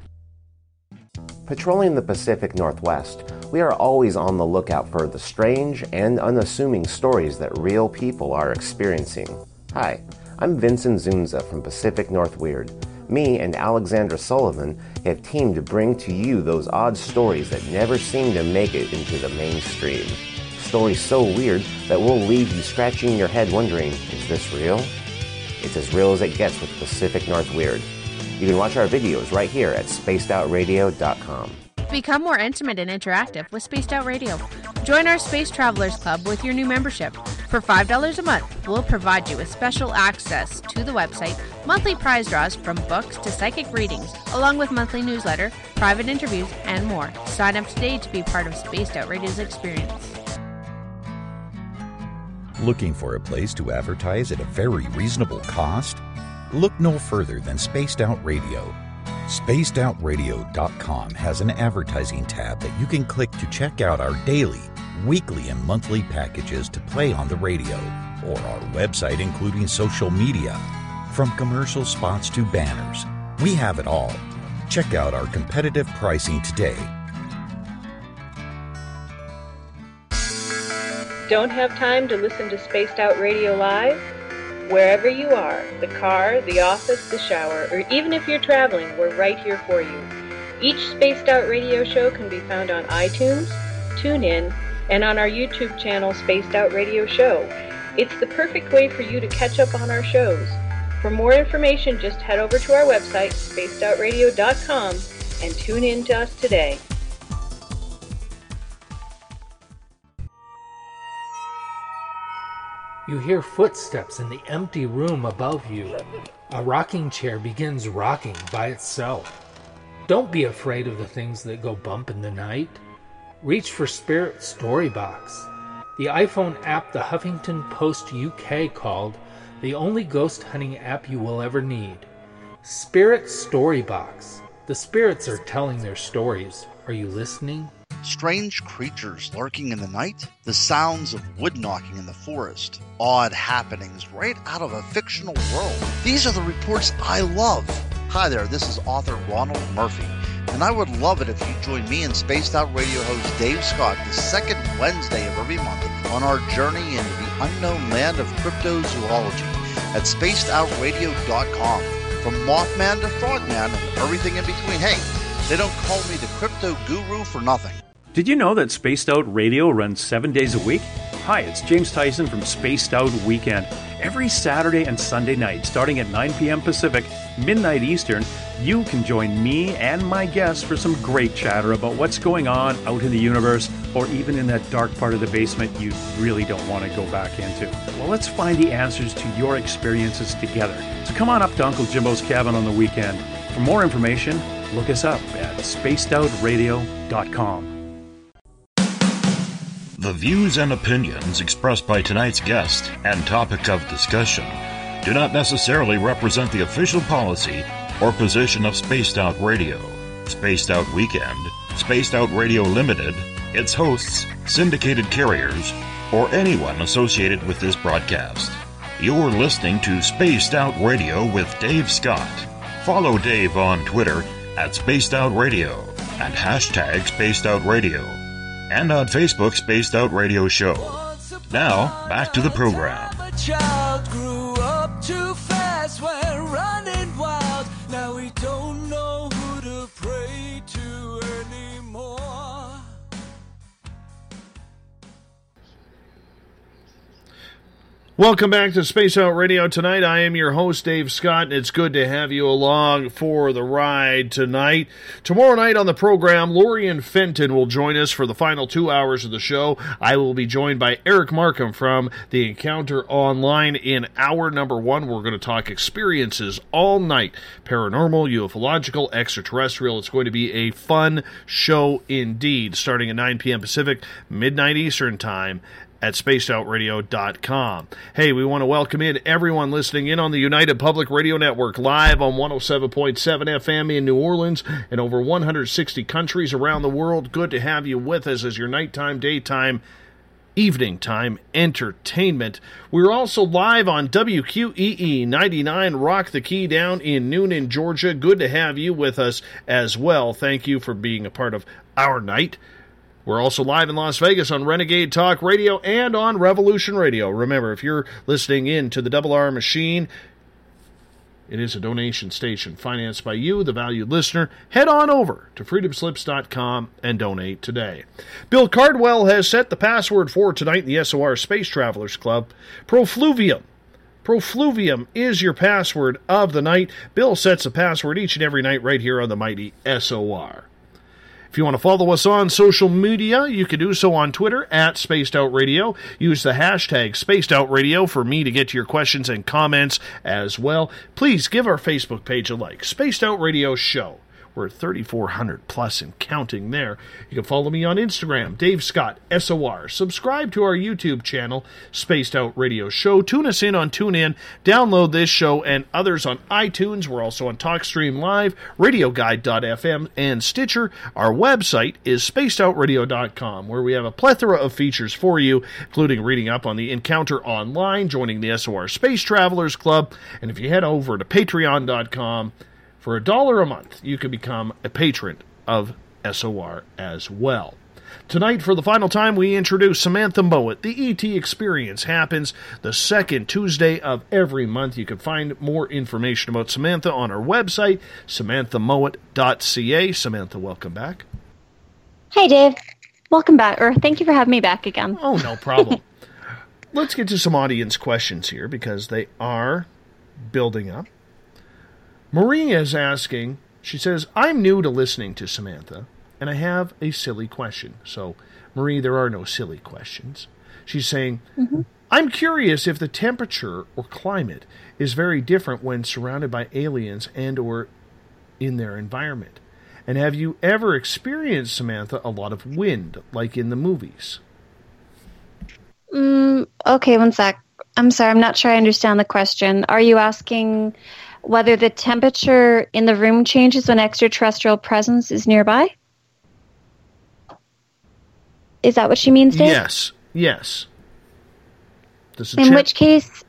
Patrolling the Pacific Northwest, we are always on the lookout for the strange and unassuming stories that real people are experiencing. Hi, I'm Vincent Zunza from Pacific North Weird. Me and Alexandra Sullivan have teamed to bring to you those odd stories that never seem to make it into the mainstream. Stories so weird that will leave you scratching your head wondering, is this real? It's as real as it gets with Pacific North Weird. You can watch our videos right here at spacedoutradio.com. Become more intimate and interactive with Spaced Out Radio. Join our Space Travelers Club with your new membership. For $5 a month, we'll provide you with special access to the website, monthly prize draws from books to psychic readings, along with monthly newsletter, private interviews, and more. Sign up today to be part of Spaced Out Radio's experience. Looking for a place to advertise at a very reasonable cost? Look no further than Spaced Out Radio. SpacedOutRadio.com has an advertising tab that you can click to check out our daily, weekly, and monthly packages to play on the radio, or our website, including social media. From commercial spots to banners, we have it all. Check out our competitive pricing today Don't have time to listen to Spaced Out Radio Live? Wherever you are, the car, the office, the shower, or even if you're traveling, we're right here for you. Each Spaced Out Radio show can be found on iTunes, TuneIn, and on our YouTube channel, Spaced Out Radio Show. It's the perfect way for you to catch up on our shows. For more information, just head over to our website, spacedoutradio.com, and tune in to us today. You hear footsteps in the empty room above you. A rocking chair begins rocking by itself. Don't be afraid of the things that go bump in the night. Reach for Spirit Storybox, the iPhone app the Huffington Post UK called the only ghost hunting app you will ever need. Spirit Storybox. The spirits are telling their stories. Are you listening? Strange creatures lurking in the night, the sounds of wood knocking in the forest, odd happenings right out of a fictional world. These are the reports I love. Hi there, this is author Ronald Murphy, and I would love it if you join me and Spaced Out Radio host Dave Scott the second Wednesday of every month on our journey into the unknown land of cryptozoology at spacedoutradio.com. From Mothman to Frogman and everything in between. Hey, they don't call me the crypto guru for nothing. Did you know that Spaced Out Radio runs seven days a week? Hi, it's James Tyson from Spaced Out Weekend. Every Saturday and Sunday night, starting at 9 p.m. Pacific, midnight Eastern, you can join me and my guests for some great chatter about what's going on out in the universe or even in that dark part of the basement you really don't want to go back into. Well, let's find the answers to your experiences together. So come on up to Uncle Jimbo's cabin on the weekend. For more information, look us up at spacedoutradio.com. The views and opinions expressed by tonight's guest and topic of discussion do not necessarily represent the official policy or position of Spaced Out Radio, Spaced Out Weekend, Spaced Out Radio Limited, its hosts, syndicated carriers, or anyone associated with this broadcast. You're listening to Spaced Out Radio with Dave Scott. Follow Dave on Twitter at Spaced Out Radio and hashtag Spaced Out Radio and on Facebook's Spaced Out Radio Show. Now, back to the program. Welcome back to Spaced Out Radio tonight. I am your host, Dave Scott, and it's good to have you along for the ride tonight. Tomorrow night on the program, Lorien Fenton will join us for the final two hours of the show. I will be joined by Eric Markham from The Encounter Online in hour number one. We're going to talk experiences all night paranormal, ufological, extraterrestrial. It's going to be a fun show indeed, starting at 9 p.m. Pacific, midnight Eastern Time at spacedoutradio.com. Hey, we want to welcome in everyone listening in on the United Public Radio Network live on 107.7 FM in New Orleans and over 160 countries around the world. Good to have you with us as your nighttime, daytime, evening time entertainment. We're also live on WQEE 99 Rock the Key down in Newnan, Georgia. Good to have you with us as well. Thank you for being a part of our night. We're also live in Las Vegas on Renegade Talk Radio and on Revolution Radio. Remember, if you're listening in to the Double R Machine, it is a donation station financed by you, the valued listener. Head on over to freedomslips.com and donate today. Bill Cardwell has set the password for tonight in the SOR Space Travelers Club Profluvium. Profluvium is your password of the night. Bill sets a password each and every night right here on the mighty SOR. If you want to follow us on social media, you can do so on Twitter at Spaced Out Radio. Use the hashtag Spaced Out Radio for me to get to your questions and comments as well. Please give our Facebook page a like. Spaced Out Radio Show. We're at 3,400 plus and counting there. You can follow me on Instagram, Dave Scott, SOR. Subscribe to our YouTube channel, Spaced Out Radio Show. Tune us in on TuneIn. Download this show and others on iTunes. We're also on TalkStream Live, RadioGuide.fm, and Stitcher. Our website is SpacedOutRadio.com, where we have a plethora of features for you, including reading up on the Encounter Online, joining the SOR Space Travelers Club, and if you head over to Patreon.com, for a dollar a month, you can become a patron of SOR as well. Tonight, for the final time, we introduce Samantha Mowat. The ET Experience happens the second Tuesday of every month. You can find more information about Samantha on our website, samanthamowat.ca. Samantha, welcome back. Hi, Dave. Welcome back, or thank you for having me back again. Oh, no problem. Let's get to some audience questions here because they are building up. Maria is asking, she says, I'm new to listening to Samantha, and I have a silly question. So, Marie, there are no silly questions. She's saying, I'm curious if the temperature or climate is very different when surrounded by aliens and or in their environment. And have you ever experienced, Samantha, a lot of wind, like in the movies? Mm, okay, one sec. I'm sorry, I'm not sure I understand the question. Are you asking whether the temperature in the room changes when extraterrestrial presence is nearby? Is that what she means, Dave? Yes, yes. In check- which case,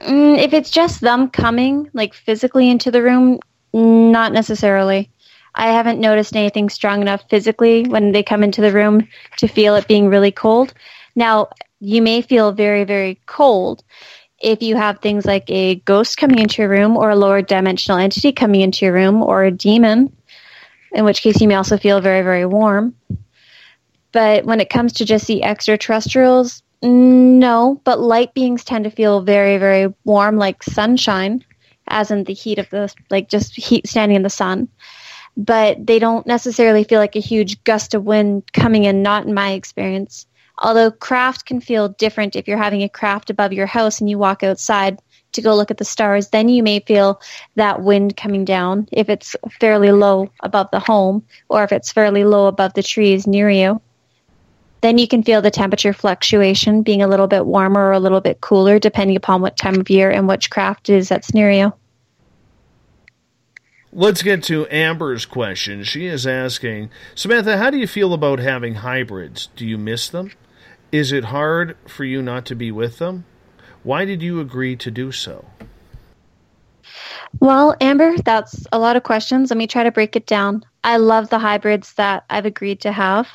mm, if it's just them coming, like physically into the room, not necessarily. I haven't noticed anything strong enough physically when they come into the room to feel it being really cold. Now, you may feel very, very cold if you have things like a ghost coming into your room or a lower dimensional entity coming into your room or a demon, in which case you may also feel very, very warm. But when it comes to just the extraterrestrials, no, but light beings tend to feel very, very warm, like sunshine, as in the heat of the, like just heat standing in the sun. But they don't necessarily feel like a huge gust of wind coming in, not in my experience. Although craft can feel different if you're having a craft above your house and you walk outside to go look at the stars, then you may feel that wind coming down if it's fairly low above the home or if it's fairly low above the trees near you. Then you can feel the temperature fluctuation being a little bit warmer or a little bit cooler depending upon what time of year and which craft is that's near you. Let's get to Amber's question. She is asking Samantha, how do you feel about having hybrids? Do you miss them? Is it hard for you not to be with them? Why did you agree to do so? Well, Amber, that's a lot of questions. Let me try to break it down. I love the hybrids that I've agreed to have.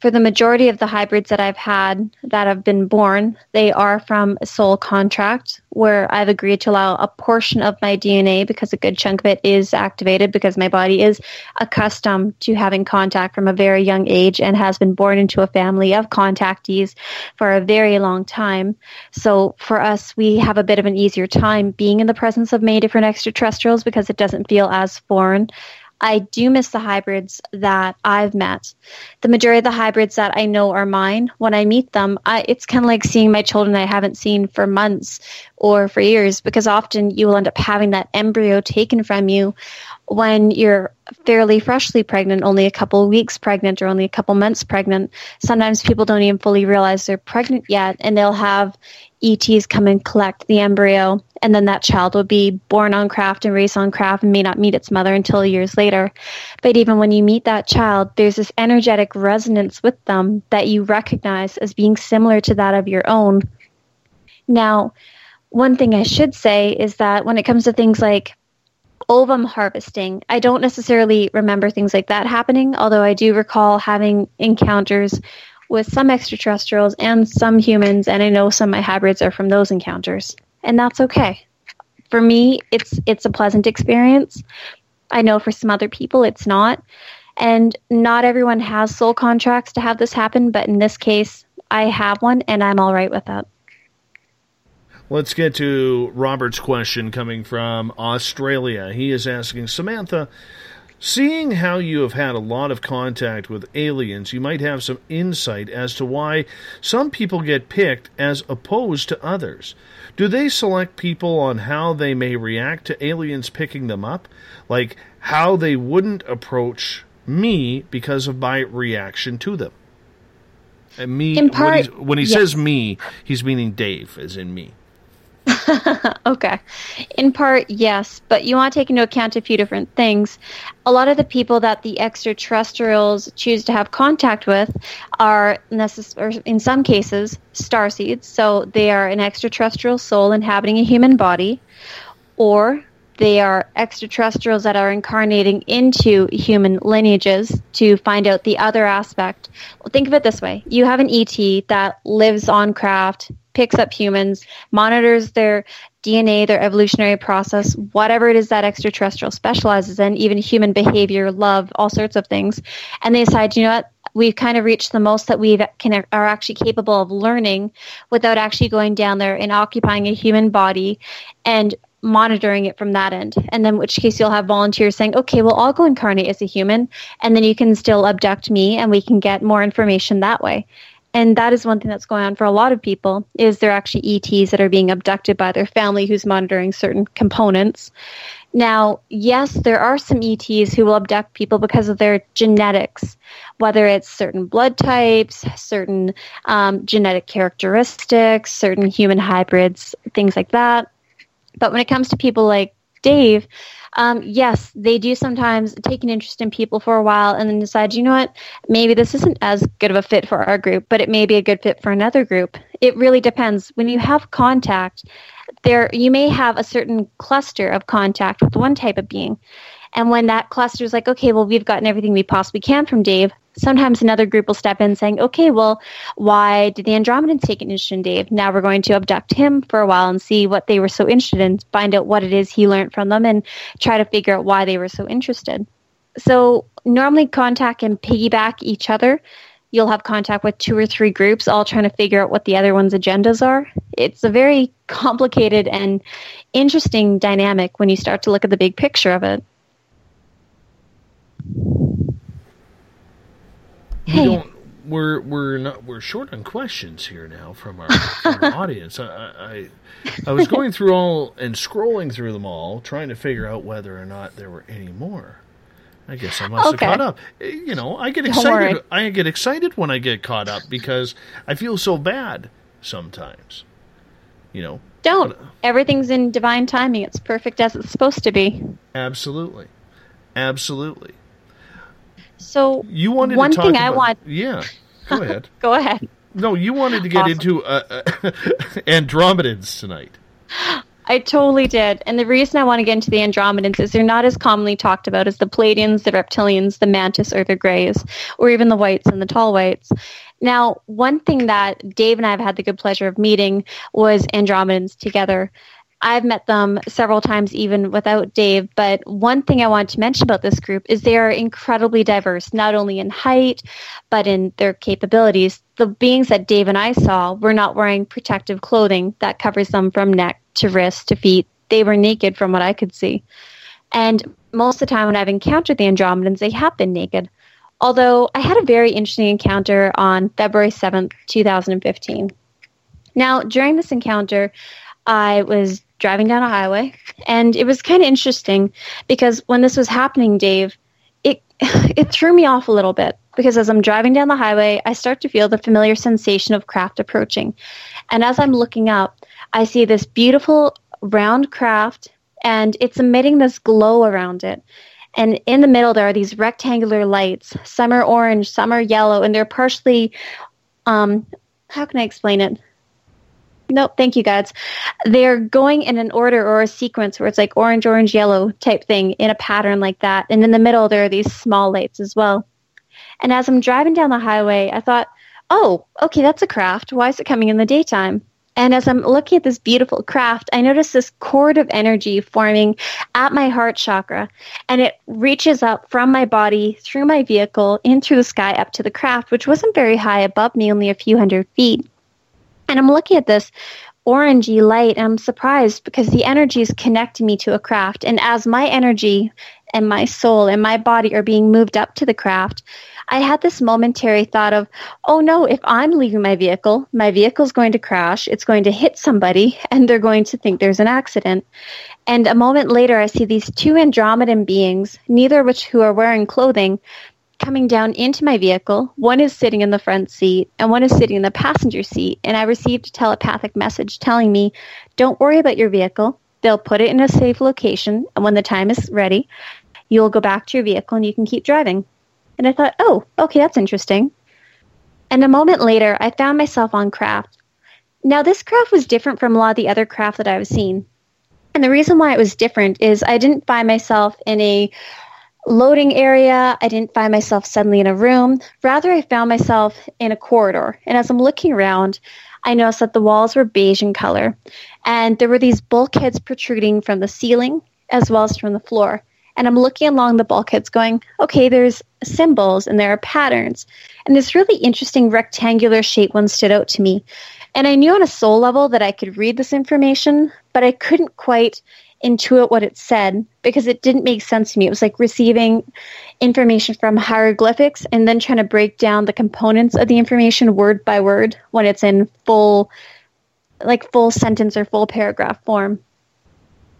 For the majority of the hybrids that I've had that have been born, they are from a soul contract where I've agreed to allow a portion of my DNA because a good chunk of it is activated because my body is accustomed to having contact from a very young age and has been born into a family of contactees for a very long time. So for us, we have a bit of an easier time being in the presence of many different extraterrestrials because it doesn't feel as foreign. I do miss the hybrids that I've met. The majority of the hybrids that I know are mine, when I meet them, I, it's kind of like seeing my children I haven't seen for months or for years because often you will end up having that embryo taken from you when you're fairly freshly pregnant, only a couple weeks pregnant or only a couple months pregnant. Sometimes people don't even fully realize they're pregnant yet and they'll have ETs come and collect the embryo, and then that child will be born on craft and raised on craft and may not meet its mother until years later. But even when you meet that child, there's this energetic resonance with them that you recognize as being similar to that of your own. Now, one thing I should say is that when it comes to things like ovum harvesting, I don't necessarily remember things like that happening, although I do recall having encounters with some extraterrestrials and some humans, and I know some of my hybrids are from those encounters, and that's okay. For me, it's it's a pleasant experience. I know for some other people it's not, and not everyone has soul contracts to have this happen, but in this case, I have one, and I'm all right with that. Let's get to Robert's question coming from Australia. He is asking Samantha, seeing how you have had a lot of contact with aliens, you might have some insight as to why some people get picked as opposed to others. Do they select people on how they may react to aliens picking them up? Like how they wouldn't approach me because of my reaction to them? And me, In part, when, when he yes. says me, he's meaning Dave, as in me. okay. In part, yes, but you want to take into account a few different things. A lot of the people that the extraterrestrials choose to have contact with are, necess- or in some cases, starseeds. So they are an extraterrestrial soul inhabiting a human body, or they are extraterrestrials that are incarnating into human lineages to find out the other aspect. Well, think of it this way you have an ET that lives on craft, picks up humans, monitors their DNA, their evolutionary process, whatever it is that extraterrestrial specializes in, even human behavior, love, all sorts of things. And they decide, you know what? We've kind of reached the most that we can are actually capable of learning without actually going down there and occupying a human body and monitoring it from that end. And then, which case, you'll have volunteers saying, okay, well, I'll go incarnate as a human, and then you can still abduct me, and we can get more information that way. And that is one thing that's going on for a lot of people is they're actually ETs that are being abducted by their family who's monitoring certain components. Now, yes, there are some ETs who will abduct people because of their genetics, whether it's certain blood types, certain um, genetic characteristics, certain human hybrids, things like that. But when it comes to people like Dave, um, yes, they do sometimes take an interest in people for a while and then decide, you know what, maybe this isn't as good of a fit for our group, but it may be a good fit for another group. It really depends. When you have contact, there you may have a certain cluster of contact with one type of being. And when that cluster is like, okay, well, we've gotten everything we possibly can from Dave, sometimes another group will step in saying, okay, well, why did the Andromedans take an interest in Dave? Now we're going to abduct him for a while and see what they were so interested in, find out what it is he learned from them, and try to figure out why they were so interested. So normally contact and piggyback each other. You'll have contact with two or three groups, all trying to figure out what the other one's agendas are. It's a very complicated and interesting dynamic when you start to look at the big picture of it. We Hey. don't. We're we're not we're short on questions here now from our, from our audience. I, I I was going through all and scrolling through them all, trying to figure out whether or not there were any more. I guess I must Okay. have caught up. Eh, You know, I get excited. I get excited when I get caught up because I feel so bad sometimes. You know, Don't. Everything's in divine timing. It's perfect as it's supposed to be. absolutely, absolutely. So You wanted one to talk thing I want. Yeah, go ahead. Go ahead. No, you wanted to get Awesome. into uh, uh, Andromedans tonight. I totally did. And the reason I want to get into the Andromedans is they're not as commonly talked about as the Pleiadians, the Reptilians, the Mantis, or the Greys, or even the Whites and the Tall Whites. Now, one thing that Dave and I have had the good pleasure of meeting was Andromedans together. I've met them several times even without Dave, but one thing I want to mention about this group is they are incredibly diverse, not only in height, but in their capabilities. The beings that Dave and I saw were not wearing protective clothing that covers them from neck to wrist to feet. They were naked from what I could see. And most of the time when I've encountered the Andromedans, they have been naked. Although I had a very interesting encounter on February 7th, 2015. Now, during this encounter, I was driving down a highway, and it was kind of interesting because when this was happening, Dave, it it threw me off a little bit because as I'm driving down the highway, I start to feel the familiar sensation of craft approaching, and as I'm looking up, I see this beautiful round craft, and it's emitting this glow around it. And in the middle, there are these rectangular lights. Some are orange, some are yellow, and they're partially, um, how can I explain it? Nope, thank you, guys. They're going in an order or a sequence where it's like orange, orange, yellow type thing in a pattern like that. And in the middle, there are these small lights as well. And as I'm driving down the highway, I thought, oh, okay, that's a craft. Why is it coming in the daytime? And as I'm looking at this beautiful craft, I notice this cord of energy forming at my heart chakra. And it reaches up from my body through my vehicle in through the sky up to the craft, which wasn't very high above me, only a few hundred feet. And I'm looking at this orangey light and I'm surprised because the energy is connecting me to a craft. And as my energy and my soul and my body are being moved up to the craft, I had this momentary thought of, oh no, if I'm leaving my vehicle, my vehicle's going to crash, it's going to hit somebody, and they're going to think there's an accident. And a moment later, I see these two Andromedan beings, neither of which who are wearing clothing, coming down into my vehicle. One is sitting in the front seat and one is sitting in the passenger seat. And I received a telepathic message telling me, don't worry about your vehicle. They'll put it in a safe location. And when the time is ready, you'll go back to your vehicle and you can keep driving. And I thought, oh, okay, that's interesting. And a moment later, I found myself on craft. Now, this craft was different from a lot of the other craft that I've seen. And the reason why it was different is I didn't find myself in a loading area. I didn't find myself suddenly in a room. Rather, I found myself in a corridor. And as I'm looking around, I noticed that the walls were beige in color. And there were these bulkheads protruding from the ceiling as well as from the floor. And I'm looking along the bulkheads going, okay, there's symbols and there are patterns. And this really interesting rectangular shape one stood out to me. And I knew on a soul level that I could read this information, but I couldn't quite intuit what it said because it didn't make sense to me. It was like receiving information from hieroglyphics and then trying to break down the components of the information word by word when it's in full like full sentence or full paragraph form.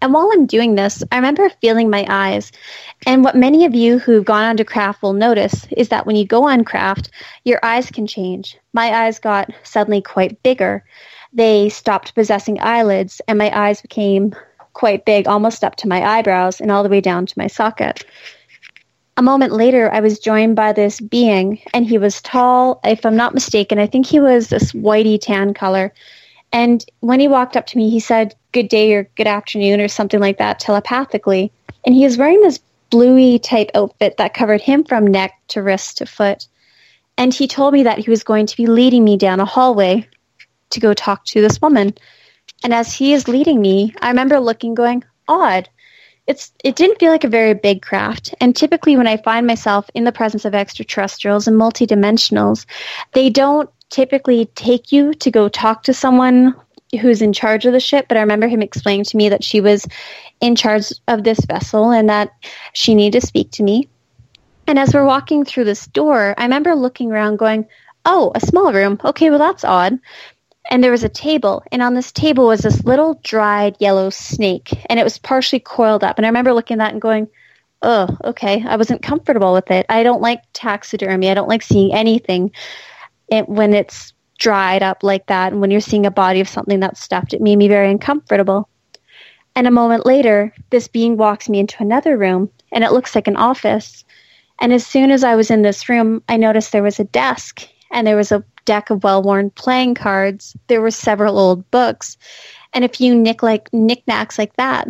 And while I'm doing this, I remember feeling my eyes. And what many of you who've gone on to craft will notice is that when you go on craft, your eyes can change. My eyes got suddenly quite bigger. They stopped possessing eyelids, and my eyes became quite big, almost up to my eyebrows and all the way down to my socket. A moment later, I was joined by this being, and he was tall. If I'm not mistaken, I think he was this whitey tan color. And when he walked up to me, he said, Good day or good afternoon or something like that telepathically. And he was wearing this bluey type outfit that covered him from neck to wrist to foot. And he told me that he was going to be leading me down a hallway to go talk to this woman. And as he is leading me, I remember looking, going, odd. It's it didn't feel like a very big craft. And typically when I find myself in the presence of extraterrestrials and multidimensionals, they don't typically take you to go talk to someone who's in charge of the ship, but I remember him explaining to me that she was in charge of this vessel and that she needed to speak to me. And as we're walking through this door, I remember looking around going, Oh, a small room. Okay, well, that's odd and there was a table and on this table was this little dried yellow snake and it was partially coiled up. And i remember looking at that and going oh okay i wasn't comfortable with it. I don't like taxidermy. I don't like seeing anything it, when it's dried up like that. And when you're seeing a body of something that's stuffed it made me very uncomfortable. And a moment later this being walks me into another room and it looks like an office. And as soon as i was in this room i noticed there was a desk and there was a deck of well worn playing cards. There were several old books. and a few nick like knickknacks like that.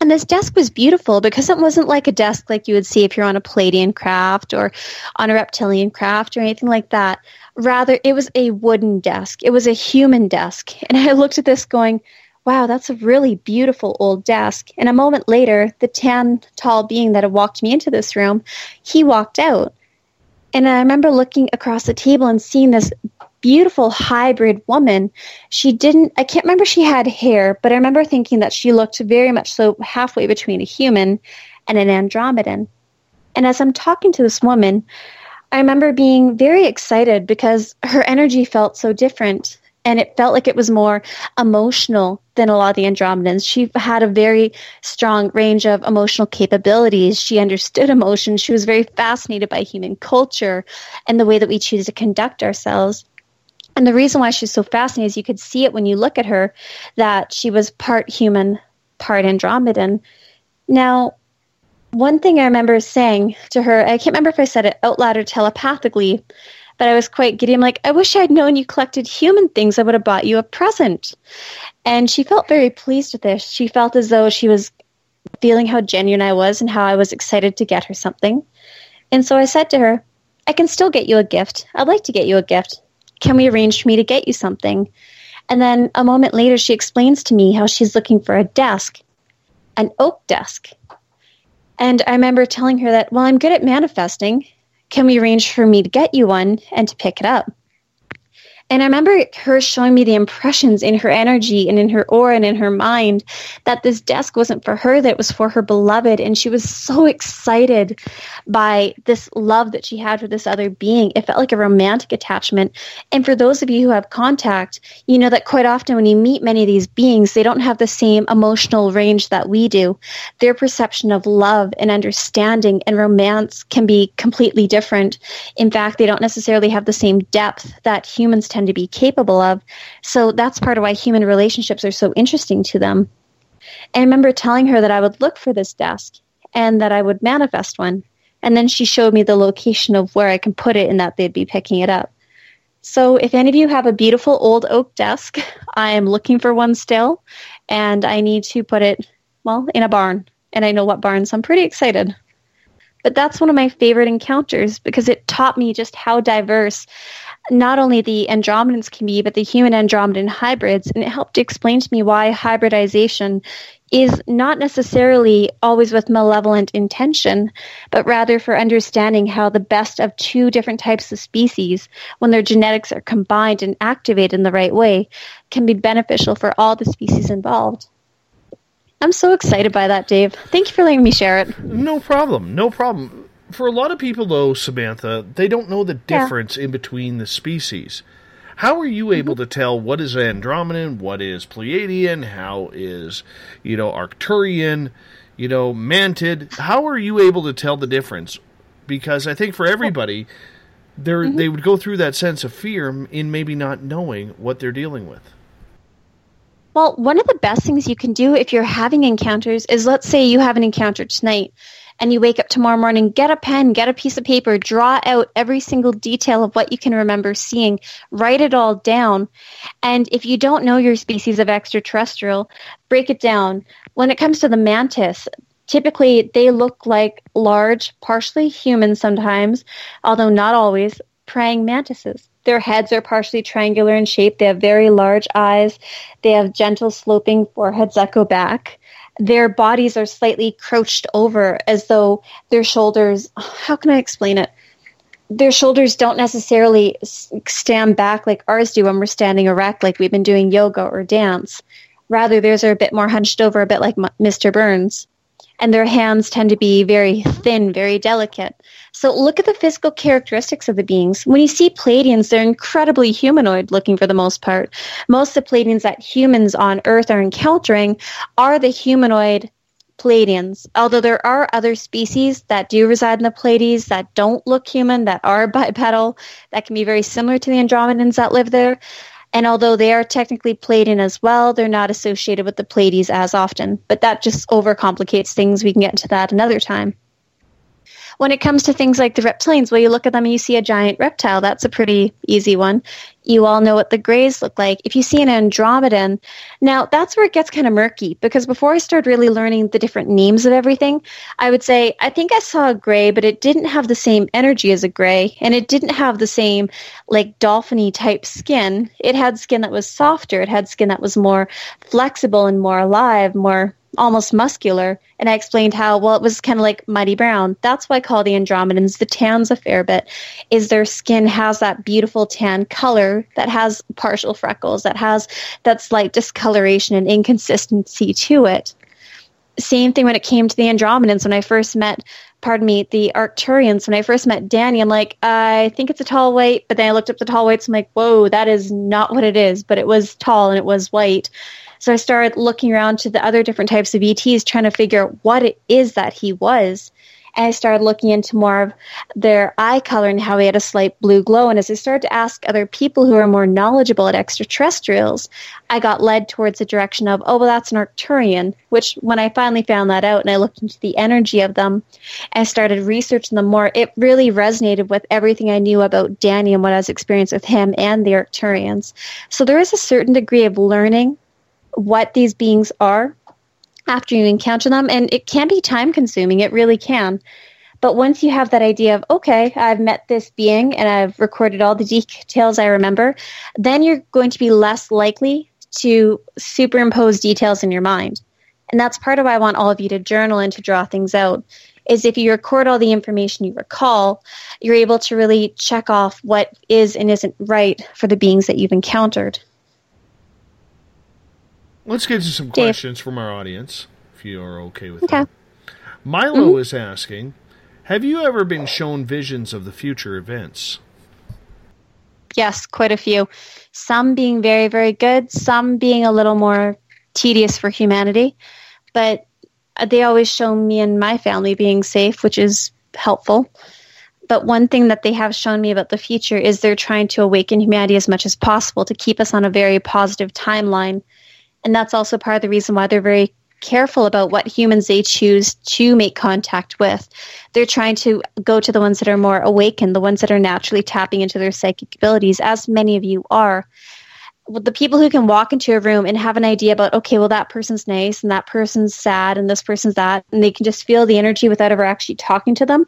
And this desk was beautiful because it wasn't like a desk like you would see if you're on a Pleiadian craft or on a reptilian craft or anything like that. Rather, it was a wooden desk. It was a human desk. And I looked at this going, wow, that's a really beautiful old desk. And a moment later, the tan, tall being that had walked me into this room, he walked out. And I remember looking across the table and seeing this beautiful hybrid woman. She didn't, I can't remember she had hair, but I remember thinking that she looked very much so halfway between a human and an Andromedan. And as I'm talking to this woman, I remember being very excited because her energy felt so different and it felt like it was more emotional than a lot of the Andromedans. She had a very strong range of emotional capabilities. She understood emotion. She was very fascinated by human culture and the way that we choose to conduct ourselves. And the reason why she's so fascinating is you could see it when you look at her that she was part human, part Andromedan. Now, one thing I remember saying to her, I can't remember if I said it out loud or telepathically, but I was quite giddy. I'm like, I wish I'd known you collected human things. I would have bought you a present. And she felt very pleased with this. She felt as though she was feeling how genuine I was and how I was excited to get her something. And so I said to her, I can still get you a gift. I'd like to get you a gift. Can we arrange for me to get you something? And then a moment later, she explains to me how she's looking for a desk, an oak desk. And I remember telling her that, well, I'm good at manifesting. Can we arrange for me to get you one and to pick it up? And I remember her showing me the impressions in her energy and in her aura and in her mind that this desk wasn't for her, that it was for her beloved. And she was so excited by this love that she had for this other being. It felt like a romantic attachment. And for those of you who have contact, you know that quite often when you meet many of these beings, they don't have the same emotional range that we do. Their perception of love and understanding and romance can be completely different. In fact, they don't necessarily have the same depth that humans tend to be capable of. So that's part of why human relationships are so interesting to them. And I remember telling her that I would look for this desk and that I would manifest one. And then she showed me the location of where I can put it and that they'd be picking it up. So if any of you have a beautiful old oak desk, I am looking for one still and I need to put it, well, in a barn. And I know what barn, so I'm pretty excited. But that's one of my favorite encounters because it taught me just how diverse not only the Andromedans can be, but the human Andromedan hybrids. And it helped to explain to me why hybridization is not necessarily always with malevolent intention, but rather for understanding how the best of two different types of species, when their genetics are combined and activated in the right way, can be beneficial for all the species involved. I'm so excited by that, Dave. Thank you for letting me share it. No problem. No problem. For a lot of people, though, Samantha, they don't know the difference yeah. in between the species. How are you able mm-hmm. to tell what is Andromedan, what is Pleiadian, how is, you know, Arcturian, you know, Mantid? How are you able to tell the difference? Because I think for everybody, they mm-hmm. they would go through that sense of fear in maybe not knowing what they're dealing with. Well, one of the best things you can do if you're having encounters is let's say you have an encounter tonight and you wake up tomorrow morning, get a pen, get a piece of paper, draw out every single detail of what you can remember seeing, write it all down. And if you don't know your species of extraterrestrial, break it down. When it comes to the mantis, typically they look like large, partially human sometimes, although not always, praying mantises. Their heads are partially triangular in shape. They have very large eyes. They have gentle sloping foreheads that go back their bodies are slightly crouched over as though their shoulders, how can I explain it? Their shoulders don't necessarily stand back like ours do when we're standing erect, like we've been doing yoga or dance. Rather, theirs are a bit more hunched over, a bit like Mr. Burns and their hands tend to be very thin, very delicate. So look at the physical characteristics of the beings. When you see Pleiadians, they're incredibly humanoid looking for the most part. Most of the Pleiadians that humans on Earth are encountering are the humanoid Pleiadians. Although there are other species that do reside in the Pleiades that don't look human, that are bipedal, that can be very similar to the Andromedans that live there. And although they are technically Pleiadian as well, they're not associated with the Pleiades as often. But that just overcomplicates things. We can get into that another time. When it comes to things like the reptilians, well, you look at them and you see a giant reptile. That's a pretty easy one. You all know what the grays look like. If you see an Andromedan, now that's where it gets kind of murky because before I started really learning the different names of everything, I would say, I think I saw a gray, but it didn't have the same energy as a gray and it didn't have the same like dolphiny type skin. It had skin that was softer. It had skin that was more flexible and more alive, more almost muscular. And I explained how, well, it was kind of like muddy brown. That's why I call the Andromedans the tans a fair bit, is their skin has that beautiful tan color that has partial freckles, that has that slight discoloration and inconsistency to it. Same thing when it came to the Andromedans. When I first met, pardon me, the Arcturians, when I first met Danny, I'm like, I think it's a tall white. But then I looked up the tall whites. I'm like, whoa, that is not what it is. But it was tall and it was white. So I started looking around to the other different types of ETs, trying to figure out what it is that he was. And I started looking into more of their eye color and how he had a slight blue glow. And as I started to ask other people who are more knowledgeable at extraterrestrials, I got led towards the direction of, oh, well, that's an Arcturian, which when I finally found that out and I looked into the energy of them and started researching them more, it really resonated with everything I knew about Danny and what I was experiencing with him and the Arcturians. So there is a certain degree of learning what these beings are after you encounter them. And it can be time consuming, it really can. But once you have that idea of, okay, I've met this being and I've recorded all the details I remember, then you're going to be less likely to superimpose details in your mind. And that's part of why I want all of you to journal and to draw things out. Is if you record all the information you recall, you're able to really check off what is and isn't right for the beings that you've encountered. Let's get to some Dave. questions from our audience, if you are okay with Okay. that. Milo Mhm. is asking Have you ever been shown visions of the future events? Yes, quite a few. Some being very, very good, some being a little more tedious for humanity. But they always show me and my family being safe, which is helpful. But one thing that they have shown me about the future is they're trying to awaken humanity as much as possible to keep us on a very positive timeline. And that's also part of the reason why they're very careful about what humans they choose to make contact with. They're trying to go to the ones that are more awakened, the ones that are naturally tapping into their psychic abilities, as many of you are. The people who can walk into a room and have an idea about, okay, well, that person's nice and that person's sad and this person's that, and they can just feel the energy without ever actually talking to them.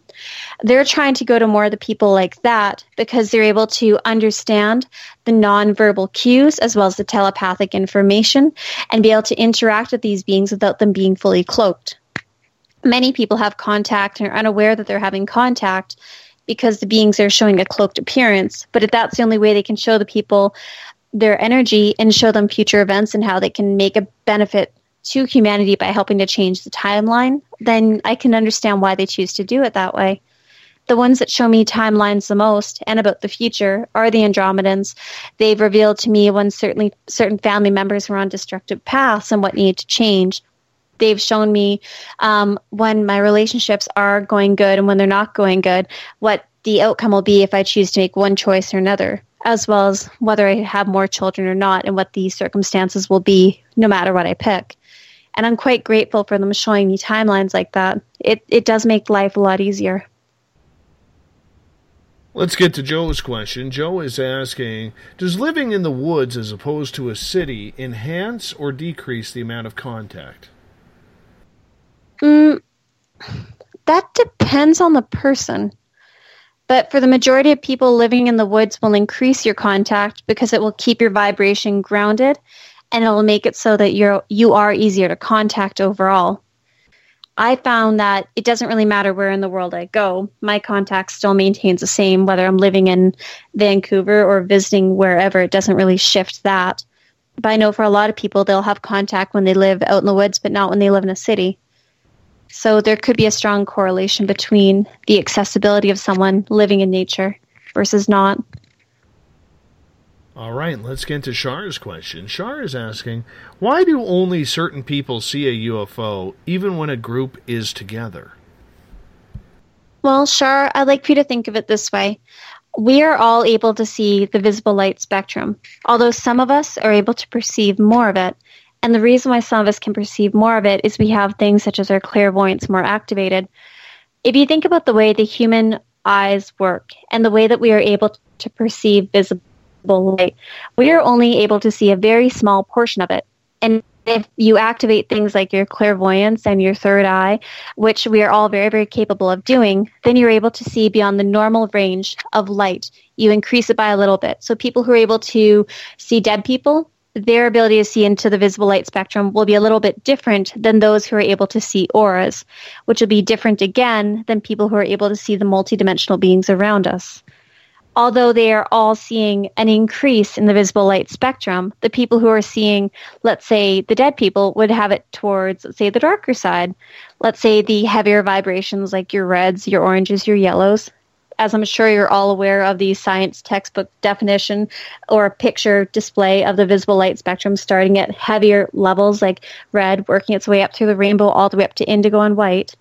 They're trying to go to more of the people like that because they're able to understand the nonverbal cues as well as the telepathic information and be able to interact with these beings without them being fully cloaked. Many people have contact and are unaware that they're having contact because the beings are showing a cloaked appearance, but if that's the only way they can show the people their energy and show them future events and how they can make a benefit to humanity by helping to change the timeline, then I can understand why they choose to do it that way. The ones that show me timelines the most and about the future are the Andromedans. They've revealed to me when certainly certain family members were on destructive paths and what needed to change. They've shown me um, when my relationships are going good and when they're not going good, what the outcome will be if I choose to make one choice or another, as well as whether I have more children or not and what the circumstances will be no matter what I pick. And I'm quite grateful for them showing me timelines like that. It, it does make life a lot easier. Let's get to Joe's question. Joe is asking Does living in the woods as opposed to a city enhance or decrease the amount of contact? Mm, that depends on the person. But for the majority of people, living in the woods will increase your contact because it will keep your vibration grounded and it will make it so that you're you are easier to contact overall. I found that it doesn't really matter where in the world I go, my contact still maintains the same whether I'm living in Vancouver or visiting wherever. It doesn't really shift that. But I know for a lot of people, they'll have contact when they live out in the woods, but not when they live in a city. So there could be a strong correlation between the accessibility of someone living in nature versus not. All right, let's get to Shar's question. Shar is asking Why do only certain people see a UFO even when a group is together? Well, Shar, I'd like for you to think of it this way. We are all able to see the visible light spectrum, although some of us are able to perceive more of it. And the reason why some of us can perceive more of it is we have things such as our clairvoyance more activated. if you think about the way the human eyes work and the way that we are able to perceive visible light, we are only able to see a very small portion of it. And if you activate things like your clairvoyance and your third eye, which we are all very, very capable of doing, then you're able to see beyond the normal range of light. You increase it by a little bit. So people who are able to see dead people, their ability to see into the visible light spectrum will be a little bit different than those who are able to see auras, which will be different again than people who are able to see the multidimensional beings around us although they are all seeing an increase in the visible light spectrum, the people who are seeing, let's say, the dead people would have it towards, let's say, the darker side. Let's say the heavier vibrations like your reds, your oranges, your yellows. As I'm sure you're all aware of the science textbook definition or picture display of the visible light spectrum starting at heavier levels like red, working its way up through the rainbow all the way up to indigo and white.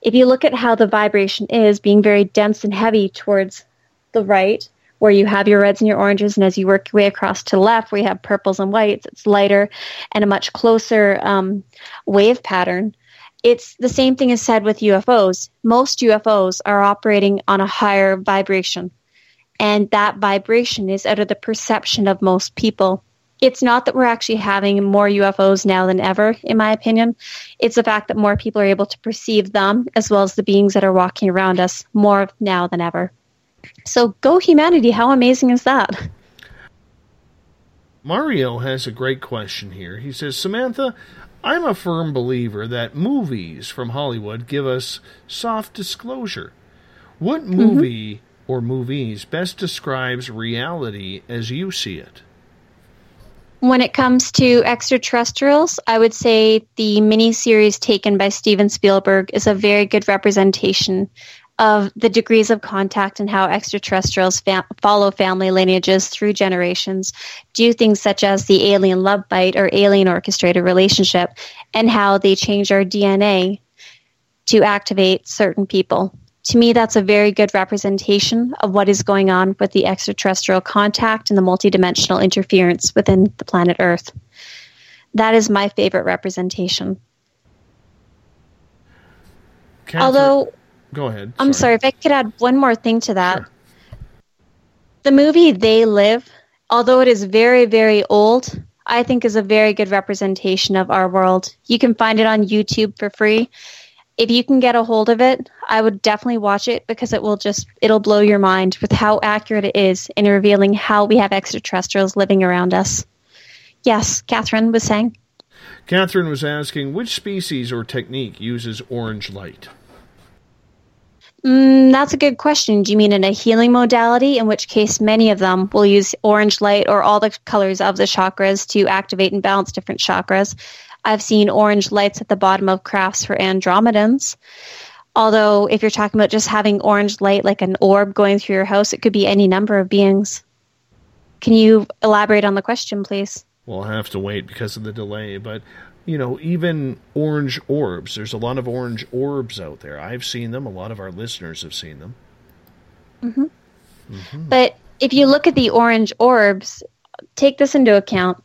If you look at how the vibration is being very dense and heavy towards the right where you have your reds and your oranges, and as you work your way across to the left where you have purples and whites, it's lighter and a much closer um, wave pattern. It's the same thing is said with UFOs. Most UFOs are operating on a higher vibration, and that vibration is out of the perception of most people. It's not that we're actually having more UFOs now than ever, in my opinion. It's the fact that more people are able to perceive them, as well as the beings that are walking around us, more now than ever. So go humanity. How amazing is that? Mario has a great question here. He says, Samantha, I'm a firm believer that movies from Hollywood give us soft disclosure. What Mm-hmm. movie or movies best describes reality as you see it? When it comes to extraterrestrials, I would say the miniseries taken by Steven Spielberg is a very good representation of the degrees of contact and how extraterrestrials fa- follow family lineages through generations, do things such as the alien love bite or alien orchestrated relationship, and how they change our DNA to activate certain people. To me, that's a very good representation of what is going on with the extraterrestrial contact and the multidimensional interference within the planet Earth. That is my favorite representation. Catherine- Although, Go ahead. I'm sorry, if I could add one more thing to that. The movie They Live, although it is very, very old, I think is a very good representation of our world. You can find it on YouTube for free. If you can get a hold of it, I would definitely watch it because it will just it'll blow your mind with how accurate it is in revealing how we have extraterrestrials living around us. Yes, Catherine was saying. Catherine was asking which species or technique uses orange light. Mm, that's a good question. Do you mean in a healing modality, in which case many of them will use orange light or all the colors of the chakras to activate and balance different chakras? I've seen orange lights at the bottom of crafts for Andromedans. Although, if you're talking about just having orange light like an orb going through your house, it could be any number of beings. Can you elaborate on the question, please? We'll have to wait because of the delay, but you know, even orange orbs. There's a lot of orange orbs out there. I've seen them. A lot of our listeners have seen them. hmm But if you look at the orange orbs, take this into account.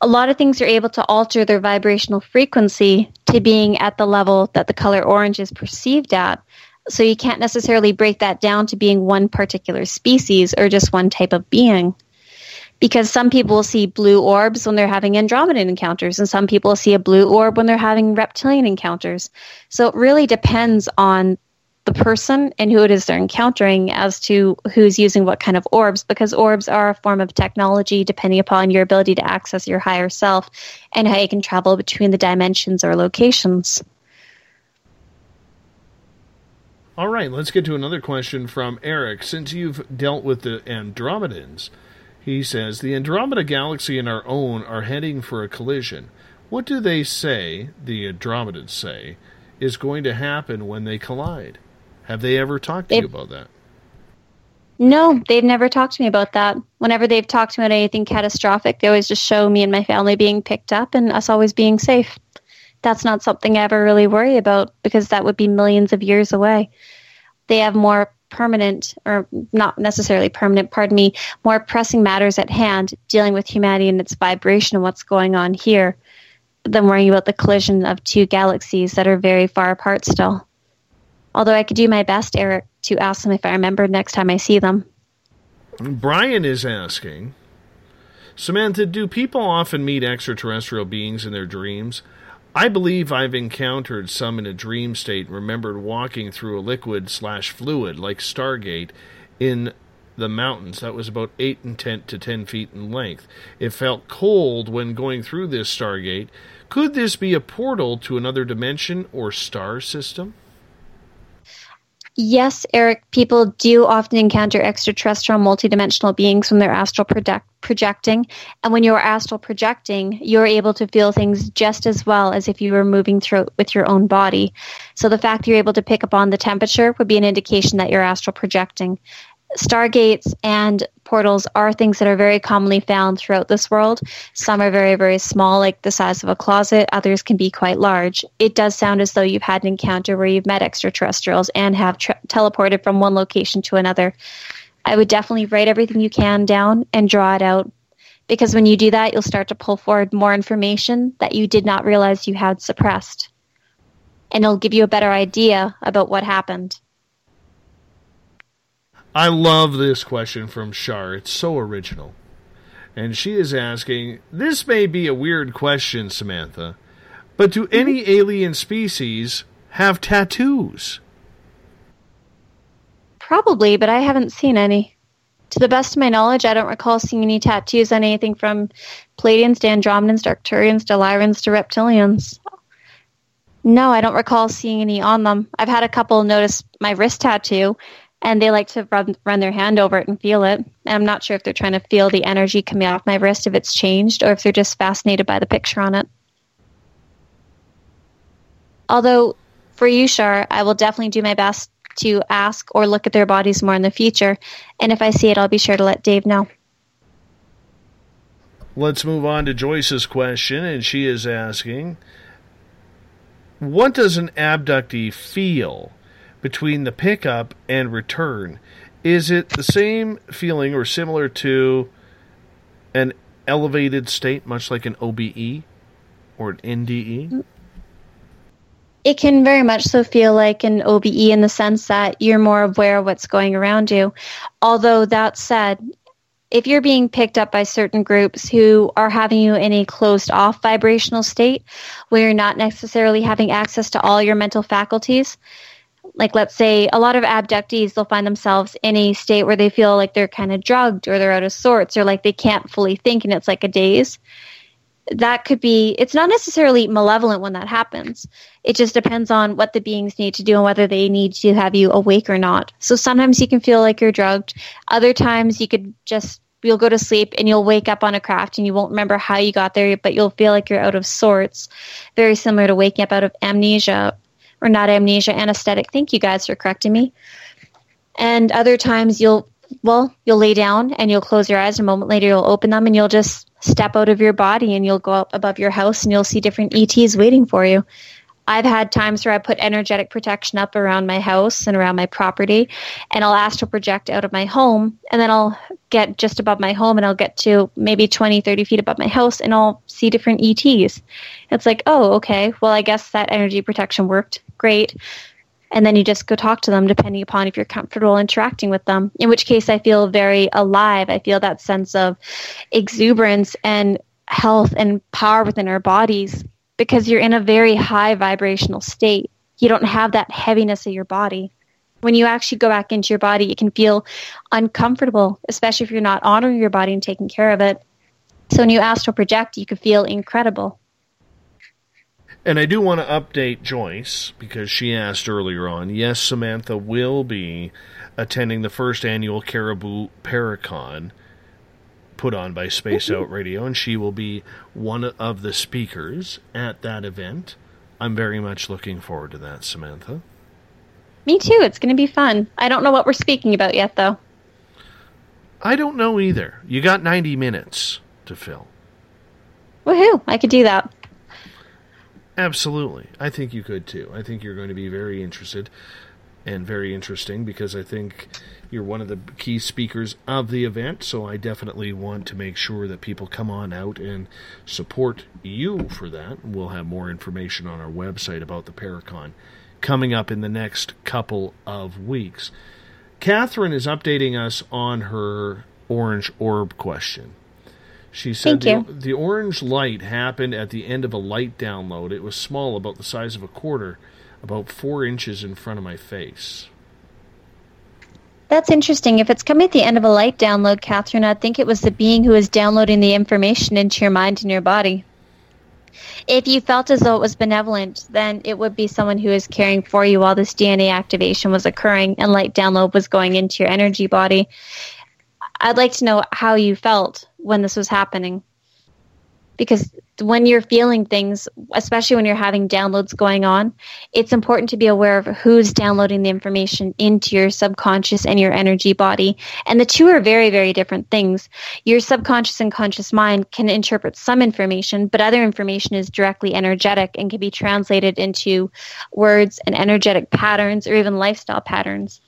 A lot of things are able to alter their vibrational frequency to being at the level that the color orange is perceived at. So you can't necessarily break that down to being one particular species or just one type of being. Because some people will see blue orbs when they're having Andromedan encounters, and some people see a blue orb when they're having reptilian encounters. So it really depends on the person and who it is they're encountering as to who's using what kind of orbs because orbs are a form of technology depending upon your ability to access your higher self and how you can travel between the dimensions or locations. All right, let's get to another question from Eric. Since you've dealt with the Andromedans, he says the Andromeda galaxy and our own are heading for a collision. What do they say, the Andromedans say, is going to happen when they collide? Have they ever talked to you about that? No, they've never talked to me about that. Whenever they've talked to me about anything catastrophic, they always just show me and my family being picked up and us always being safe. That's not something I ever really worry about because that would be millions of years away. They have more permanent, or not necessarily permanent, pardon me, more pressing matters at hand dealing with humanity and its vibration and what's going on here than worrying about the collision of two galaxies that are very far apart still. Although I could do my best, Eric, to ask them if I remember next time I see them. Brian is asking Samantha, do people often meet extraterrestrial beings in their dreams? I believe I've encountered some in a dream state and remembered walking through a liquid slash fluid like Stargate in the mountains that was about 8 and 10 to 10 feet in length. It felt cold when going through this Stargate. Could this be a portal to another dimension or star system? Yes, Eric, people do often encounter extraterrestrial multidimensional beings when they're astral project- projecting. And when you're astral projecting, you're able to feel things just as well as if you were moving through with your own body. So the fact you're able to pick up on the temperature would be an indication that you're astral projecting. Stargates and portals are things that are very commonly found throughout this world. Some are very, very small, like the size of a closet. Others can be quite large. It does sound as though you've had an encounter where you've met extraterrestrials and have tra- teleported from one location to another. I would definitely write everything you can down and draw it out because when you do that, you'll start to pull forward more information that you did not realize you had suppressed. And it'll give you a better idea about what happened. I love this question from Shar. It's so original. And she is asking This may be a weird question, Samantha, but do mm-hmm. any alien species have tattoos? Probably, but I haven't seen any. To the best of my knowledge, I don't recall seeing any tattoos on anything from Pleiadians to Andromedans to Arcturians to Lyrans to Reptilians. No, I don't recall seeing any on them. I've had a couple notice my wrist tattoo, and they like to run, run their hand over it and feel it. And I'm not sure if they're trying to feel the energy coming off my wrist, if it's changed, or if they're just fascinated by the picture on it. Although, for you, Shar, I will definitely do my best to ask or look at their bodies more in the future. And if I see it, I'll be sure to let Dave know. Let's move on to Joyce's question, and she is asking What does an abductee feel between the pickup and return? Is it the same feeling or similar to an elevated state, much like an OBE or an? NDE? It can very much so feel like an OBE in the sense that you're more aware of what's going around you. Although, that said, if you're being picked up by certain groups who are having you in a closed off vibrational state where you're not necessarily having access to all your mental faculties, like let's say a lot of abductees they'll find themselves in a state where they feel like they're kind of drugged or they're out of sorts or like they can't fully think and it's like a daze. That could be it's not necessarily malevolent when that happens. It just depends on what the beings need to do and whether they need to have you awake or not. So sometimes you can feel like you're drugged. Other times you could just you'll go to sleep and you'll wake up on a craft and you won't remember how you got there but you'll feel like you're out of sorts. Very similar to waking up out of amnesia or not amnesia anesthetic. Thank you guys for correcting me. And other times you'll well you'll lay down and you'll close your eyes. A moment later you'll open them and you'll just step out of your body and you'll go up above your house and you'll see different ets waiting for you. I've had times where i put energetic protection up around my house and around my property and i'll astral project out of my home and then i'll get just above my home and i'll get to maybe 20 30 feet above my house and i'll see different ets it's like oh okay well i guess that energy protection worked great. And then you just go talk to them depending upon if you're comfortable interacting with them. In which case i feel very alive. I feel that sense of exuberance and health and power within our bodies because you're in a very high vibrational state. You don't have that heaviness of your body. When you actually go back into your body it can feel uncomfortable especially if you're not honoring your body and taking care of it. So when you astral project you can feel incredible And I do want to update Joyce because she asked earlier on. Yes, Samantha will be attending the first annual Cariboo Paracon put on by Spaced Out Radio, and she will be one of the speakers at that event. I'm very much looking forward to that, Samantha. me too it's going to be fun i don't know what we're speaking about yet though I don't know either. You got 90 minutes to fill. woohoo i could do that Absolutely. I think you could too. I think you're going to be very interested and very interesting because I think you're one of the key speakers of the event. So I definitely want to make sure that people come on out and support you for that. We'll have more information on our website about the Paracon coming up in the next couple of weeks. Catherine is updating us on her orange orb question. She said the, the orange light happened at the end of a light download. It was small, about the size of a quarter, about four inches in front of my face. That's interesting. If it's coming at the end of a light download, Catherine, I'd think it was the being who is downloading the information into your mind and your body. If you felt as though it was benevolent, then it would be someone who is caring for you while this DNA activation was occurring and light download was going into your energy body. I'd like to know how you felt when this was happening. Because when you're feeling things, especially when you're having downloads going on, it's important to be aware of who's downloading the information into your subconscious and your energy body. And the two are very, very different things. Your subconscious and conscious mind can interpret some information, but other information is directly energetic and can be translated into words and energetic patterns or even lifestyle patterns.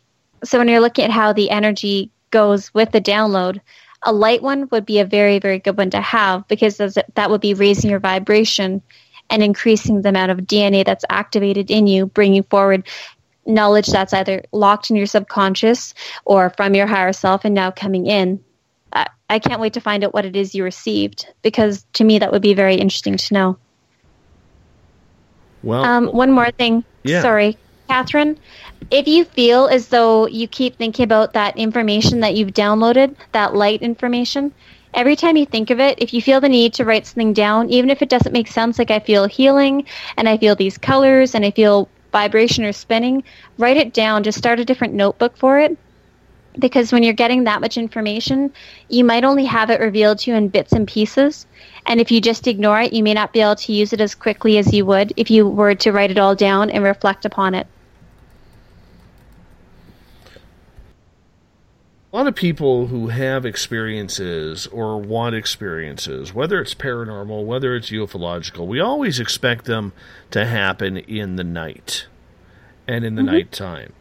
So when you're looking at how the energy goes with the download, a light one would be a very, very good one to have because that would be raising your vibration and increasing the amount of DNA that's activated in you, bringing forward knowledge that's either locked in your subconscious or from your higher self and now coming in. I, I can't wait to find out what it is you received because to me that would be very interesting to know. Well, Um, one more thing. Yeah. Sorry, Catherine. If you feel as though you keep thinking about that information that you've downloaded, that light information, every time you think of it, if you feel the need to write something down, even if it doesn't make sense, like I feel healing and I feel these colors and I feel vibration or spinning, write it down. Just start a different notebook for it. Because when you're getting that much information, you might only have it revealed to you in bits and pieces. And if you just ignore it, you may not be able to use it as quickly as you would if you were to write it all down and reflect upon it. A lot of people who have experiences or want experiences, whether it's paranormal, whether it's ufological, we always expect them to happen in the night and in the Mhm. nighttime.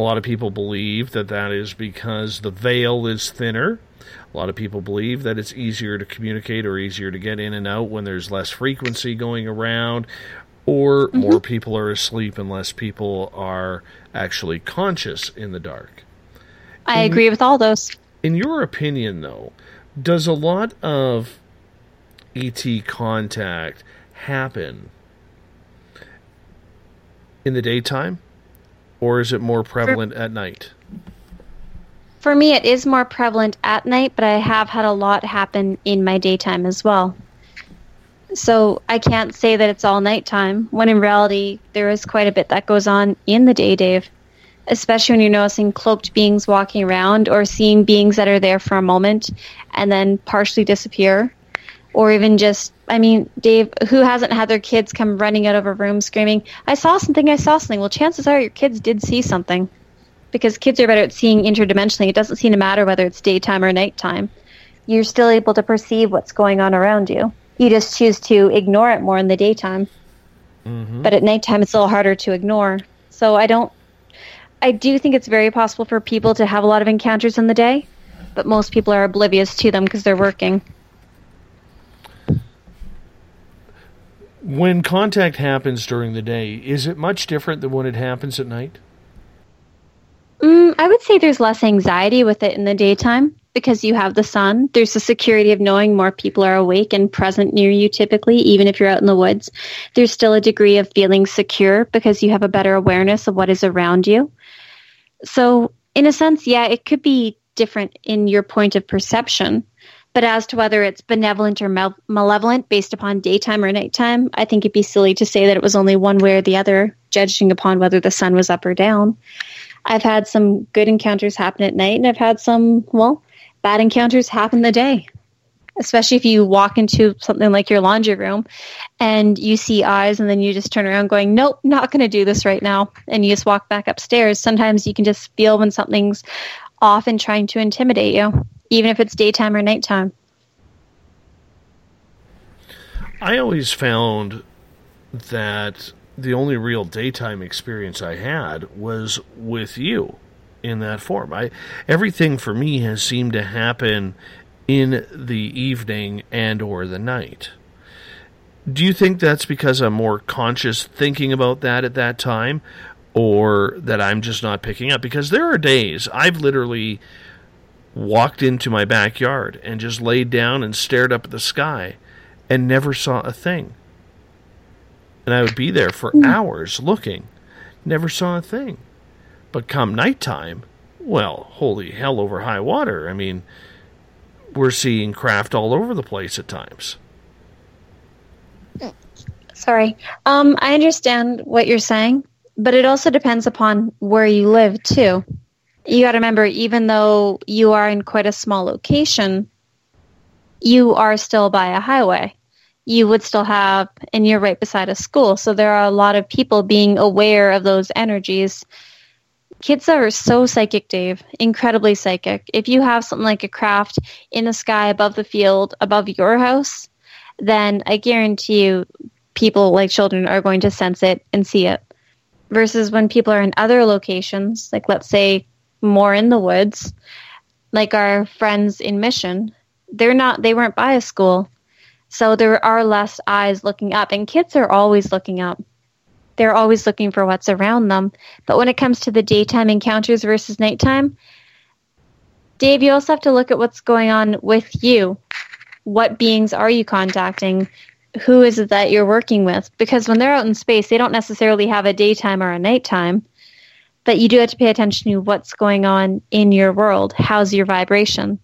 A lot of people believe that that is because the veil is thinner. A lot of people believe that it's easier to communicate or easier to get in and out when there's less frequency going around, or mm-hmm. more people are asleep and less people are actually conscious in the dark. I In- agree with all those. In your opinion, though, does a lot of ET contact happen in the daytime, or is it more prevalent at night? For me, it is more prevalent at night, but I have had a lot happen in my daytime as well. So I can't say that it's all nighttime, when in reality, there is quite a bit that goes on in the day, Dave. Especially when you're noticing cloaked beings walking around or seeing beings that are there for a moment and then partially disappear. Or even just, I mean, Dave, who hasn't had their kids come running out of a room screaming, I saw something, I saw something? Well, chances are your kids did see something because kids are better at seeing interdimensionally. It doesn't seem to matter whether it's daytime or nighttime. You're still able to perceive what's going on around you. You just choose to ignore it more in the daytime. Mm-hmm. But at nighttime, it's a little harder to ignore. So I don't. I do think it's very possible for people to have a lot of encounters in the day, but most people are oblivious to them because they're working. When contact happens during the day, is it much different than when it happens at night? Mm, I would say there's less anxiety with it in the daytime because you have the sun. There's the security of knowing more people are awake and present near you typically, even if you're out in the woods. There's still a degree of feeling secure because you have a better awareness of what is around you. So, in a sense, yeah, it could be different in your point of perception. But as to whether it's benevolent or mal- malevolent based upon daytime or nighttime, I think it'd be silly to say that it was only one way or the other, judging upon whether the sun was up or down. I've had some good encounters happen at night, and I've had some, well, bad encounters happen the day. Especially if you walk into something like your laundry room and you see eyes, and then you just turn around going, Nope, not going to do this right now. And you just walk back upstairs. Sometimes you can just feel when something's off and trying to intimidate you, even if it's daytime or nighttime. I always found that the only real daytime experience I had was with you in that form. I everything for me has seemed to happen in the evening and or the night. Do you think that's because I'm more conscious thinking about that at that time, or that I'm just not picking up? Because there are days I've literally walked into my backyard and just laid down and stared up at the sky and never saw a thing. And I would be there for hours looking, never saw a thing. But come nighttime, well, holy hell over high water. I mean, we're seeing craft all over the place at times. Sorry. Um, I understand what you're saying, but it also depends upon where you live too. You got to remember, even though you are in quite a small location, you are still by a highway. You would still have, and you're right beside a school, so there are a lot of people being aware of those energies. Kids are so psychic, Dave, incredibly psychic. If you have something like a craft in the sky above the field, above your house, then I guarantee you people like children are going to sense it and see it. Versus when people are in other locations, like let's say more in the woods, like our friends in Mission, they're not they weren't by a school. So there are less eyes looking up and kids are always looking up. They're always looking for what's around them. But when it comes to the daytime encounters versus nighttime, Dave, you also have to look at what's going on with you. What beings are you contacting? Who is it that you're working with? Because when they're out in space, they don't necessarily have a daytime or a nighttime. But you do have to pay attention to what's going on in your world. How's your vibration?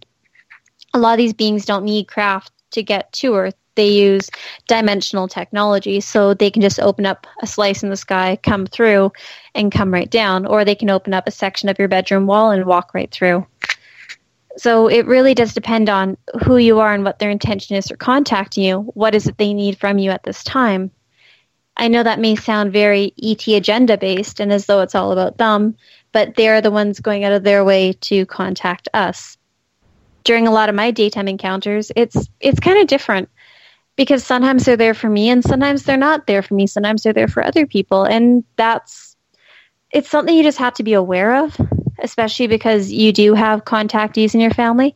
A lot of these beings don't need craft to get to Earth. They use dimensional technology, so they can just open up a slice in the sky, come through, and come right down. Or they can open up a section of your bedroom wall and walk right through. So it really does depend on who you are and what their intention is for contacting you. What is it they need from you at this time? I know that may sound very ET agenda based and as though it's all about them, but they're the ones going out of their way to contact us. During a lot of my daytime encounters, it's it's kind of different because sometimes they're there for me and sometimes they're not there for me. Sometimes they're there for other people and that's it's something you just have to be aware of, especially because you do have contactees in your family.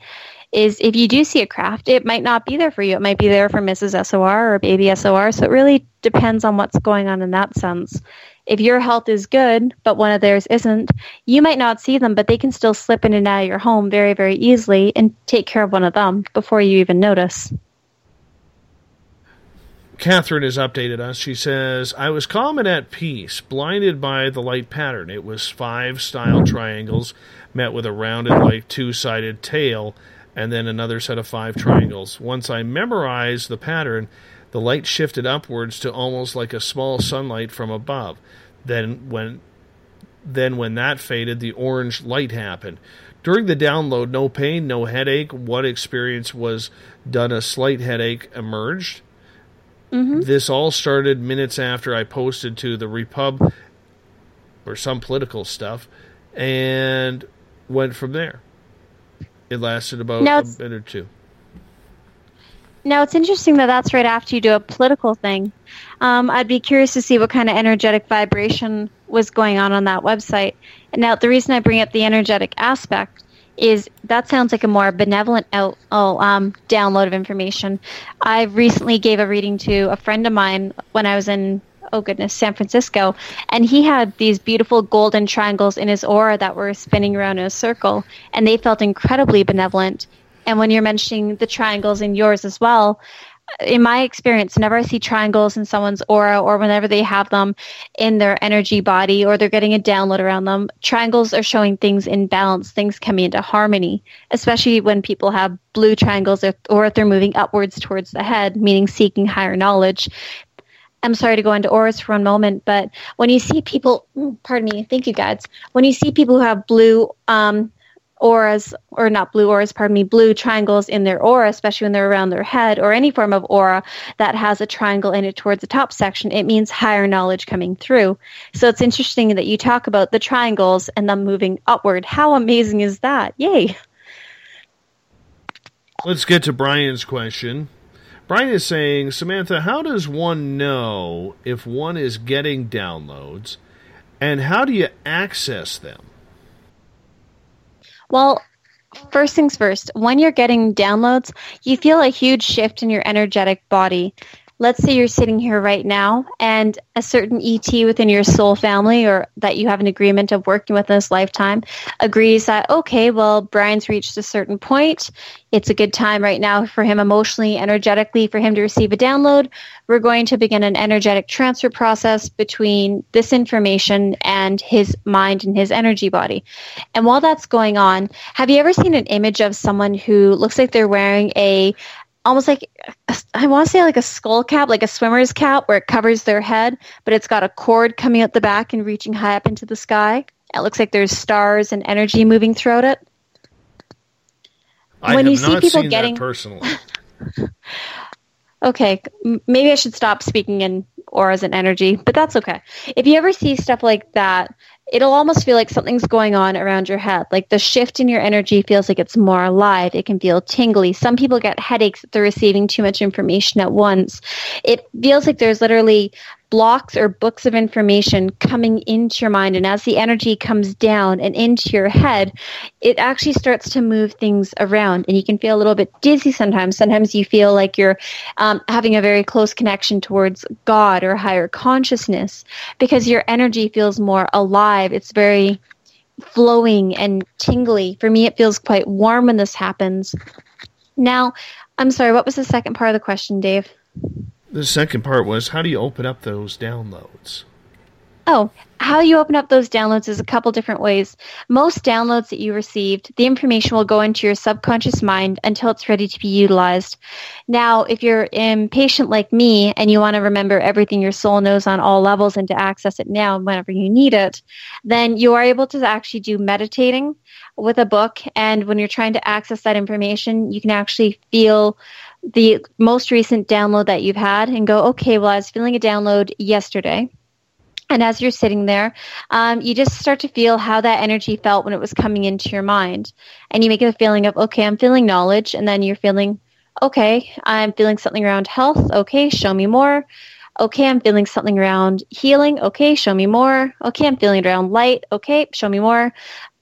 Is if you do see a craft, it might not be there for you. It might be there for Mrs. SOR or baby SOR. So it really depends on what's going on in that sense. If your health is good, but one of theirs isn't, you might not see them, but they can still slip in and out of your home very, very easily and take care of one of them before you even notice. Catherine has updated us. She says, I was calm and at peace, blinded by the light pattern. It was five style triangles met with a rounded, like two sided tail, and then another set of five triangles. Once I memorized the pattern, the light shifted upwards to almost like a small sunlight from above. Then when then when that faded, the orange light happened. During the download, no pain, no headache. What experience was done? A slight headache emerged. Mm-hmm. This all started minutes after I posted to the Repub or some political stuff and went from there. It lasted about Now a minute or two. Now it's interesting that that's right after you do a political thing. Um, I'd be curious to see what kind of energetic vibration was going on on that website. And now the reason I bring up the energetic aspect is that sounds like a more benevolent out, oh, um, download of information. I recently gave a reading to a friend of mine when I was in oh goodness San Francisco, and he had these beautiful golden triangles in his aura that were spinning around in a circle, and they felt incredibly benevolent. And when you're mentioning the triangles in yours as well, in my experience, whenever I see triangles in someone's aura or whenever they have them in their energy body or they're getting a download around them, triangles are showing things in balance, things coming into harmony, especially when people have blue triangles or, or if they're moving upwards towards the head, meaning seeking higher knowledge. I'm sorry to go into auras for one moment, but when you see people, mm, pardon me, thank you, guys. When you see people who have blue um, auras, or not blue auras, pardon me, blue triangles in their aura, especially when they're around their head, or any form of aura that has a triangle in it towards the top section, it means higher knowledge coming through. So it's interesting that you talk about the triangles and them moving upward. How amazing is that? Yay! Let's get to Brian's question. Brian is saying, Samantha, how does one know if one is getting downloads and how do you access them? Well, first things first, when you're getting downloads, you feel a huge shift in your energetic body. Let's say you're sitting here right now and a certain ET within your soul family or that you have an agreement of working with in this lifetime agrees that, okay, well, Brian's reached a certain point. It's a good time right now for him emotionally, energetically, for him to receive a download. We're going to begin an energetic transfer process between this information and his mind and his energy body. And while that's going on, have you ever seen an image of someone who looks like they're wearing a almost like I want to say like a skull cap, like a swimmer's cap, where it covers their head, but it's got a cord coming out the back and reaching high up into the sky. It looks like there's stars and energy moving throughout it. I When you see not people getting- personally. Okay, maybe I should stop speaking in auras and energy, but that's okay. If you ever see stuff like that, it'll almost feel like something's going on around your head. Like the shift in your energy feels like it's more alive. It can feel tingly. Some people get headaches if they're receiving too much information at once. It feels like there's literally blocks or books of information coming into your mind. And as the energy comes down and into your head, it actually starts to move things around. And you can feel a little bit dizzy sometimes. Sometimes you feel like you're um, having a very close connection towards God or higher consciousness because your energy feels more alive. It's very flowing and tingly. For me, it feels quite warm when this happens. Now, I'm sorry, what was the second part of the question, Dave? The second part was how do you open up those downloads? Oh, how you open up those downloads is a couple different ways. Most downloads that you received, the information will go into your subconscious mind until it's ready to be utilized. Now, if you're impatient like me and you want to remember everything your soul knows on all levels and to access it now whenever you need it, then you are able to actually do meditating with a book. And when you're trying to access that information, you can actually feel the most recent download that you've had and go, okay, well, I was feeling a download yesterday. And as you're sitting there, um, you just start to feel how that energy felt when it was coming into your mind. And you make a feeling of, okay, I'm feeling knowledge. And then you're feeling, okay, I'm feeling something around health. Okay, show me more. Okay, I'm feeling something around healing. Okay, show me more. Okay, I'm feeling around light. Okay, show me more.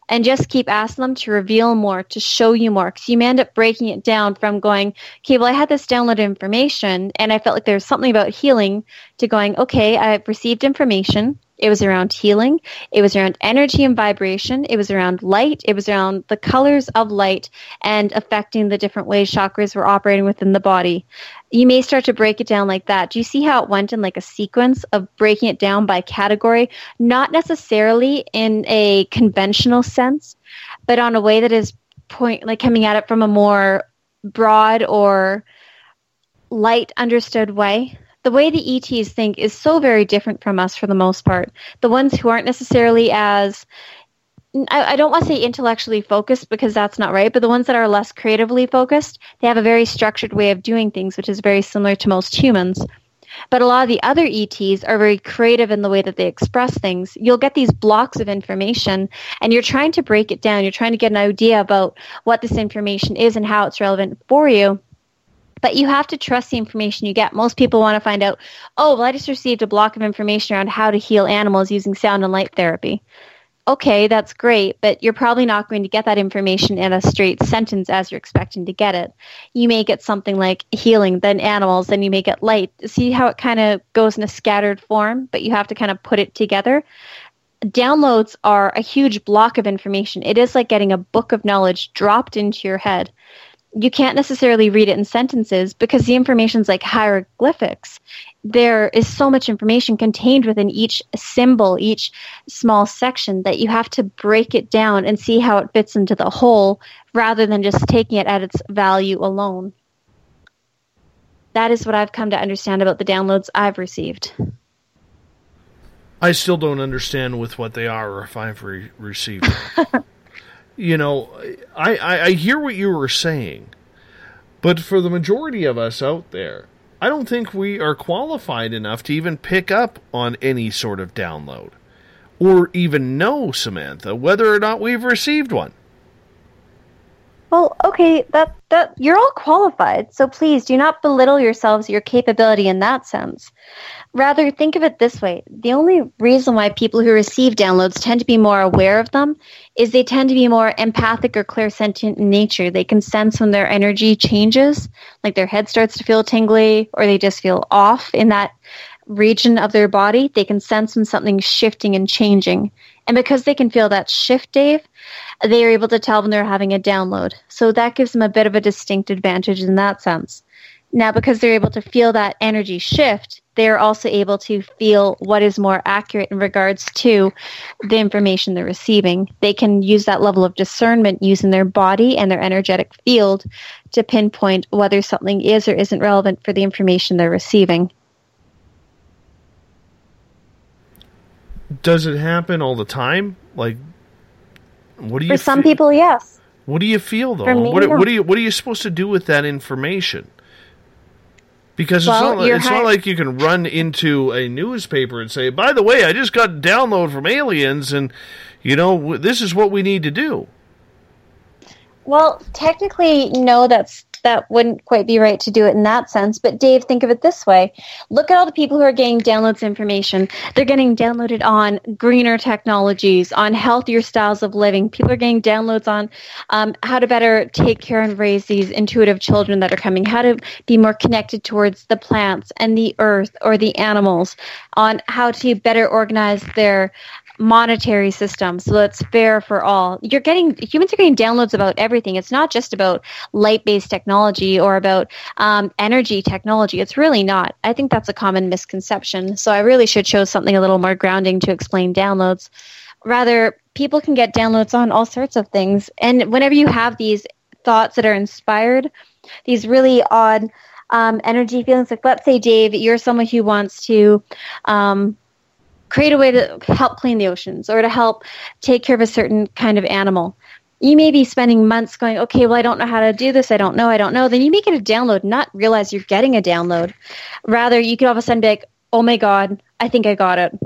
And just keep asking them to reveal more, to show you more. Because you may end up breaking it down from going, okay, well, I had this download information and I felt like there was something about healing to going, okay, I've received information. It was around healing. It was around energy and vibration. It was around light. It was around the colors of light and affecting the different ways chakras were operating within the body. You may start to break it down like that. Do you see how it went in like a sequence of breaking it down by category? Not necessarily in a conventional sense, but on a way that is point like coming at it from a more broad or light understood way. The way the ETs think is so very different from us for the most part. The ones who aren't necessarily as I, I don't want to say intellectually focused because that's not right, but the ones that are less creatively focused, they have a very structured way of doing things, which is very similar to most humans. But a lot of the other ETs are very creative in the way that they express things. You'll get these blocks of information and you're trying to break it down. You're trying to get an idea about what this information is and how it's relevant for you. But you have to trust the information you get. Most people want to find out, oh, well, I just received a block of information around how to heal animals using sound and light therapy okay, that's great, but you're probably not going to get that information in a straight sentence as you're expecting to get it. You may get something like healing, then animals, then you may get light. See how it kind of goes in a scattered form, but you have to kind of put it together. Downloads are a huge block of information. It is like getting a book of knowledge dropped into your head. You can't necessarily read it in sentences because the information's like hieroglyphics there is so much information contained within each symbol, each small section, that you have to break it down and see how it fits into the whole rather than just taking it at its value alone. That is what I've come to understand about the downloads I've received. I still don't understand with what they are or if I've re- received them. you know, I, I, I hear what you were saying, but for the majority of us out there, I don't think we are qualified enough to even pick up on any sort of download or even know, Samantha, whether or not we've received one. Well, okay, that that you're all qualified, so please do not belittle yourselves your capability in that sense. Rather, think of it this way: the only reason why people who receive downloads tend to be more aware of them is they tend to be more empathic or clairsentient in nature. They can sense when their energy changes, like their head starts to feel tingly, or they just feel off in that region of their body. They can sense when something's shifting and changing, and because they can feel that shift, Dave they are able to tell when they're having a download. So that gives them a bit of a distinct advantage in that sense. Now, because they're able to feel that energy shift, they're also able to feel what is more accurate in regards to the information they're receiving. They can use that level of discernment using their body and their energetic field to pinpoint whether something is or isn't relevant for the information they're receiving. Does it happen all the time? Like, what do you For some fe- people, yes. What do you feel though? Me, what, no. what are you What are you supposed to do with that information? Because it's, not, you're it's hi- not like you can run into a newspaper and say, "By the way, I just got download from aliens, and you know w- this is what we need to do." Well, technically, no, that's that wouldn't quite be right to do it in that sense. But Dave, think of it this way: look at all the people who are getting downloads information. They're getting downloaded on greener technologies, on healthier styles of living. People are getting downloads on um, how to better take care and raise these intuitive children that are coming, how to be more connected towards the plants and the earth or the animals, on how to better organize their monetary system so that's fair for all. You're getting humans are getting downloads about everything. It's not just about light based technology or about um, energy technology. It's really not. I think that's a common misconception. So I really should show something a little more grounding to explain downloads. Rather, people can get downloads on all sorts of things. And whenever you have these thoughts that are inspired, these really odd um, energy feelings, like let's say, Dave, you're someone who wants to. Um, create a way to help clean the oceans or to help take care of a certain kind of animal. You may be spending months going, okay, well, I don't know how to do this. I don't know. I don't know. Then you may get a download, not realize you're getting a download. Rather, you could all of a sudden be like, oh my God, I think I got it.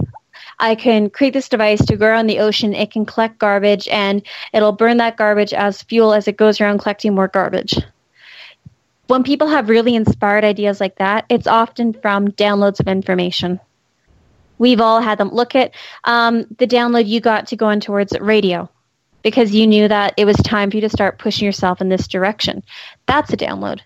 I can create this device to go around the ocean. It can collect garbage and it'll burn that garbage as fuel as it goes around collecting more garbage. When people have really inspired ideas like that, it's often from downloads of information. We've all had them. Look at um, the download you got to go on towards radio because you knew that it was time for you to start pushing yourself in this direction. That's a download.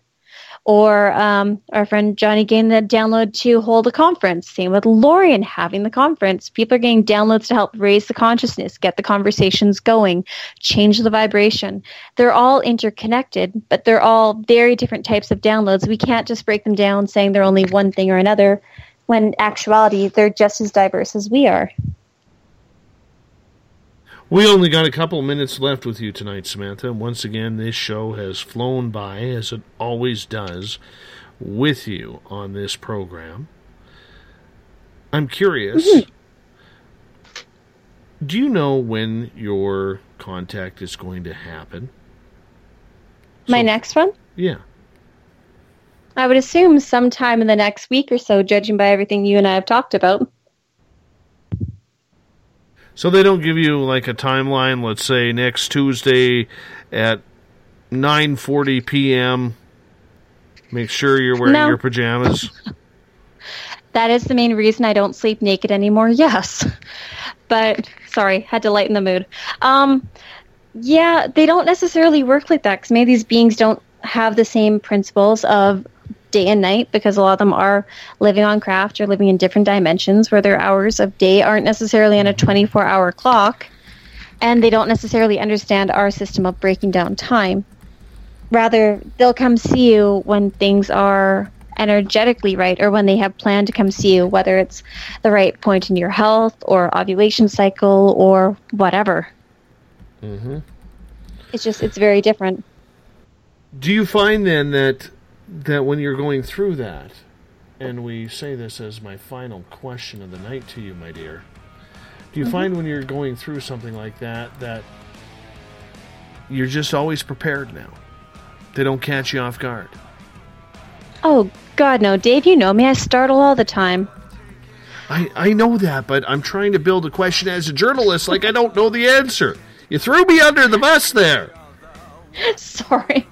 Or um, our friend Johnny getting the download to hold a conference. Same with Lorien having the conference. People are getting downloads to help raise the consciousness, get the conversations going, change the vibration. They're all interconnected, but they're all very different types of downloads. We can't just break them down saying they're only one thing or another when actuality they're just as diverse as we are. We only got a couple minutes left with you tonight, Samantha. Once again, this show has flown by, as it always does, with you on this program. I'm curious. Mm-hmm. Do you know when your contact is going to happen? My next one? Yeah. I would assume sometime in the next week or so, judging by everything you and I have talked about. So they don't give you like a timeline. Let's say next Tuesday at 9:40 p.m. Make sure you're wearing No. your pajamas. That is the main reason I don't sleep naked anymore. Yes, but sorry, had to lighten the mood. Um, yeah, they don't necessarily work like that because maybe these beings don't have the same principles of day and night because a lot of them are living on craft or living in different dimensions where their hours of day aren't necessarily on a 24 hour clock and they don't necessarily understand our system of breaking down time. Rather, they'll come see you when things are energetically right or when they have planned to come see you, whether it's the right point in your health or ovulation cycle or whatever. Mm-hmm. It's just, it's very different. Do you find then that that when you're going through that, and we say this as my final question of the night to you, my dear, do you Mhm. find when you're going through something like that that you're just always prepared now? They don't catch you off guard. Oh, God, no. Dave, you know me. I startle all the time. I, I know that, but I'm trying to build a question as a journalist like I don't know the answer. You threw me under the bus there. Sorry.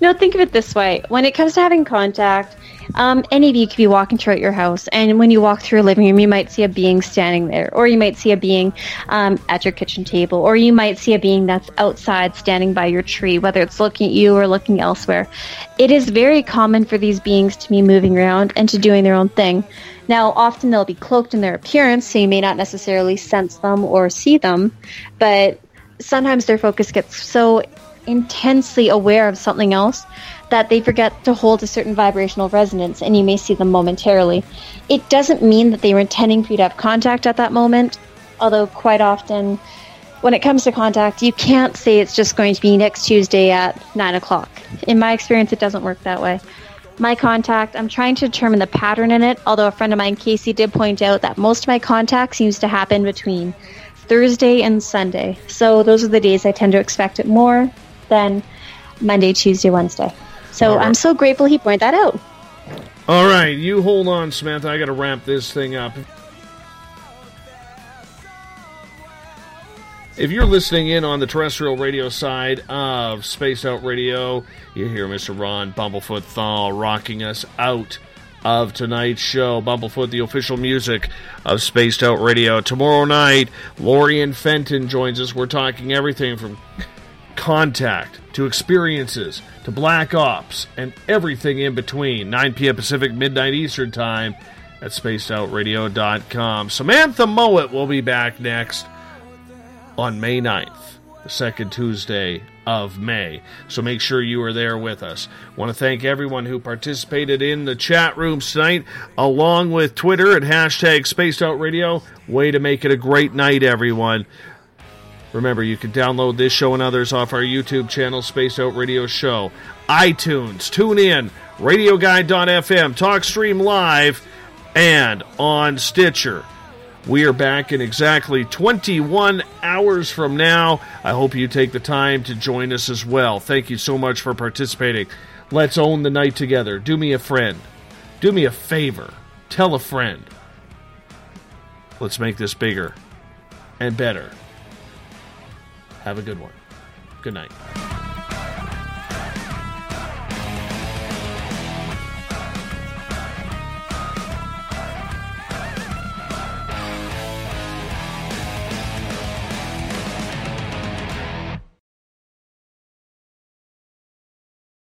No, think of it this way. When it comes to having contact, um, any of you could be walking throughout your house, and when you walk through a living room, you might see a being standing there, or you might see a being um, at your kitchen table, or you might see a being that's outside standing by your tree, whether it's looking at you or looking elsewhere. It is very common for these beings to be moving around and to doing their own thing. Now, often they'll be cloaked in their appearance, so you may not necessarily sense them or see them, but sometimes their focus gets so intensely aware of something else that they forget to hold a certain vibrational resonance and you may see them momentarily. It doesn't mean that they were intending for you to have contact at that moment, although quite often when it comes to contact, you can't say it's just going to be next Tuesday at 9 o'clock. In my experience, it doesn't work that way. My contact, I'm trying to determine the pattern in it, although a friend of mine, Casey, did point out that most of my contact seems to happen between Thursday and Sunday. So those are the days I tend to expect it more than Monday, Tuesday, Wednesday. So right. I'm so grateful he pointed that out. All right, you hold on, Samantha. I got to wrap this thing up. If you're listening in on the terrestrial radio side of Spaced Out Radio, you hear Mr. Ron Bumblefoot Thal rocking us out of tonight's show. Bumblefoot, the official music of Spaced Out Radio. Tomorrow night, Lorien Fenton joins us. We're talking everything from contact to experiences to black ops and everything in between. 9 p.m pacific midnight eastern time at spacedoutradio.com samantha mowat will be back next on may 9th the second tuesday of may. So make sure you are there with us. Want to thank everyone who participated in the chat rooms tonight along with twitter at hashtag spacedoutradio. way to make it a great night everyone Remember, you can download this show and others off our YouTube channel, Spaced Out Radio Show, iTunes, tune in, RadioGuide.fm, TalkStream Live, and on Stitcher. We are back in exactly 21 hours from now. I hope you take the time to join us as well. Thank you so much for participating. Let's own the night together. Do me a friend. Do me a favor. Tell a friend. Let's make this bigger and better. Have a good one. Good night.